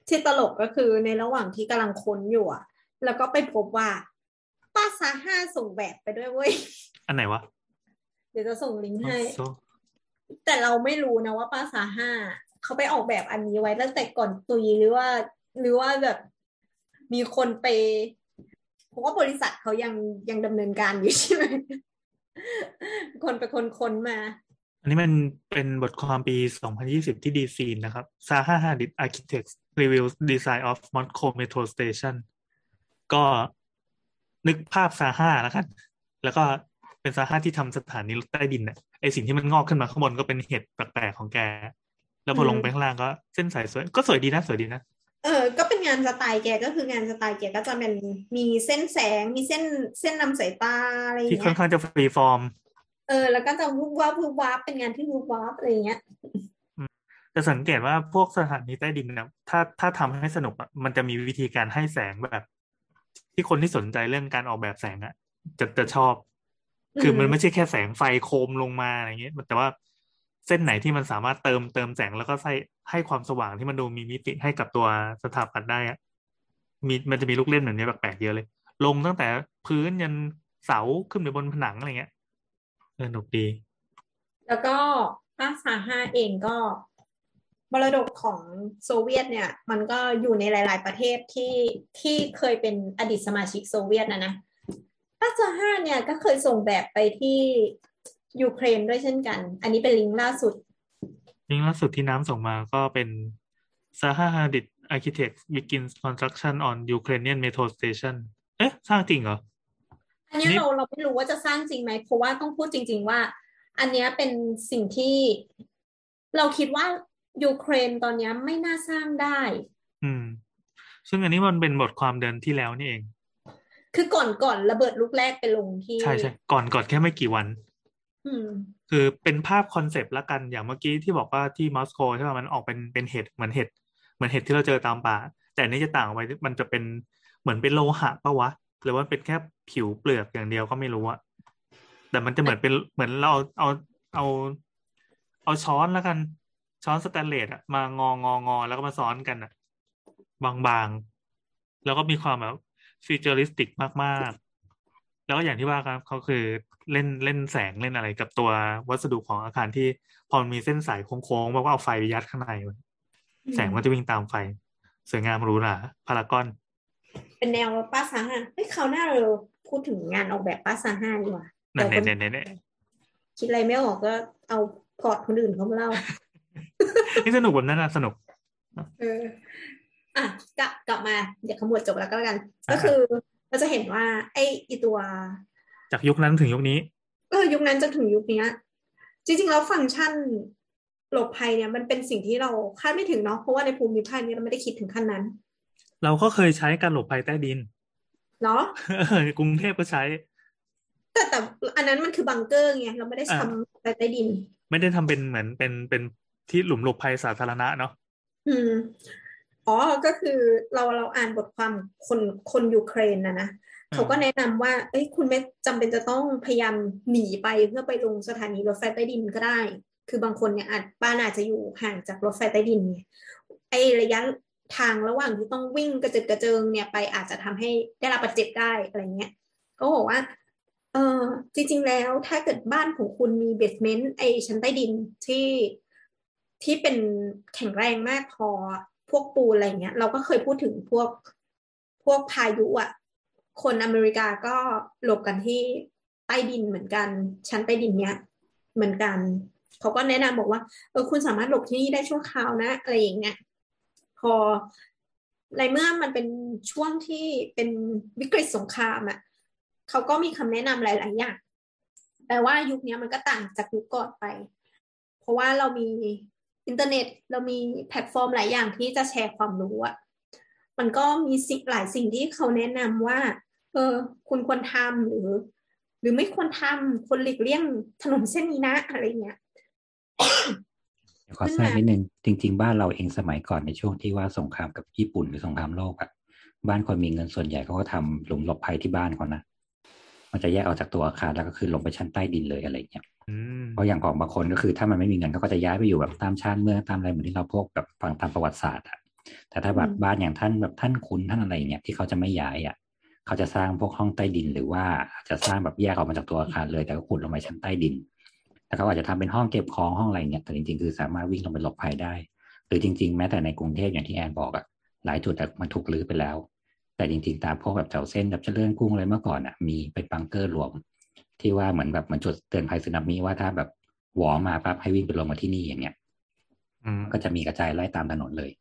ที่ตลกก็คือในระหว่างที่กำลังค้นอยู่อะแล้วก็ไปพบว่า ป้าซาห้าส่งแบบไปด้วยเว้ย อันไหนวะ เดี๋ยวจะส่งลิงก์ให้โซแต่เราไม่รู้นะว่าป้าซาห้าเขาไปออกแบบอันนี้ไว้ตั้งแต่ก่อนตุยหรือว่า หรือว่าแบบมีคนไปเพราะว่าบริษัทเขายังยังดำเนินการอยู่ใช่ไหมคนไปคนค้นมา อันนี้มันเป็นบทความปี 2020 ที่ดีซีนนะครับ Zaha Hadid Architects Reviews Design of Moscow Metro Station ก็ นึกภาพซาห้าแล้วกันแล้วก็เป็นซาห้าที่ทำสถานีรถใต้ดินน่ะไอสิ่งที่มันงอกขึ้นมาข้างบนก็เป็นเห็ดแปลกๆของแก แล้วพอลงไปข้างล่างก็เส้นสายสวยก็สวยดีนะสวยดีนะเออ ก็เป็นงานสไตล์แกก็คืองานสไตล์แกก็จะเป็นมีเส้นแสง มีเส้นเส้นนำสายตาอะไรอย่างที่ค่อเงี้นยข้างจะฟรีฟอร์ม เออ แล้วก็จะวุบวับวุบวับเป็นงานที่วุบวับอะไรอย่างเงี้ยจะสังเกตว่าพวกสถานีใต้ดินนะถ้าถ้าทำให้สนุกอะมันจะมีวิธีการให้แสงแบบ ที่คนที่สนใจเรื่องการออกแบบแสงอะจะจะชอบ คือมันไม่ใช่แค่แสงไฟโคมลงมาอะไรเงี้ยแต่ว่าเส้นไหนที่มันสามารถเติมเติมแสงแล้วก็ใส่ให้ความสว่างที่มันดูมีมิติให้กับตัวสถาปัตย์ได้อะมีมันจะมีลูกเล่นแบบนี้แปลกๆเยอะเลย ลงตั้งแต่พื้นยันเสาขึ้นไปบนผนังอะไรเงี้ยเอสนุกดี แล้วก็ภาคซาห้าเองก็ มรดกของโซเวียตเนี่ย มันก็อยู่ในหลาย ๆ ประเทศที่ที่เคยเป็นอดีตสมาชิกโซเวียตนะนะภาคซาห้าเนี่ยก็เคยส่งแบบไปที่ยูเครนด้วยเช่นกัน อันนี้เป็นลิงก์ล่าสุด ลิงก์ล่าสุดที่น้ำส่งมาก็เป็น Zaha Hadid Architects begins construction on Ukrainian metro station เอ๊ะ สร้างจริงเหรอ อันเนี้ยนี่เราเราไม่รู้ว่าจะสร้างจริงไหม เพราะว่าต้องพูดจริง ๆ ว่า อันเนี้ยเป็นสิ่งที่เราคิดว่า ยูเครนตอนเนี้ยไม่น่าสร้างได้ อืม ซึ่งอันนี้มันเป็นบทความเดือนที่แล้วนี่เอง คือก่อนก่อนระเบิดลูกแรกไปลงที่ ใช่ใช่ก่อนก่อนแค่ไม่กี่วัน อืม คือเป็นภาพคอนเซปต์ละกันอย่างเมื่อกี้ที่บอกว่าที่มอสโกใช่ป่ะมันออกเป็นเป็นเห็ดเหมือนเห็ดเหมือนเห็ดที่เราเจอตามป่า แต่อันนี้จะต่างออกไปมันจะเป็นเหมือนเป็นโลหะปะวะหรือว่าเป็นแค่ผิวเปลือกอย่างเดียวก็ไม่รู้อะแต่มันจะเหมือนเป็นเหมือนเราเอาเอาเอาช้อนแล้วกัน ช้อนสแตนเลสอะมางององอแล้วก็มาซ้อนกันอะบางๆ แล้วก็มีความแบบ futuristic มากๆ แล้วก็อย่างที่ว่าครับเขาคือเล่นเล่นแสงเล่นอะไรกับตัววัสดุของอาคารที่พอมันมีเส้นสายโค้งๆบอกว่าเอาไฟไปยัดข้างในไว้แสงมันจะวิ่งตามไฟ สวยงามหรูหราพารากอน เป็นแนวป้าซาห้าเฮ้ยคราวหน้าเราพูดถึงงานออกแบบป้าซาห้าดีกว่านั่นเราเน่ก็เน่เน่เน่คิดอะไรไม่ออกก็เอาพอร์ตคนอื่นเขามาเล่า นี่สนุกแบบนั้นนะสนุก เออ อะกลับกลับมาเดี๋ยวขมวดจบแล้วก็แล้วกันอ่าก็คือเราจะเห็นว่าไอ้อีตัว จากยุคนั้นถึงยุคนี้เออยุคนั้นจนถึงยุคเนี้ยจริงๆแล้วฟังก์ชันหลบภัยเนี่ยมันเป็นสิ่งที่เราคาดไม่ถึงเนาะเพราะว่าในภูมิภาคนี้เราไม่ได้คิดถึงขั้นนั้น เราก็เคยใช้การหลบภัยใต้ดินเนาะกรุงเทพก็ใช้ แต่แต่อันนั้นมันคือบังเกอร์ไงเราไม่ได้อ่าทำไปใต้ดิน ไม่ได้ทำเป็นเหมือนเป็นเป็น ที่หลุมหลบภัยสาธารณะเนาะอืมอ๋อ ก็คือเราเราอ่านบทความคนคนยูเครนนะนะอ่าเขาก็แนะนำว่า เอ้ยคุณไม่จำเป็นจะต้องพยายามหนีไปเพื่อไปลงสถานีรถไฟใต้ดินก็ได้ คือบางคนเนี่ยอาจบ้านอาจจะอยู่ห่างจากรถไฟใต้ดินไงไอระยะทางระหว่างที่ต้องวิ่งกระเจิดกระเจิงเนี่ยไปอาจจะทำให้ได้รับบาดเจ็บได้อะไรเงี้ยก็บอกว่า เออจริง ๆ แล้วถ้าเกิดบ้านของคุณมีเบสเมนต์ไอชั้นใต้ดินที่ ที่เป็นแข็งแรงมากพอพวกปูอะไรเงี้ย เราก็เคยพูดถึงพวกพวกพายุอะ คนอเมริกาก็หลบกันที่ใต้ดินเหมือนกัน ชั้นใต้ดินเนี้ยเหมือนกัน เขาก็แนะนำบอกว่าเออคุณสามารถหลบที่นี่ได้ชั่วคราวนะ อะไรอย่างเงี้ยพอในเมื่อมันเป็นช่วงที่เป็นวิกฤตสงครามอะเขาก็มีคำแนะนำหลาย ๆ อย่างแต่ว่ายุคนี้มันก็ต่างจากยุคก่อนไป เพราะว่าเรามี อินเทอร์เน็ตเรามีแพลตฟอร์มหลายอย่างที่จะแชร์ความรู้อะมันก็มีสิ่งหลายสิ่งที่เขาแนะนำว่า เออ คุณควรทำหรือ หรือไม่ควรทำควรหลีกเลี่ยงถนนเส้นนี้นะอะไรเงี้ยขอแทรกนิดนึงจริง ๆ บ้านเราเองสมัยก่อนในช่วงที่ว่าสงครามกับญี่ปุ่นหรือสงครามโลกอะบ้านคนมีเงินส่วนใหญ่เขาก็ทำหลุมหลบภัยที่บ้านเขานะมันจะแยกออกจากตัวอาคารแล้วก็คือลงไปชั้นใต้ดินเลยอะไรเงี้ย เพราะอย่างของบางคนก็คือ ถ้ามันไม่มีเงินเขาก็จะย้ายไปอยู่แบบตามชานเมืองตามอะไรเหมือนที่เราพวกแบบฟังตามประวัติศาสตร์อะแต่ถ้าแบบอืมบ้านอย่างท่านแบบท่านคุณท่านอะไรเงี้ยที่เขาจะไม่ย้ายอะเขาจะสร้างพวกห้องใต้ดิน หรือว่าจะสร้างแบบแยกออกมาจากตัวอาคารเลยแต่ก็ขุดลงไปชั้นใต้ดินแล้วเขาอาจจะทำเป็นห้องเก็บของห้องอะไรเงี้ยแต่จริงๆ คือสามารถวิ่งลงไปหลบภัยได้ หรือจริง ๆ แม้แต่ในกรุงเทพอย่างที่แอนบอกอะหลายจุดอะมันถูกรื้อไปแล้ว แต่จริงๆ ตามพวกแบบแถวเส้นแบบเจริญกรุงอะไรเมื่อก่อนอะมีเป็นบังเกอร์รวม ที่ว่าเหมือนแบบเหมือนจุดเตือนภัยสึนามิว่าถ้าแบบหวอมาปั๊บให้วิ่งไปลงมาที่นี่อย่างเงี้ยอืมก็จะมีกระจายไล่ตามถนนเลย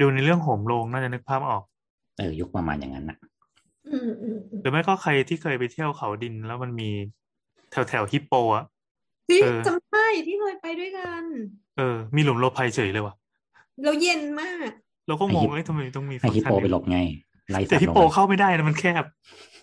ดูในเรื่องโหมโรงน่าจะนึกภาพออก เออยุคประมาณอย่างนั้นนะอืมอืมอืมหรือไม่ก็ใครที่เคยไปเที่ยวเขาดินแล้วมันมีแถวแถวฮิปโปอะที่เออจำได้ที่เคยไปด้วยกัน เออ มีหลุมหลบภัยเฉยเลยว่ะแล้วเย็นมาก เราก็งงเอ้ยทำไมต้องมีให้ฟังฮิก์ปชันโปไปนี้หลบไงไล่แต่สัตว์ฮิปลงโปไปเข้าไม่ได้นะมันแคบ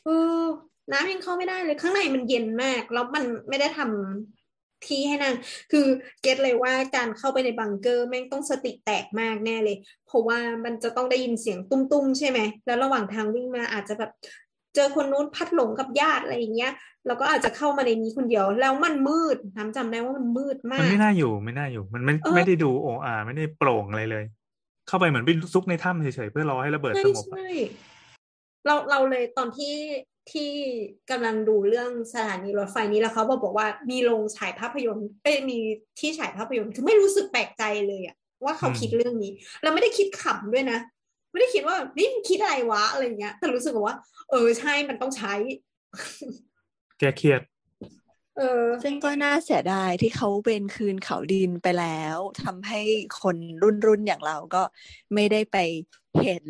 เออ น้ำยังเข้าไม่ได้เลยข้างในมันเย็นมาก แล้วมันไม่ได้ทำที่ให้นั่งคือเก็ตเลยว่าการเข้าไปในบังเกอร์แม่งต้องสติแตกมากแน่เลย เพราะว่ามันจะต้องได้ยินเสียงตุ้มๆใช่ไหม แล้วระหว่างทางวิ่งมาอาจจะแบบเจอคนนู้นพัดหลงกับญาติอะไรอย่างเงี้ย แล้วก็อาจจะเข้ามาในนี้คนเดียว แล้วมันมืดน้ำจำได้ว่ามันมืดมามันกไม่น่าอยู่ไม่น่าอยู่ มันไม่เออไม่ได้ดูโออาไม่ได้โปร่งอะไรเลย เข้าไปเหมือนไปซุกในถ้ำเฉยๆเพื่อรอให้ระเบิดใช่สงบอะใช่ เราเราเลยตอนที่ที่กำลังดูเรื่องสถานีรถไฟนี้แล้วเขาบอกบอกว่ามีโรงฉายภาพยนตร์เอ้ยมีที่ฉายภาพยนตร์คือไม่รู้สึกแปลกใจเลยอะว่าเขาคิดเรื่องนี้เราไม่ได้คิดขำด้วยนะ ไม่ได้คิดว่านี่มันคิดอะไรวะอะไรเงี้ย แต่รู้สึกว่า เออใช่มันต้องใช้แกเครียดเออซึ่งก็น่าเสียดายที่เขาเป็นคืนเขาดินไปแล้วทำให้คนรุ่นรุ่นอย่างเราก็ไม่ได้ไปเห็น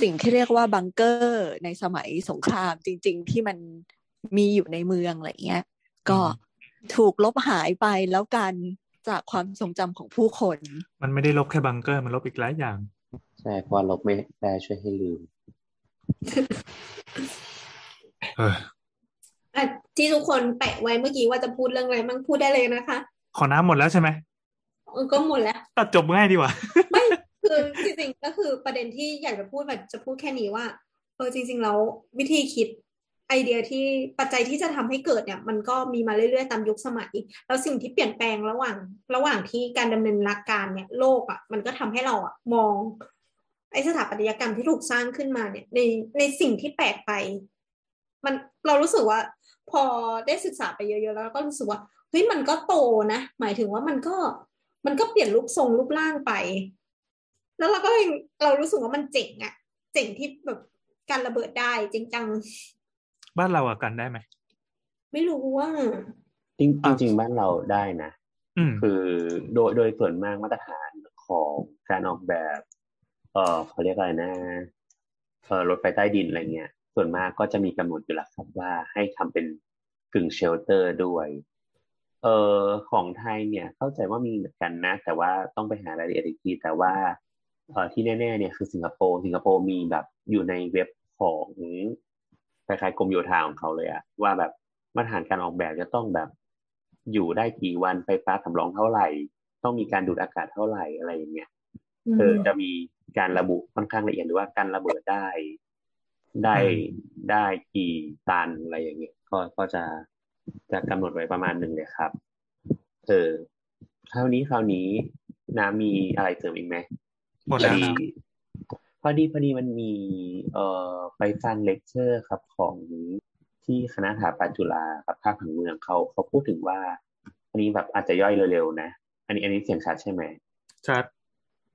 สิ่งที่เรียกว่าบังเกอร์ในสมัยสงครามจริง ๆ ที่มันมีอยู่ในเมืองอะไรเงี้ย ก็ถูกลบหายไปแล้วกันจากความทรงจำของผู้คน มันไม่ได้ลบแค่บังเกอร์ มันลบอีกหลายอย่าง ใช่เพราะว่าลบไม่ได้ช่วยให้ลืมเอออะที่ทุกคนแปะไว้เมื่อกี้ว่าจะพูดเรื่องอะไรมั่งพูดได้เลยนะคะ ขอน้ำหมดแล้วใช่ไหมเออก็หมดแล้วตัดจบง่ายดีกว่า ไม่ คือจริงๆก็คือประเด็นที่อยากจะพูดแบบจะพูดแค่นี้ว่าเออจริง ๆ แล้ววิธีคิดไอเดียที่ปัจจัยที่จะทำให้เกิดเนี่ย มันก็มีมาเรื่อยๆตามยุคสมัย แล้วสิ่งที่เปลี่ยนแปลงระหว่าง ระหว่างที่การดำเนินรักการเนี่ยโลกอะ มันก็ทำให้เราอะมองไอสถาปัตยกรรมที่ถูกสร้างขึ้นมาเนี่ยในในสิ่งที่แปลกไป มันเรารู้สึกว่า พอได้ศึกษาไปเยอะๆแล้วก็รู้สึกว่าเฮ้ยมันก็โตนะหมายถึงว่ามันก็มันก็เปลี่ยนรูปทรงรูปร่างไป แล้วเราก็เลยเรารู้สึกว่ามันเจ๋งอะเจ๋งที่แบบการระเบิดได้จริงจัง บ้านเราอะกันได้ไหม ไม่รู้ว่า จริงอะจริงๆบ้านเราได้นะอืมคือโดยโดยส่วนมากมาตรฐานของการออกแบบ เออเขาเรียกอะไรนะเออรถไฟใต้ดินอะไรเงี้ย ส่วนมากก็จะมีกำหนดอยู่แล้วครับว่าให้ทำเป็นกึ่งเชลเตอร์ด้วยเออของไทยเนี่ยเข้าใจว่ามีเหมือนกันนะ แต่ว่าต้องไปหารายละเอียดอีกทีแต่ว่าเออ ที่แน่ๆเนี่ยคือสิงคโปร์สิงคโปร์มีแบบอยู่ในเว็บของคล้ายๆกรมโยธาของเขาเลยอะว่าแบบมาตรฐานการออกแบบจะต้องแบบ อยู่ได้กี่วันไฟฟ้าสำรองเท่าไหร่ ต้องมีการดูดอากาศเท่าไหร่อะไรอย่างเงี้ยอืมเออจะมีการระบุค่อนข้างละเอียดหรือว่าการระเบิดได้ ได้อืมได้กี่ตันอะไรอย่างเงี้ยก็ก็จะจะกำหนดไว้ประมาณหนึ่งเลยครับ เออคราวนี้คราวนี้น้ำมีอะไรเสริมอีกไหม หมดแล้วพอนะพอดีพอดีมันมีเอ่อไปฟังเลคเชอร์ครับของที่คณะสถาปัตย์จุฬาครับภาคผังเมืองเขาเขาพูดถึงว่า อันนี้แบบอาจจะย่อยเร็วๆนะ อันนี้อันนี้เสียงชัดใช่ไหมชัด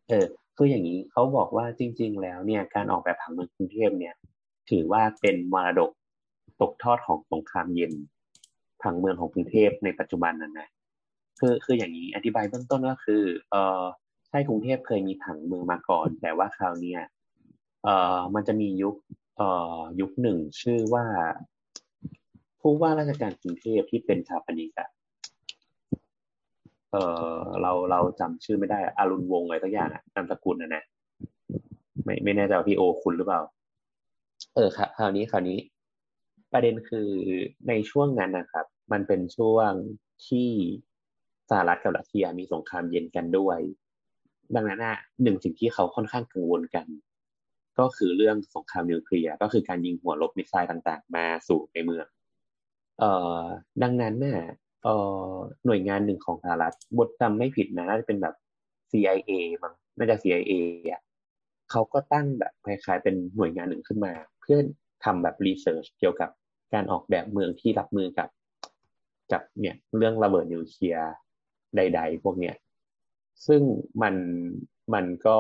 เออคืออย่างนี้เขาบอกว่าจริง ๆ แล้วเนี่ยการออกแบบผังเมืองกรุงเทพเนี่ย ถือว่าเป็นมรดกตกทอดของสงครามเย็นผังเมืองของกรุงเทพในปัจจุบันนั้นนะคือคืออย่างนี้อธิบายเบื้องต้นก็คือ เออ ใช่กรุงเทพเคยมีผังเมืองมาก่อน แต่ว่าคราวเนี้ยเออมันจะมียุคเอ่อยุคหนึ่งชื่อว่าผู้ว่าราชการกรุงเทพที่เป็นสถาปนิกอะเออเราเราจำชื่อไม่ได้อารุณวงศ์อะไรสักอย่างอะนามสกุลนะนะไม่ไม่แน่ใจว่าพี่โอคุณหรือเปล่า เออครับคราวนี้คราวนี้ ประเด็นคือในช่วงนั้นนะครับ มันเป็นช่วงที่สหรัฐกับรัสเซียมีสงครามเย็นกันด้วย ดังนั้นน่ะหนึ่งสิ่งที่เขาค่อนข้างกังวลกัน ก็คือเรื่องสงครามนิวเคลียร์ก็คือการยิงหัวรบ missile ต่างๆ มาสู่ในเมือง เอ่อดังนั้นน่ะเอ่อหน่วยงานหนึ่งของสหรัฐบทจำไม่ผิดนะน่าจะเป็นแบบ CIA มั้งน่าจะ CIA อะเขาก็ตั้งแบบคล้ายๆเป็นหน่วยงานหนึ่งขึ้นมา เพื่อทำแบบ research เกี่ยวกับการออกแบบเมืองที่รับมือกับ กับเนี่ยเรื่องระเบิดนิวเคลียร์ใด ๆ พวกเนี้ย ซึ่งมันมันก็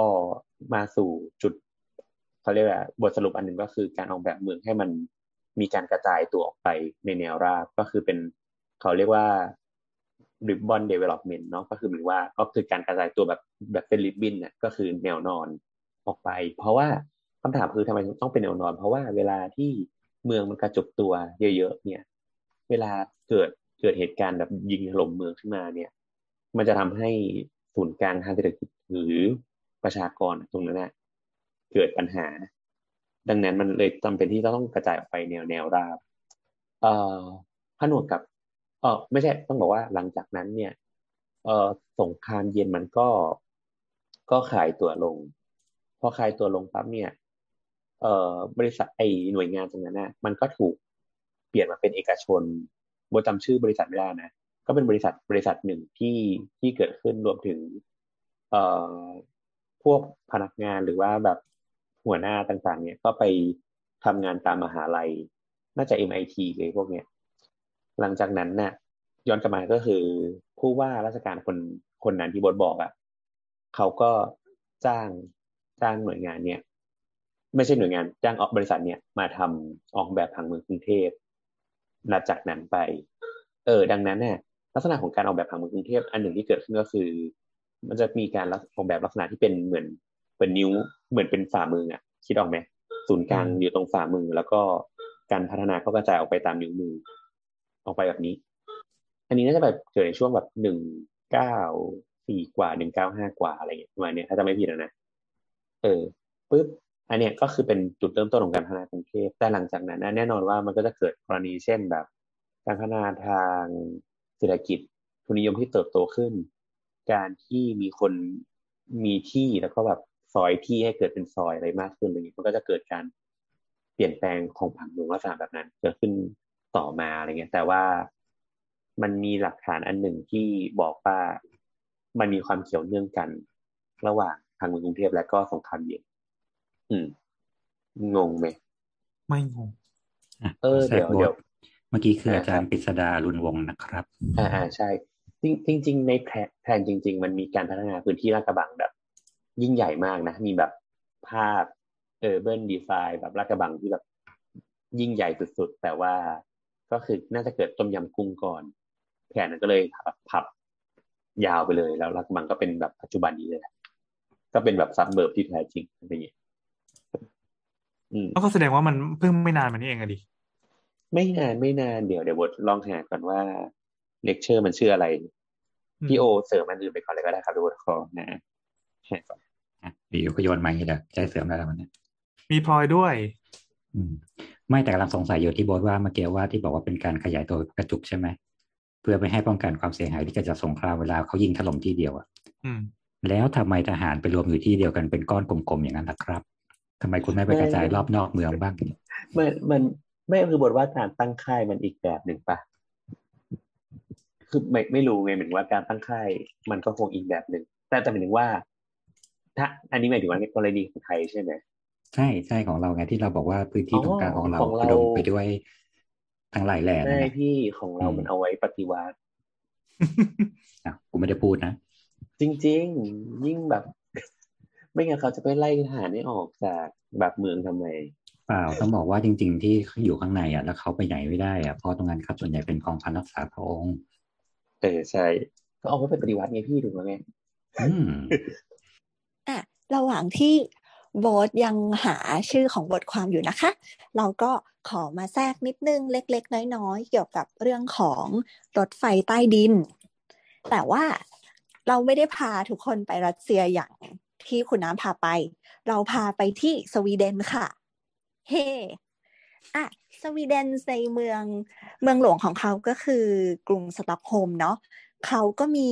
มาสู่จุดเขาเรียกว่าบทสรุปอันหนึ่งก็คือการออกแบบเมืองให้มันมีการกระจายตัวออกไปในแนวราบก็คือเป็นเขาเรียกว่า ribbon development เนาะก็คือหมายว่าก็คือการกระจายตัวแบบแบบเป็นริบบิ้นเนี่ยก็คือแนวนอนออกไป เพราะว่าคำถามคือทำไมต้องเป็นแนวนอน เพราะว่าเวลาที่เมืองมันกระจุกตัวเยอะๆเนี่ย เวลาเกิดเกิดเหตุการณ์แบบยิงถล่มเมืองขึ้นมาเนี่ย มันจะทำให้ ศูนย์กลางทางเศรษฐกิจหรือประชากรตรงนั้นนะเกิดปัญหา ดังนั้นมันเลยจำเป็นที่ต้องกระจายออกไปแนวแนวราบเอ่อผนวกกับเออไม่ใช่ต้องบอกว่าหลังจากนั้นเนี่ย เออสงครามเย็นมันก็ ก็ขายตัวลง พอขายตัวลงปั๊บเนี่ย เออบริษัทไอหน่วยงานตรงนั้นน่ะ มันก็ถูกเปลี่ยนมาเป็นเอกชนโบจำชื่อบริษัทไม่ได้นะ ก็เป็นบริษัทบริษัทหนึ่งที่ที่เกิดขึ้นรวมถึง เอ่อพวกพนักงานหรือว่าแบบหัวหน้าต่างๆ เนี่ยก็ไปทำงานตามมหาลัย น่าจะ MIT เลยพวกเนี้ยหลังจากนั้นน่ะ ย้อนกลับมาก็คือผู้ว่าราชการคนคนนั้นที่บดบอกอะ่ะเขาก็จ้างจ้างหน่วยงานเนี่ยไม่ใช่หน่วยงานจ้างออกบริษัทเนี่ยมาทำออกแบบผังเมืองกรุงเทพนับจากนั้นไป เออ ดังนั้นเนี่ย ลักษณะของการออกแบบผังเมืองกรุงเทพอันหนึ่งที่เกิดขึ้นก็คือ มันจะมีการออกแบบลักษณะที่เป็นเหมือนเป็นนิ้วเหมือนเป็นฝ่ามืออะคิดออกไหมศูนย์กลางอยู่ตรงฝ่ามือ แล้วก็การพัฒนาก็กระจายออกไปตามนิ้วมือ ออกไปแบบนี้ อันนี้น่าจะแบบเกิดในช่วงแบบหนึ่งเก้าสี่กว่าหนึ่งเก้าห้ากว่าอะไรเงี้ยประมาณนี้ถ้าจะไม่ผิดนะเออปุ๊บอันเนี้ยก็คือเป็นจุดเริ่มต้นของการพัฒนากรุงเทพแต่หลังจากนั้นแน่นอนว่ามันก็จะเกิดกรณีเช่นแบบ การพัฒนาทาง เศรษฐกิจทุนนิยมที่เติบโตขึ้น การที่มีคนมีที่แล้วก็แบบซอยที่ให้เกิดเป็นซอยอะไรมากขึ้นอะไรเงี้ยมันก็จะเกิดการเปลี่ยนแปลงของผังเมืองลักษณะแบบนั้น เกิดขึ้นต่อมาอะไรเงี้ย แต่ว่ามันมีหลักฐานอันหนึ่งที่บอกว่ามันมีความเกี่ยวเนื่องกัน ระหว่างทางเมืองกรุงเทพและก็สงครามเย็นอืม งงไหม ไม่งง เออ เดี๋ยวเดี๋ยว เมื่อกี้คืออาจารย์ปริศดารุนวงศ์นะครับอ่าอ่าใช่ จริงจริงๆในแผนจริง ๆ มันมีการพัฒนาพื้นที่ลาดกระบังแบบ ยิ่งใหญ่มากนะ มีแบบภาพเออเบิร์นดีไซน์แบบลาดกระบังที่แบบยิ่งใหญ่สุดๆ แต่ว่าก็คือน่าจะเกิดต้มยำกุ้งก่อน แผนนั้นก็เลยพับยาวไปเลย แล้วลาดกระบังก็เป็นแบบปัจจุบันนี้เลยก็เป็นแบบซับเบิร์บที่แท้จริงอะไรอย่างเงี้ยอืมก็แสดงว่ามันเพิ่งไม่นานมานี้เองอะดิ ไม่นานไม่นานเดี๋ยวเดี๋ยวบทลองหาก่อนว่าเลคเชอร์มันชื่ออะไร พี่โอเสริมมันอื่นไปก่อนเลยก็ได้ครับทุกคนขอนะหาก่อนอะเดี๋ยวก็โยนมาอย่างนี้แหละใจเสริมแล้ววันนี้มีพลอยด้วย อืม ไม่แต่กำลังสงสัยอยู่ที่โบทว่าเมื่อกี้ว่าที่บอกว่าเป็นการขยายตัวกระจุกใช่ไหมเพื่อไม่ให้ป้องกันความเสียหายที่เกิดจากสงครามเวลาเขายิงถล่มที่เดียวอะอืมแล้วทำไมทหารไปรวมอยู่ที่เดียวกันเป็นก้อนกลมๆอย่างนั้นล่ะครับทำไมคุณไม่ไปกระจายรอบนอกเมืองบ้างมันมัน ไม่คือบทว่าการตั้งค่ายมันอีกแบบหนึ่งปะคือไม่ไม่รู้ไงเหมือนว่าการตั้งค่ายมันก็คงอีกแบบหนึ่งแต่แต่หมายถึงว่า ถ้า อันนี้หมายถึงว่าในกรณีของไทยใช่ไหมใช่ใช่ของเราไงที่เราบอกว่าพื้นที่อ๋อตรงกลางของเราของเราอุดมไปด้วยทั้งหลายแหล่นั่นใช่แหละพี่ของเราอืมมันเอาไว้ปฏิวัติอะกูไม่ได้พูดนะ จริง ๆ ยิ่งแบบ ไม่งั้นเขาจะไปไล่ทหารให้ออกจากแบบเมืองทำไม เปล่าต้องบอกว่าจริง ๆ ที่อยู่ข้างในอะแล้วเขาไปไหนไม่ได้อะเพราะตรงนั้นครับส่วนใหญ่เป็นกองพันรักษาพระองค์ เออใช่ ก็เอาไว้เป็นปฏิวัติไงพี่ถูกไหมไงอืมอะระหว่างที่โบทยังหาชื่อของบทความอยู่นะคะ เราก็ขอมาแทรกนิดนึงเล็ก ๆ น้อยๆเกี่ยวกับเรื่องของรถไฟใต้ดิน แต่ว่าเราไม่ได้พาทุกคนไปรัสเซียอย่างที่คุณน้ำพาไป เราพาไปที่สวีเดนค่ะ เฮ้อะสวีเดนในเมืองเมืองหลวงของเขาก็คือกรุงสต็อกโฮล์มเนาะเขาก็มี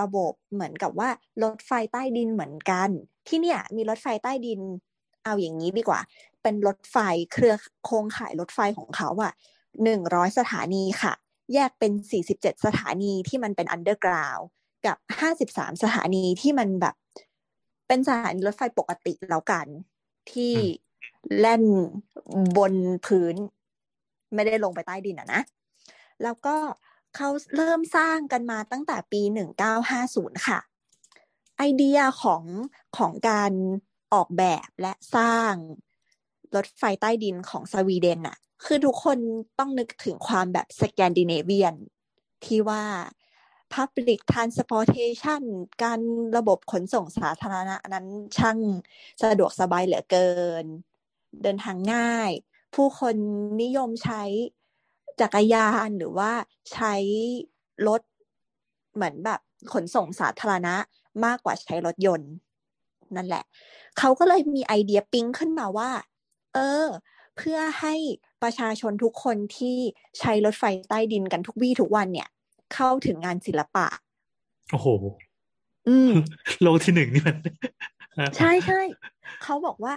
ระบบเหมือนกับว่ารถไฟใต้ดินเหมือนกัน ที่เนี่ยมีรถไฟใต้ดิน เอาอย่างนี้ดีกว่า เป็นรถไฟเครือโครงข่ายรถไฟของเขาอะหนึ่งร้อยสถานีค่ะ แยกเป็นสี่สิบเจ็ดสถานีที่มันเป็นอันเดอร์กราวกับห้าสิบสามสถานีที่มันแบบ เป็นสถานีรถไฟปกติแล้วกันที่ แล่นบนพื้น ไม่ได้ลงไปใต้ดินอะนะ แล้วก็เขาเริ่มสร้างกันมาตั้งแต่ปี 1950 ค่ะ ไอเดียของของการออกแบบและสร้างรถไฟใต้ดินของสวีเดนน่ะ คือทุกคนต้องนึกถึงความแบบสแกนดิเนเวียน ที่ว่า Public Transportation การระบบขนส่งสาธารณะนั้นช่างสะดวกสบายเหลือเกิน เดินทางง่าย ผู้คนนิยมใช้จักรยานหรือว่าใช้รถเหมือนแบบขนส่งสาธารณะมากกว่าใช้รถยนต์ นั่นแหละ เขาก็เลยมีไอเดียปิ๊งขึ้นมาว่า เออ เพื่อให้ประชาชนทุกคนที่ใช้รถไฟใต้ดินกันทุกวี่ทุกวันเนี่ย เข้าถึงงานศิลปะ โอ้โห อืม โลกที่หนึ่งนี่มัน ใช่ใช่ เขาบอกว่า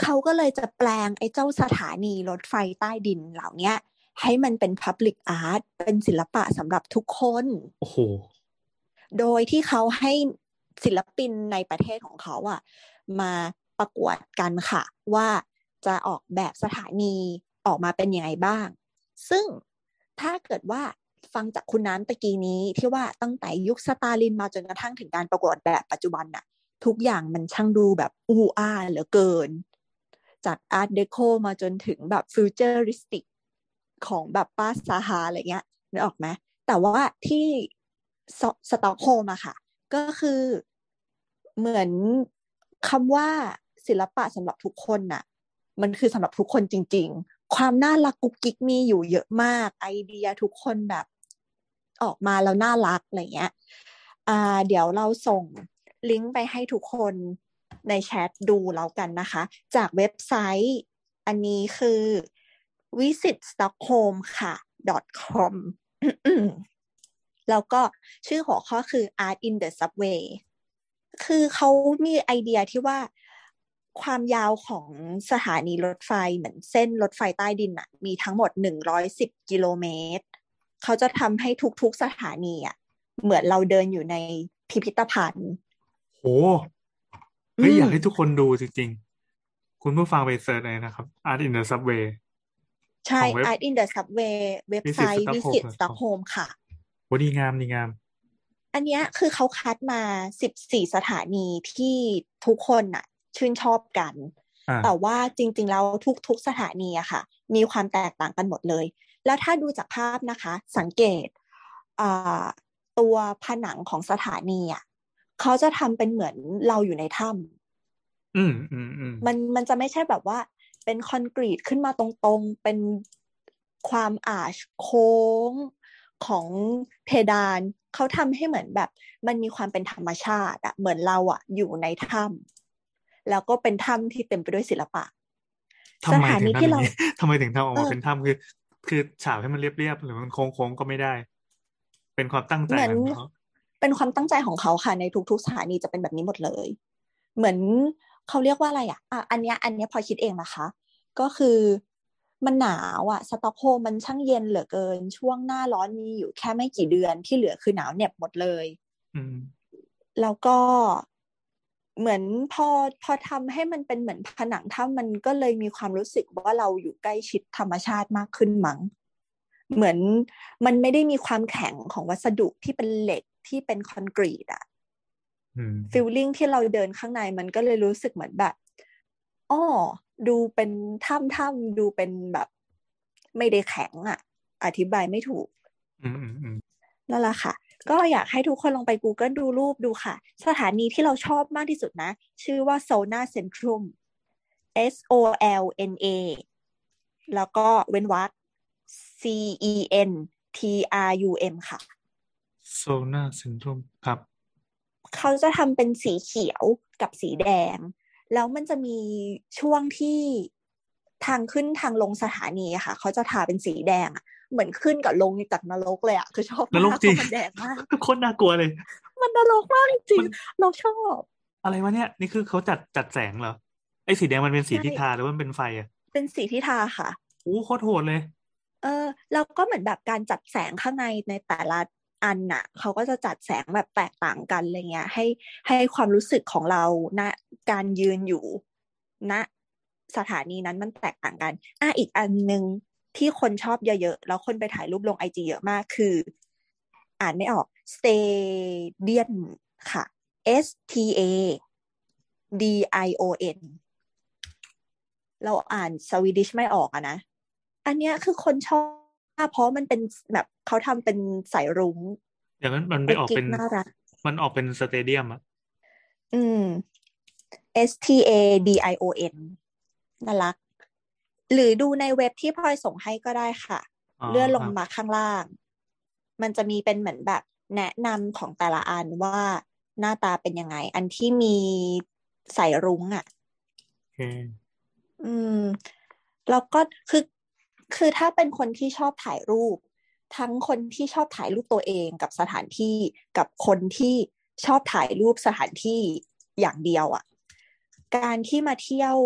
เขาก็เลยจะแปลงไอ้เจ้าสถานีรถไฟใต้ดินเหล่าเนี้ยให้มันเป็น Public Art เป็นศิลปะสำหรับทุกคน โอ้โห โดยที่เขาให้ศิลปินในประเทศของเขาอะมาประกวดกันค่ะ ว่าจะออกแบบสถานีออกมาเป็นยังไงบ้าง ซึ่งถ้าเกิดว่าฟังจากคุณน้ำตะกี้นี้ที่ว่าตั้งแต่ยุคสตาลินมาจนกระทั่งถึงการประกวดแบบปัจจุบันน่ะ ทุกอย่างมันช่างดูแบบอูอาเหลือเกิน จาก Art Deco มาจนถึงแบบ futuristic ของแบบป้า Zaha อะไรเงี้ยนึกออกไหมแต่ว่าที่สต็อกโฮล์มอะค่ะ ก็คือเหมือนคำว่าศิลปะสำหรับทุกคนน่ะ มันคือสำหรับทุกคนจริง ๆ ความน่ารักกุ๊กกิ๊กมีอยู่เยอะมาก ไอเดียทุกคนแบบออกมาแล้วน่ารักอะไรเงี้ย อ่า เดี๋ยวเราส่งลิงก์ไปให้ทุกคน ในแชทดูแล้วกันนะคะ จากเว็บไซต์อันนี้คือ visit stockholm ค่ะ com แล้วก็ชื่อหัวข้อคือ art in the subway คือเขามีไอเดียที่ว่าความยาวของสถานีรถไฟเหมือนเส้นรถไฟใต้ดินอะมีทั้งหมดหนึ่งร้อยสิบกิโลเมตร เขาจะทำให้ทุกๆสถานีอะเหมือนเราเดินอยู่ในพิพิธภัณฑ์ โห เฮ้ยอืมอยากให้ทุกคนดูจริง ๆ คุณผู้ฟังไปเซิร์ชเลยนะครับ Art in the Subway ใช่ของเว็บ art in the subway เว็บไซต์ Visit visit Stockholm stockholm ค่ะโหดีงามดีงาม อันเนี้ยคือเขาคัดมาสิบสี่สถานีที่ทุกคนน่ะ ชื่นชอบกันอ่าแต่ว่าจริง ๆ แล้วทุก ๆ สถานีอะค่ะ มีความแตกต่างกันหมดเลย แล้วถ้าดูจากภาพนะคะ สังเกตอ่าตัวผนังของสถานีอะ เขาจะทำเป็นเหมือนเราอยู่ในถ้ำอืมอืมอืมมันมันจะไม่ใช่แบบว่า เป็นคอนกรีตขึ้นมาตรงๆ เป็นความอาชโค้งของเพดานเขาทำให้เหมือนแบบ มันมีความเป็นธรรมชาติอะเหมือนเราอะอยู่ในถ้ำแล้วก็เป็นถ้ำที่เต็มไปด้วยศิลปะทำไมสถาถึนีงทำอที่ย่างเรานี้ทำไมถึงทำออกมาเออเป็นถ้ำคือ คือฉาบให้มันเรียบๆหรือมันโค้งๆก็ไม่ได้ เป็นความตั้งใจเหมือนของเขา เป็นความตั้งใจของเขาค่ะในทุกๆสถานีจะเป็นแบบนี้หมดเลย เหมือนเขาเรียกว่าอะไรอะอะอันเนี้ยอันเนี้ยพอคิดเองนะคะ ก็คือมันหนาวอะสต็อกโฮล์มมันช่างเย็นเหลือเกิน ช่วงหน้าร้อนมีอยู่แค่ไม่กี่เดือนที่เหลือคือหนาวเหน็บหมดเลยอืมแล้วก็เหมือนพอพอทำให้มันเป็นเหมือนผนังถ้ำมันก็เลยมีความรู้สึกว่าเราอยู่ใกล้ชิดธรรมชาติมากขึ้นมั้งเหมือนมันไม่ได้มีความแข็งของวัสดุที่เป็นเหล็ก ที่เป็นคอนกรีตอะอืมฟิลลิ่งที่เราเดินข้างในมันก็เลยรู้สึกเหมือนแบบอ้อดูเป็นถ้ำถ้ำดูเป็นแบบ ไม่ได้แข็งอะอธิบายไม่ถูกอืมอืมอืมนั่นแหละค่ะ ก็อยากให้ทุกคนลองไป Google ดูรูปดูค่ะ สถานีที่เราชอบมากที่สุดนะ ชื่อว่า Zona Centrum S O L N A แล้วก็เว้นวรรค C E N T R U M ค่ะ โซนาซินโดรมครับเขาจะทำเป็นสีเขียวกับสีแดง แล้วมันจะมีช่วงที่ทางขึ้นทางลงสถานีอะค่ะ เขาจะทาเป็นสีแดงอะเหมือนขึ้นกับลงจากนรกเลยอะคือชอบนรกมากจริงเพาะมันแดงมากโคตรน่ากลัวเลย มันนรกมากจริงมันๆเราชอบ อะไรวะเนี่ย นี่คือเขาจัดจัดแสงเหรอไอ้สีแดงมันเป็นสีใช่ที่ทาหรือว่ามันเป็นไฟอะเป็นสีที่ทาค่ะโอ้โคตรโหดเลย เออแล้วก็เหมือนแบบการจัดแสงข้างในในแต่ละ อันน่ะเขาก็จะจัดแสงแบบแตกต่างกันอะไรเงี้ย ให้ให้ความรู้สึกของเราณการยืนอยู่ณสถานีนั้นมันแตกต่างกัน อะอีกอันหนึ่งที่คนชอบเยอะๆแล้วคนไปถ่ายรูปลงไอจีเยอะมากคือ อ่านไม่ออก stadium ค่ะ S T A D I O N เราอ่านสวีดิชไม่ออกอะนะ อันเนี้ยคือคนชอบ เพราะมันเป็นแบบเขาทำเป็นสายรุ้งอย่างนั้นมันไม่ออกเป็นกุ๊กกิ๊กน่ารักมันออกเป็นสเตเดียมอะอืม S T A D I O N น่ารัก หรือดูในเว็บที่พลอยส่งให้ก็ได้ค่ะอ๋อเลื่อนลงครับมาข้างล่าง มันจะมีเป็นเหมือนแบบแนะนำของแต่ละอันว่าหน้าตาเป็นยังไง อันที่มีใส่รุ้งอะโอเคอืม แล้วก็คือ คือถ้าเป็นคนที่ชอบถ่ายรูป ทั้งคนที่ชอบถ่ายรูปตัวเองกับสถานที่กับคนที่ชอบถ่ายรูปสถานที่อย่างเดียวอะ่ะ การที่มาเที่ยว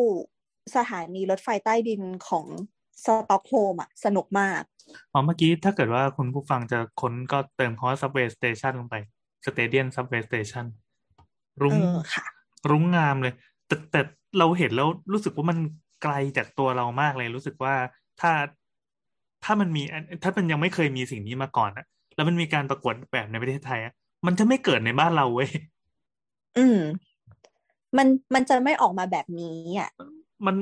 สถานีรถไฟใต้ดินของสต็อกโฮล์มอะ สนุกมากอ๋อเมื่อกี้ถ้าเกิดว่าคุณผู้ฟังจะค้นก็เติมคำว่า subway station ลงไป stadium subway station รุ้เองอค่ะ รุ้งงามเลย แต่แต่เราเห็นแล้วรู้สึกว่ามันไกลจากตัวเรามากเลย รู้สึกว่า ถ้าถ้ามันมีถ้ามันยังไม่เคยมีสิ่งนี้มาก่อนอะแล้วมันมีการประกวดแบบในประเทศไทยอะมันจะไม่เกิดในบ้านเราเว้ยอืม มันมันจะไม่ออกมาแบบนี้อะ มัน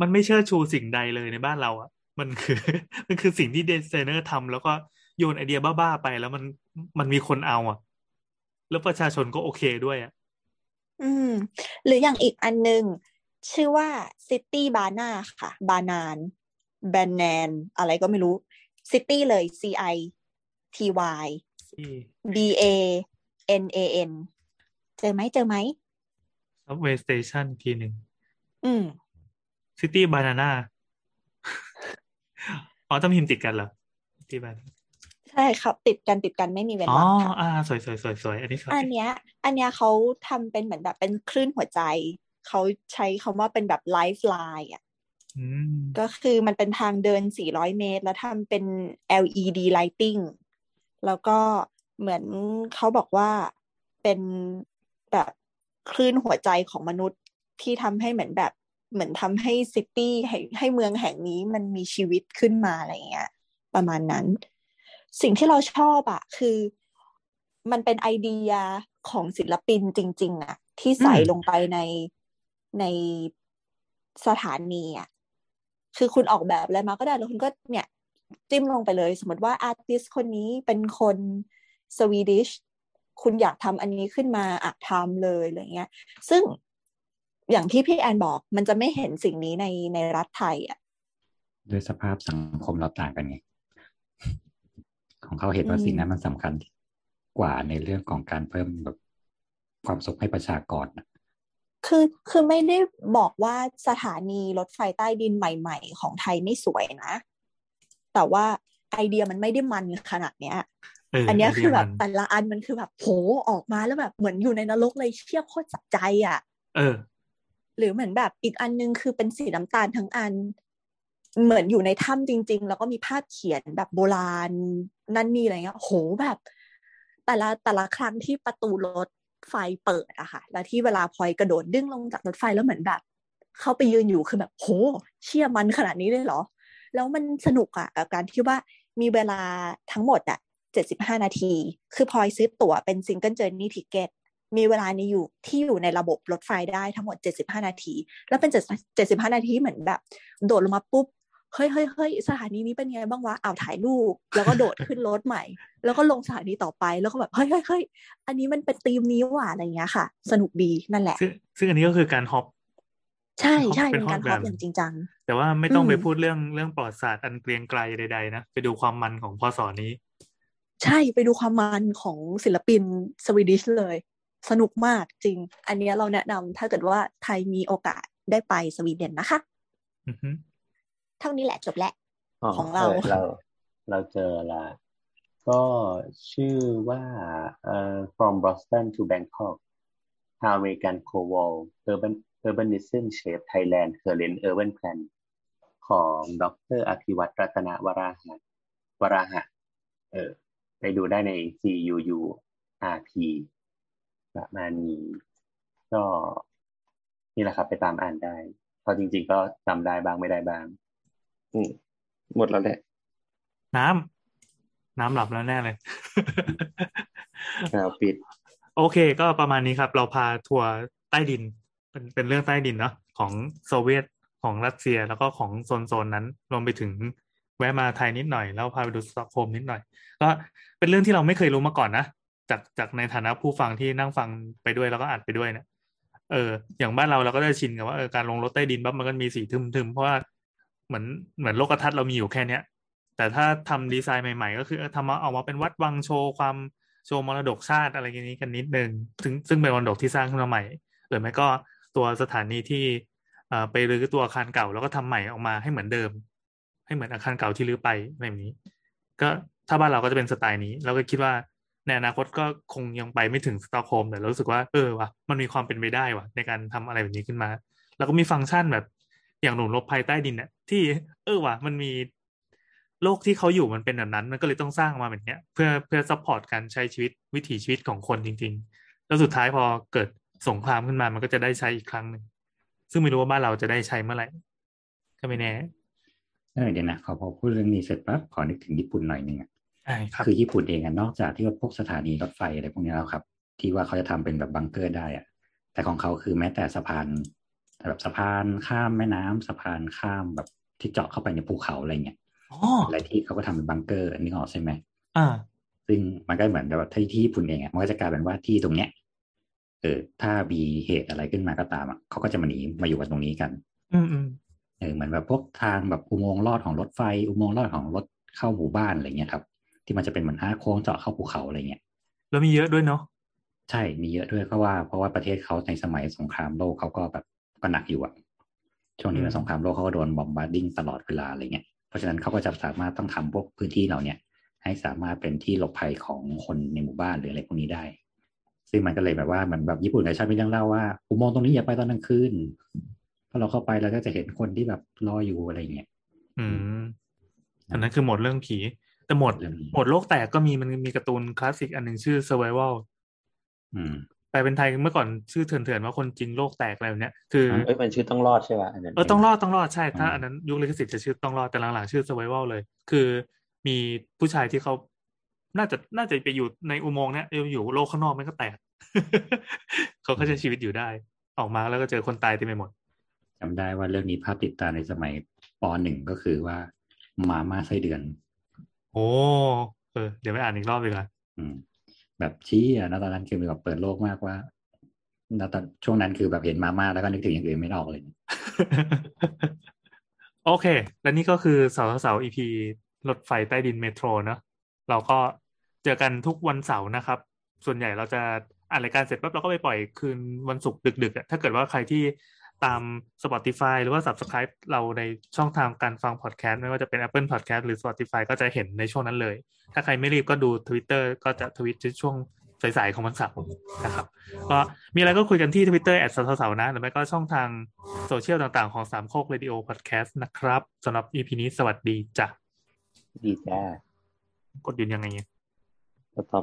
มันไม่เชื่อชูสิ่งใดเลยในบ้านเราอะมันคือ มันคือสิ่งที่ดีไซเนอร์ทำแล้วก็โยนไอเดียบ้าๆไปแล้วมันมันมีคนเอาอะแล้วประชาชนก็โอเคด้วยอะอืม หรืออย่างอีกอันหนึงชื่อว่า City Bana ค่ะ บานาน แบนแนนอะไรก็ไม่รู้ City เลย C I T Y ที่ B A N A N เจอไหมเจอไหม Subway Station อีกทีหนึ่งอืม City Banana อ๋อต้องพิมพ์ติดกันเหรอ City Banana ใช่ครับ ติดกันติดกันไม่มีเว้นอ๋อวรรคค่ะอ่าสวยสวยสวยสวยอันนี้สวยอันเนี้ย อันเนี้ยเขาทำเป็นเหมือนแบบเป็นคลื่นหัวใจ เขาใช้คำว่าเป็นแบบไลฟ์ไลน์อะอืม ก็คือมันเป็นทางเดิน 400 เมตร แล้วทำเป็น LED lighting แล้วก็เหมือนเขาบอกว่าเป็นแบบคลื่นหัวใจของมนุษย์ที่ทำให้เหมือนแบบเหมือนทำให้ซิตี้ให้ให้เมืองแห่งนี้มันมีชีวิตขึ้นมาอะไรเงี้ย ประมาณนั้น สิ่งที่เราชอบอะคือมันเป็นไอเดียของศิลปินจริง ๆอะที่ใส่อืมลงไปในในสถานีอะ คือคุณออกแบบอะไรมาก็ได้แล้วคุณก็เนี่ยจิ้มลงไปเลย สมมติว่าอาร์ติสคนนี้เป็นคนสวีดิชคุณอยากทำอันนี้ขึ้นมาอะทำเลยอะไรเงี้ย ซึ่งอย่างที่พี่แอนบอกมันจะไม่เห็นสิ่งนี้ในในรัฐไทยอะด้วยสภาพสังคมเราต่างกันไงของเขาเห็นว่าอืมสิ่งนั้นมันสำคัญกว่าในเรื่องของการเพิ่มแบบความสุขให้ประชากรน่ะ คือคือไม่ได้บอกว่าสถานีรถไฟใต้ดินใหม่ ๆ ของไทยไม่สวยนะ แต่ว่าไอเดียมันไม่ได้มันขนาดเนี้ยเอออันเนี้ยไเดีคือแบบมันแต่ละอันมันคือแบบโหออกมาแล้วแบบเหมือนอยู่ในนรกเลยเชี่ยโคตรสะใจอะ เออ หรือเหมือนแบบอีกอันนึงคือเป็นสีน้ำตาลทั้งอัน เหมือนอยู่ในถ้ำจริง ๆ แล้วก็มีภาพเขียนแบบโบราณ นั่นนี่อะไรเงี้ยโหแบบ แต่ละแต่ละครั้งที่ประตูรถ ไฟเปิดอะค่ะ แล้วที่เวลาพลอยกระโดดดึงลงจากรถไฟแล้วเหมือนแบบ เขาไปยืนอยู่คือแบบโหเชี่ยมันขนาดนี้เลยเหรอ แล้วมันสนุกอะกับการที่ว่ามีเวลาทั้งหมดอะเจ็ดสิบห้านาที คือพลอยซื้อตั๋วเป็น single journey ticket มีเวลานี้อยู่ที่อยู่ในระบบรถไฟได้ทั้งหมด 75 นาที แล้วเป็น 75 นาทีเหมือนแบบ โดดลงมาปุ๊บ เฮ้ยเฮ้ยเฮ้ยสถานีนี้เป็นไงบ้างวะอ้าวถ่ายรูปแล้วก็โดดขึ้นรถใหม่ แล้วก็ลงสถานีต่อไปแล้วก็แบบเฮ้ยเฮ้ยเฮ้ยอันนี้มันเป็นธีมนี้ว่ะอะไรเงี้ยค่ะ สนุกดีนั่นแหละ ซึ่งซึ่งอันนี้ก็คือการ hopใช่ใช่เป็นการ hop แบบอย่างจริงจังแต่ว่าไม่ต้องอืมไปพูดเรื่องเรื่องประวัติศาสตร์อันเกรียงไกรใดๆนะไปดูความมันของพ.ศ. นี้ ใช่ไปดูความมันของศิลปินสวีดิชเลย สนุกมากจริง อันเนี้ยเราแนะนำถ้าเกิดว่าไทยมีโอกาสได้ไปสวีเดนนะคะ อือฮึ เท่านี้แหละจบแล้วของเราเรา เราเจอละก็ชื่อว่าเอ่อ from Boston to Bangkok How American Co-Wall Urban Urbanism Shape Thailand Current Urban Plan ของดรอภิวัตรรัตนวราหะวราหะ เออ ไปดูได้ใน GUU RP ประมาณนี้ ก็นี่แหละครับไปตามอ่านได้เพราะจริง ๆ ก็จำได้บ้างไม่ได้บ้าง อืมหมดแล้วแหละ น้ำน้ำหลับแล้วแน่เลยเอาปิด โอเค ก็ประมาณนี้ครับ เราพาทัวร์ใต้ดิน เป็นเป็นเรื่องใต้ดินเนาะของโซเวียตของรัสเซียแล้วก็ของโซนโซนนั้นรวมไปถึงแวะมาไทยนิดหน่อย แล้วพาไปดูสต็อกโฮล์มนิดหน่อย ก็เป็นเรื่องที่เราไม่เคยรู้มาก่อนนะจากจากในฐานะผู้ฟังที่นั่งฟังไปด้วยแล้วก็อ่านไปด้วยเนี่ยเอออย่างบ้านเราเราก็ได้ชินกับว่าเออการลงรถใต้ดินปั๊บมันก็มีสีทึมๆเพราะว่า เหมือนเหมือนโลกทัศน์เรามีอยู่แค่เนี้ย แต่ถ้าทำดีไซน์ใหม่ ๆ ก็คือเออทำมาเอามาเป็นวัดวังโชว์ความโชว์มรดกชาติอะไรอย่างนี้กันนิดนึงซึ่งซึ่งเป็นมรดกที่สร้างขึ้นมาใหม่ หรือไม่ก็ตัวสถานีที่เอ่อไปรื้อตัวอาคารเก่าแล้วก็ทำใหม่ออกมาให้เหมือนเดิม ให้เหมือนอาคารเก่าที่รื้อไปอะไรแบบนี้ ก็ถ้าบ้านเราก็จะเป็นสไตล์นี้เราก็คิดว่าในอนาคตก็คงยังไปไม่ถึงสตอกโฮล์มแต่เรารู้สึกว่าเออวะมันมีความเป็นไปได้วะในการทำอะไรแบบนี้ขึ้นมา แล้วก็มีฟังก์ชันแบบ อย่างหนุนรบภัยใต้ดินเนี่ยที่เออวะมันมีโลกที่เขาอยู่มันเป็นแบบนั้น มันก็เลยต้องสร้างมาแบบเนี้ย เพื่อเพื่อ support การใช้ชีวิตวิถีชีวิตของคนจริง ๆ แล้วสุดท้ายพอเกิดสงครามขึ้นมามันก็จะได้ใช้อีกครั้งหนึ่งซึ่งไม่รู้ว่าบ้านเราจะได้ใช้เมื่อไหร่ก็ไม่แน่เออเดี๋ยวนะขอพอพูดเรื่องนี้เสร็จปั๊บขอนึกถึงญี่ปุ่นหน่อยหนึ่งอะใช่ครับคือญี่ปุ่นเองอะนอกจากที่ว่าพวกสถานีรถไฟอะไรพวกนี้แล้วครับ ที่ว่าเขาจะทำเป็นแบบบังเกอร์ได้อะแต่ของเขาคือแม้แต่สะพาน แบบสะพานข้ามแม่น้ำสะพานข้ามแบบที่เจาะเข้าไปในภูเขาอะไรเงี้ยอ๋ออะไรที่เขาก็ทำเป็นบังเกอร์นึกออกใช่ไหมอ่า ซึ่งมันก็เหมือนแบบที่ที่ญี่ปุ่นเองอะมันก็จะกลายเป็นว่าที่ตรงเนี้ยเออถ้ามีเหตุอะไรขึ้นมาก็ตามอะเขาก็จะมาหนีมาอยู่กันตรงนี้กันอืมอืมเออเหมือนแบบพวกทางแบบอุโมงค์ลอดของรถไฟ อุโมงค์ลอดของรถเข้าหมู่บ้านอะไรเงี้ยครับ ที่มันจะเป็นเหมือนห้าโค้งเจาะเข้าภูเขาอะไรเงี้ยแล้วมีเยอะด้วยเนาะใช่มีเยอะด้วยเพราะว่าเพราะว่าประเทศเขาในสมัยสงครามโลกเขาก็แบบ ก็หนักอยู่อะช่วงนี้เป็นสงครามโลกเขาก็โดน bombarding ตลอดเวลาอะไรเงี้ยเพราะฉะนั้นเขาก็จะสามารถต้องทำพวกพื้นที่เหล่าเนี้ยให้สามารถเป็นที่หลบภัยของคนในหมู่บ้านหรืออะไรพวกนี้ได้ ซึ่งมันก็เลยแบบว่าเหมือนแบบญี่ปุ่นกับชาติมีเรื่องเล่าว่าอุโมงค์ตรงนี้อย่าไปตอนกลางคืนพอเราเข้าไปเราก็จะเห็นคนที่แบบรออยู่อะไรเงี้ยอืมอันนั้นคือหมวดเรื่องผี แต่หมวดเรื่องนี้หมวดโลกแตกก็มีมันมีการ์ตูนคลาสสิกอันหนึ่งชื่อ survival อืม แปลเป็นไทยเมื่อก่อนชื่อเถื่อนๆว่าคนจริงโลกแตกอะไรแบบเนี้ยคือเอ้ยมันชื่อต้องรอดใช่ป่ะอันนั้นเออต้องรอดต้องรอดใช่ถ้าอืมอันนั้นยุคลิขสิทธิ์จะชื่อต้องรอดแต่หลังๆชื่อ survival เลย คือมีผู้ชายที่เขาน่าจะน่าจะไปอยู่ในอุโมงค์เนี้ยอยู่โลกข้างนอกมันก็แตกเขาก็ใช้ชีวิตอยู่ได้ ออกมาแล้วก็เจอคนตายเต็มไปหมดจำได้ว่าเรื่องนี้ภาพติดตาในสมัยปหนึ่งก็คือว่ามาม่าไส้เดือน โอ้เออเดี๋ยวไปอ่านอีกรอบดีกว่าอืม แบบชี้อะนะตอนนั้นคือแบบเปิดโลกมากว่าณตอนช่วงนั้นคือแบบเห็นมาม่าแล้วก็นึกถึงอย่างอื่นไม่ออกเลย โอเค และนี่ก็คือเสาเสาร์ EP รถไฟใต้ดินเมโทรเนอะเราก็เจอกันทุกวันเสาร์นะครับ ส่วนใหญ่เราจะอ่านรายการเสร็จปั๊บเราก็ไปปล่อยคืนวันศุกร์ดึกๆอะถ้าเกิดว่าใครที่ ตาม Spotify หรือว่า Subscribe เราในช่องทางการฟังพอดแคสต์ไม่ว่าจะเป็น Apple Podcast หรือ Spotify ก็จะเห็นในช่วงนั้นเลย ถ้าใครไม่รีบก็ดู Twitter ก็จะทวิตในช่วงสายๆของวันเสาร์นะครับ ก็มีอะไรก็คุยกันที่ Twitter แอดสาวๆนะ หรือไม่ก็ช่องทางโซเชียลต่างๆของสามโคกเรดิโอพอดแคสต์นะครับสำหรับ EP นี้สวัสดีจ้ะดีจ้ากดหยุดยังไงเนี่ย stop